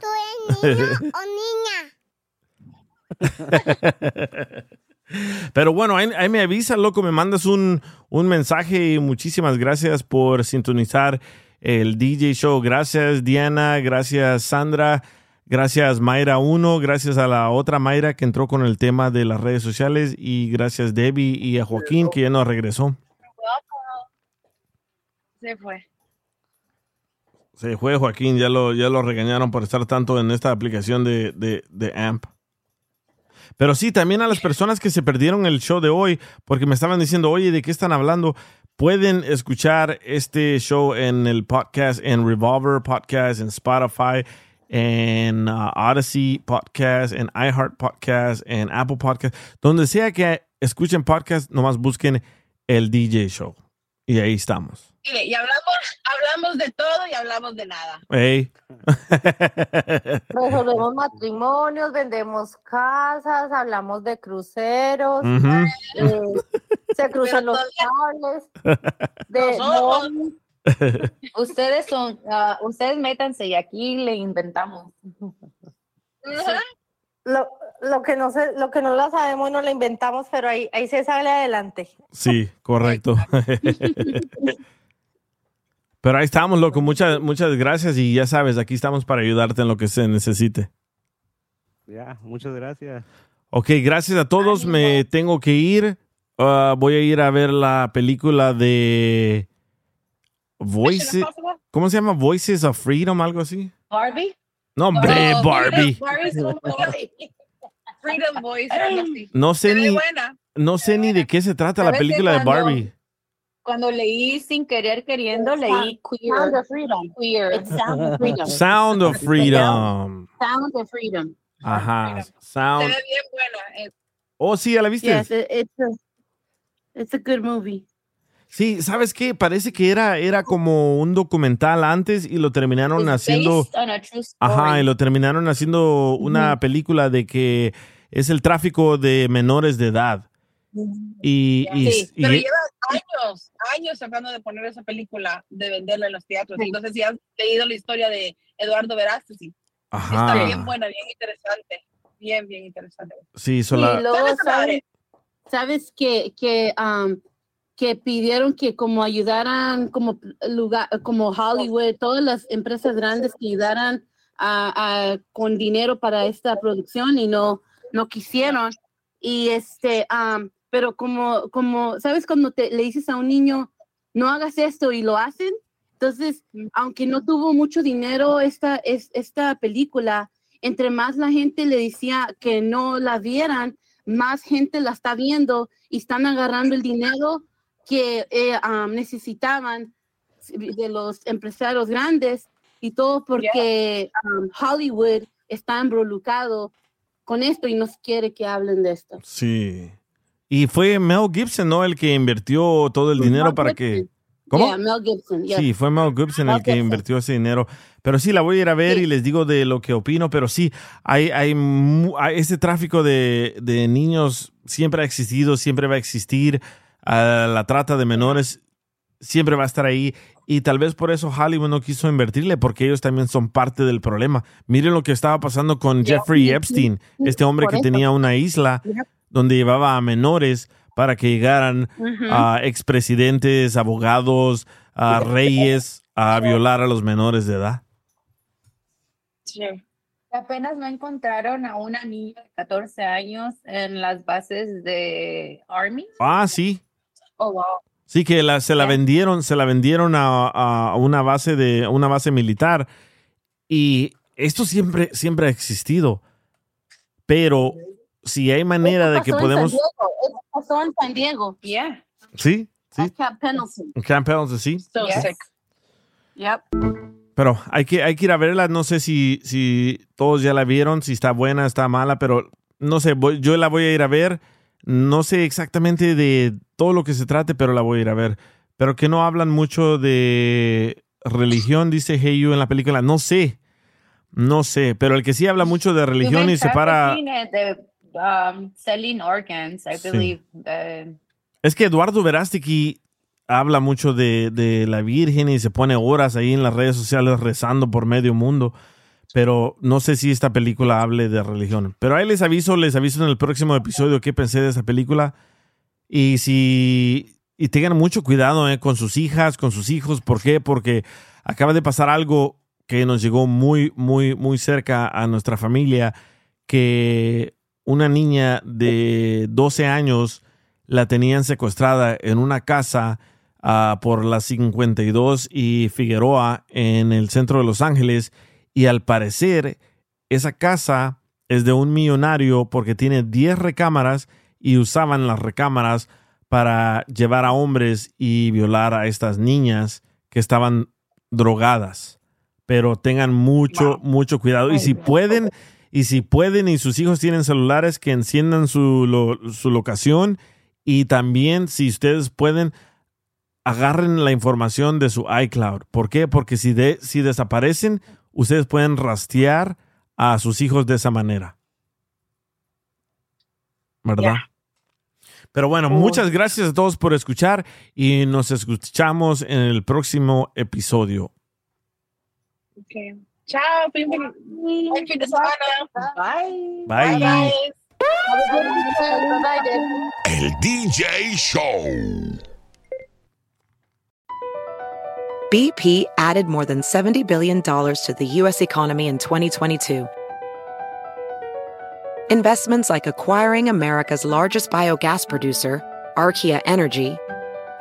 C: Pero bueno, ahí, ahí me avisa, loco, me mandas un, un mensaje y muchísimas gracias por sintonizar el DJ Show. Gracias, Diana, gracias, Sandra, gracias, Mayra 1, gracias a la otra Mayra que entró con el tema de las redes sociales y gracias, Debbie y a Joaquín que ya nos regresó.
M: Se fue.
C: Se fue Joaquín, ya lo, ya lo regañaron por estar tanto en esta aplicación de, de, de AMP. Pero sí, también a las personas que se perdieron el show de hoy, porque me estaban diciendo, oye, ¿de qué están hablando? Pueden escuchar este show en el podcast, en Revolver Podcast, en Spotify, en uh, Odyssey Podcast, en iHeart Podcast, en Apple Podcast. Donde sea que escuchen podcast, nomás busquen el DJ Show. Y ahí estamos.
M: Mire, y hablamos, hablamos de todo y hablamos de nada.
C: Hey.
H: Resolvemos matrimonios, vendemos casas, hablamos de cruceros, eh, se cruzan los cables. De,
M: Nosotros.
H: no,
M: Ustedes son, ah, ustedes métanse y aquí le inventamos.
H: lo, lo que no se, lo que no la sabemos no la inventamos, pero ahí, ahí se sale adelante.
C: Sí, correcto. Pero ahí estamos, loco. Muchas, muchas gracias y ya sabes, aquí estamos para ayudarte en lo que se necesite.
S: Ya, muchas gracias.
C: Ok, gracias a todos. Me tengo que ir. Ah, voy a ir a ver la película de Voices. ¿Cómo se llama? Voices of Freedom, algo así.
M: Barbie.
C: No, hombre,
M: Oh,
C: Barbie.
M: Barbie. Freedom Voice, algo así.
C: No sé ni,
M: buena.
C: no sé ni de qué se trata la película de Barbie.
M: Cuando leí sin querer queriendo, leí queer.
I: Sound of freedom.
M: Queer.
I: It's sound of freedom.
C: Sound of Freedom.
I: Sound of freedom.
C: Ajá.
M: Se
C: Sound.
M: ve bien buena. eh.
C: Oh, sí, ¿ya la viste?
I: Yes, it, it's a it's a good movie.
C: Sí, ¿sabes qué? Parece que era, era como un documental antes y lo terminaron
M: It's
C: haciendo. Ajá, y lo terminaron haciendo una película de que es el tráfico de menores de edad. Y, y-
M: Sí,
C: y-
M: pero lleva años, años tratando de poner esa película, de venderla en los teatros. No sé si has leído la historia de Eduardo Verástegui. Está bien buena, bien interesante. Bien, bien interesante.
C: Sí, sola-
I: y luego sabes, sabes que que um, que pidieron que como ayudaran como lugar como Hollywood, todas las empresas grandes que ayudaran a, a- con dinero para esta producción y no no quisieron y este um, pero como como sabes cuando te le dices a un niño no hagas esto y lo hacen entonces aunque no tuvo mucho dinero esta es esta película entre más la gente le decía que no la vieran, más gente la está viendo y están agarrando el dinero que eh, um, necesitaban de los empresarios grandes y todo porque um, Hollywood está involucrado con esto y no quiere que hablen de esto.
C: Sí. Y fue Mel Gibson, ¿no? El que invirtió todo el dinero para que. ¿Cómo?
I: Yeah, Mel Gibson. yes.
C: Sí, fue Mel Gibson el que
I: Gibson.
C: invirtió ese dinero. Pero sí, la voy a ir a ver y les digo de lo que opino. Pero sí, hay, hay, mu- hay ese tráfico de, de niños siempre ha existido, siempre va a existir. La trata de menores siempre va a estar ahí. Y tal vez por eso Hollywood no quiso invertirle, porque ellos también son parte del problema. Miren lo que estaba pasando con Jeffrey Epstein, este hombre
I: Por
C: que
I: eso.
C: tenía una isla donde llevaba a menores para que llegaran
I: Ujú.
C: a expresidentes, abogados, a reyes a violar a los menores de edad.
M: Apenas no encontraron a una niña de 14 años en las bases de Army.
C: Ah, sí.
M: Oh, wow.
C: Sí, que la- se la vendieron, se la vendieron a, a una base de una base militar. Y esto siempre, siempre ha existido. Pero si hay manera de que
I: Pasó en San
C: podemos.
I: Diego, eso pasó en San Diego.
M: Yeah.
C: Sí, sí.
I: Camp Pendleton.
C: Camp Pendleton, sí.
M: So
I: Yes.
M: sick.
I: Yep.
C: Pero hay que, hay que ir a verla. No sé si, si todos ya la vieron, si está buena, está mala, pero no sé, voy- yo la voy a ir a ver. No sé exactamente de todo lo que se trate, pero la voy a ir a ver. pero que no hablan mucho de religión, dice Heyu en la película. No sé, no sé, pero el que sí habla mucho de religión y se para...
M: De, um, selling organs, I
C: Sí.
M: believe. uh,
C: Es que Eduardo Verástegui habla mucho de, de la Virgen y se pone horas ahí en las redes sociales rezando por medio mundo. Pero no sé si esta película hable de religión. Pero ahí les aviso, les aviso en el próximo episodio qué pensé de esa película. Y si. Y tengan mucho cuidado eh, con sus hijas, con sus hijos. ¿Por qué? Porque acaba de pasar algo que nos llegó muy, muy, muy cerca a nuestra familia. Que una niña de 12 años la tenían secuestrada en una casa ah, por la 52 y Figueroa en el centro de Los Ángeles y al parecer esa casa es de un millonario porque tiene 10 recámaras y usaban las recámaras para llevar a hombres y violar a estas niñas que estaban drogadas. Pero tengan mucho, mucho cuidado. Y si pueden, y si pueden y sus hijos tienen celulares, que enciendan su, lo- su locación. Y también, si ustedes pueden, agarren la información de su iCloud. ¿Por qué? Porque si, de, si desaparecen, ustedes pueden rastrear a sus hijos de esa manera. ¿Verdad? Pero bueno, muchas gracias a todos por escuchar y nos escuchamos en el próximo episodio.
L: Okay. Chao, buen fin buen fin de semana. Bye.
C: Bye.
L: guys.
B: El DJ Show.
T: BP added more than $70 billion to the U.S. economy in 2022. Investments like acquiring America's largest biogas producer, Archaea Energy,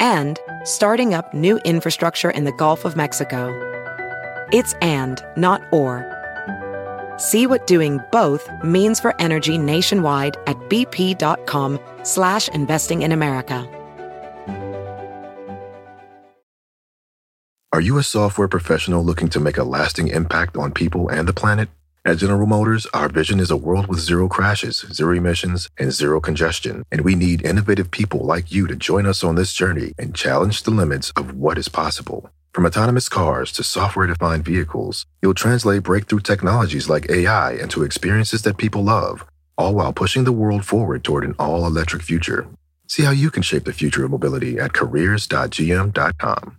T: and starting up new infrastructure in the Gulf of Mexico. It's and, not or. See what doing both means for energy nationwide at bp.com slash investing in America.
U: Are you a software professional looking to make a lasting impact on people and the planet? At General Motors, our vision is a world with zero crashes, zero emissions, and zero congestion. And we need innovative people like you to join us on this journey and challenge the limits of what is possible. From autonomous cars to software defined vehicles, you'll translate breakthrough technologies like AI into experiences that people love, all while pushing the world forward toward an all electric future. See how you can shape the future of mobility at careers.gm.com.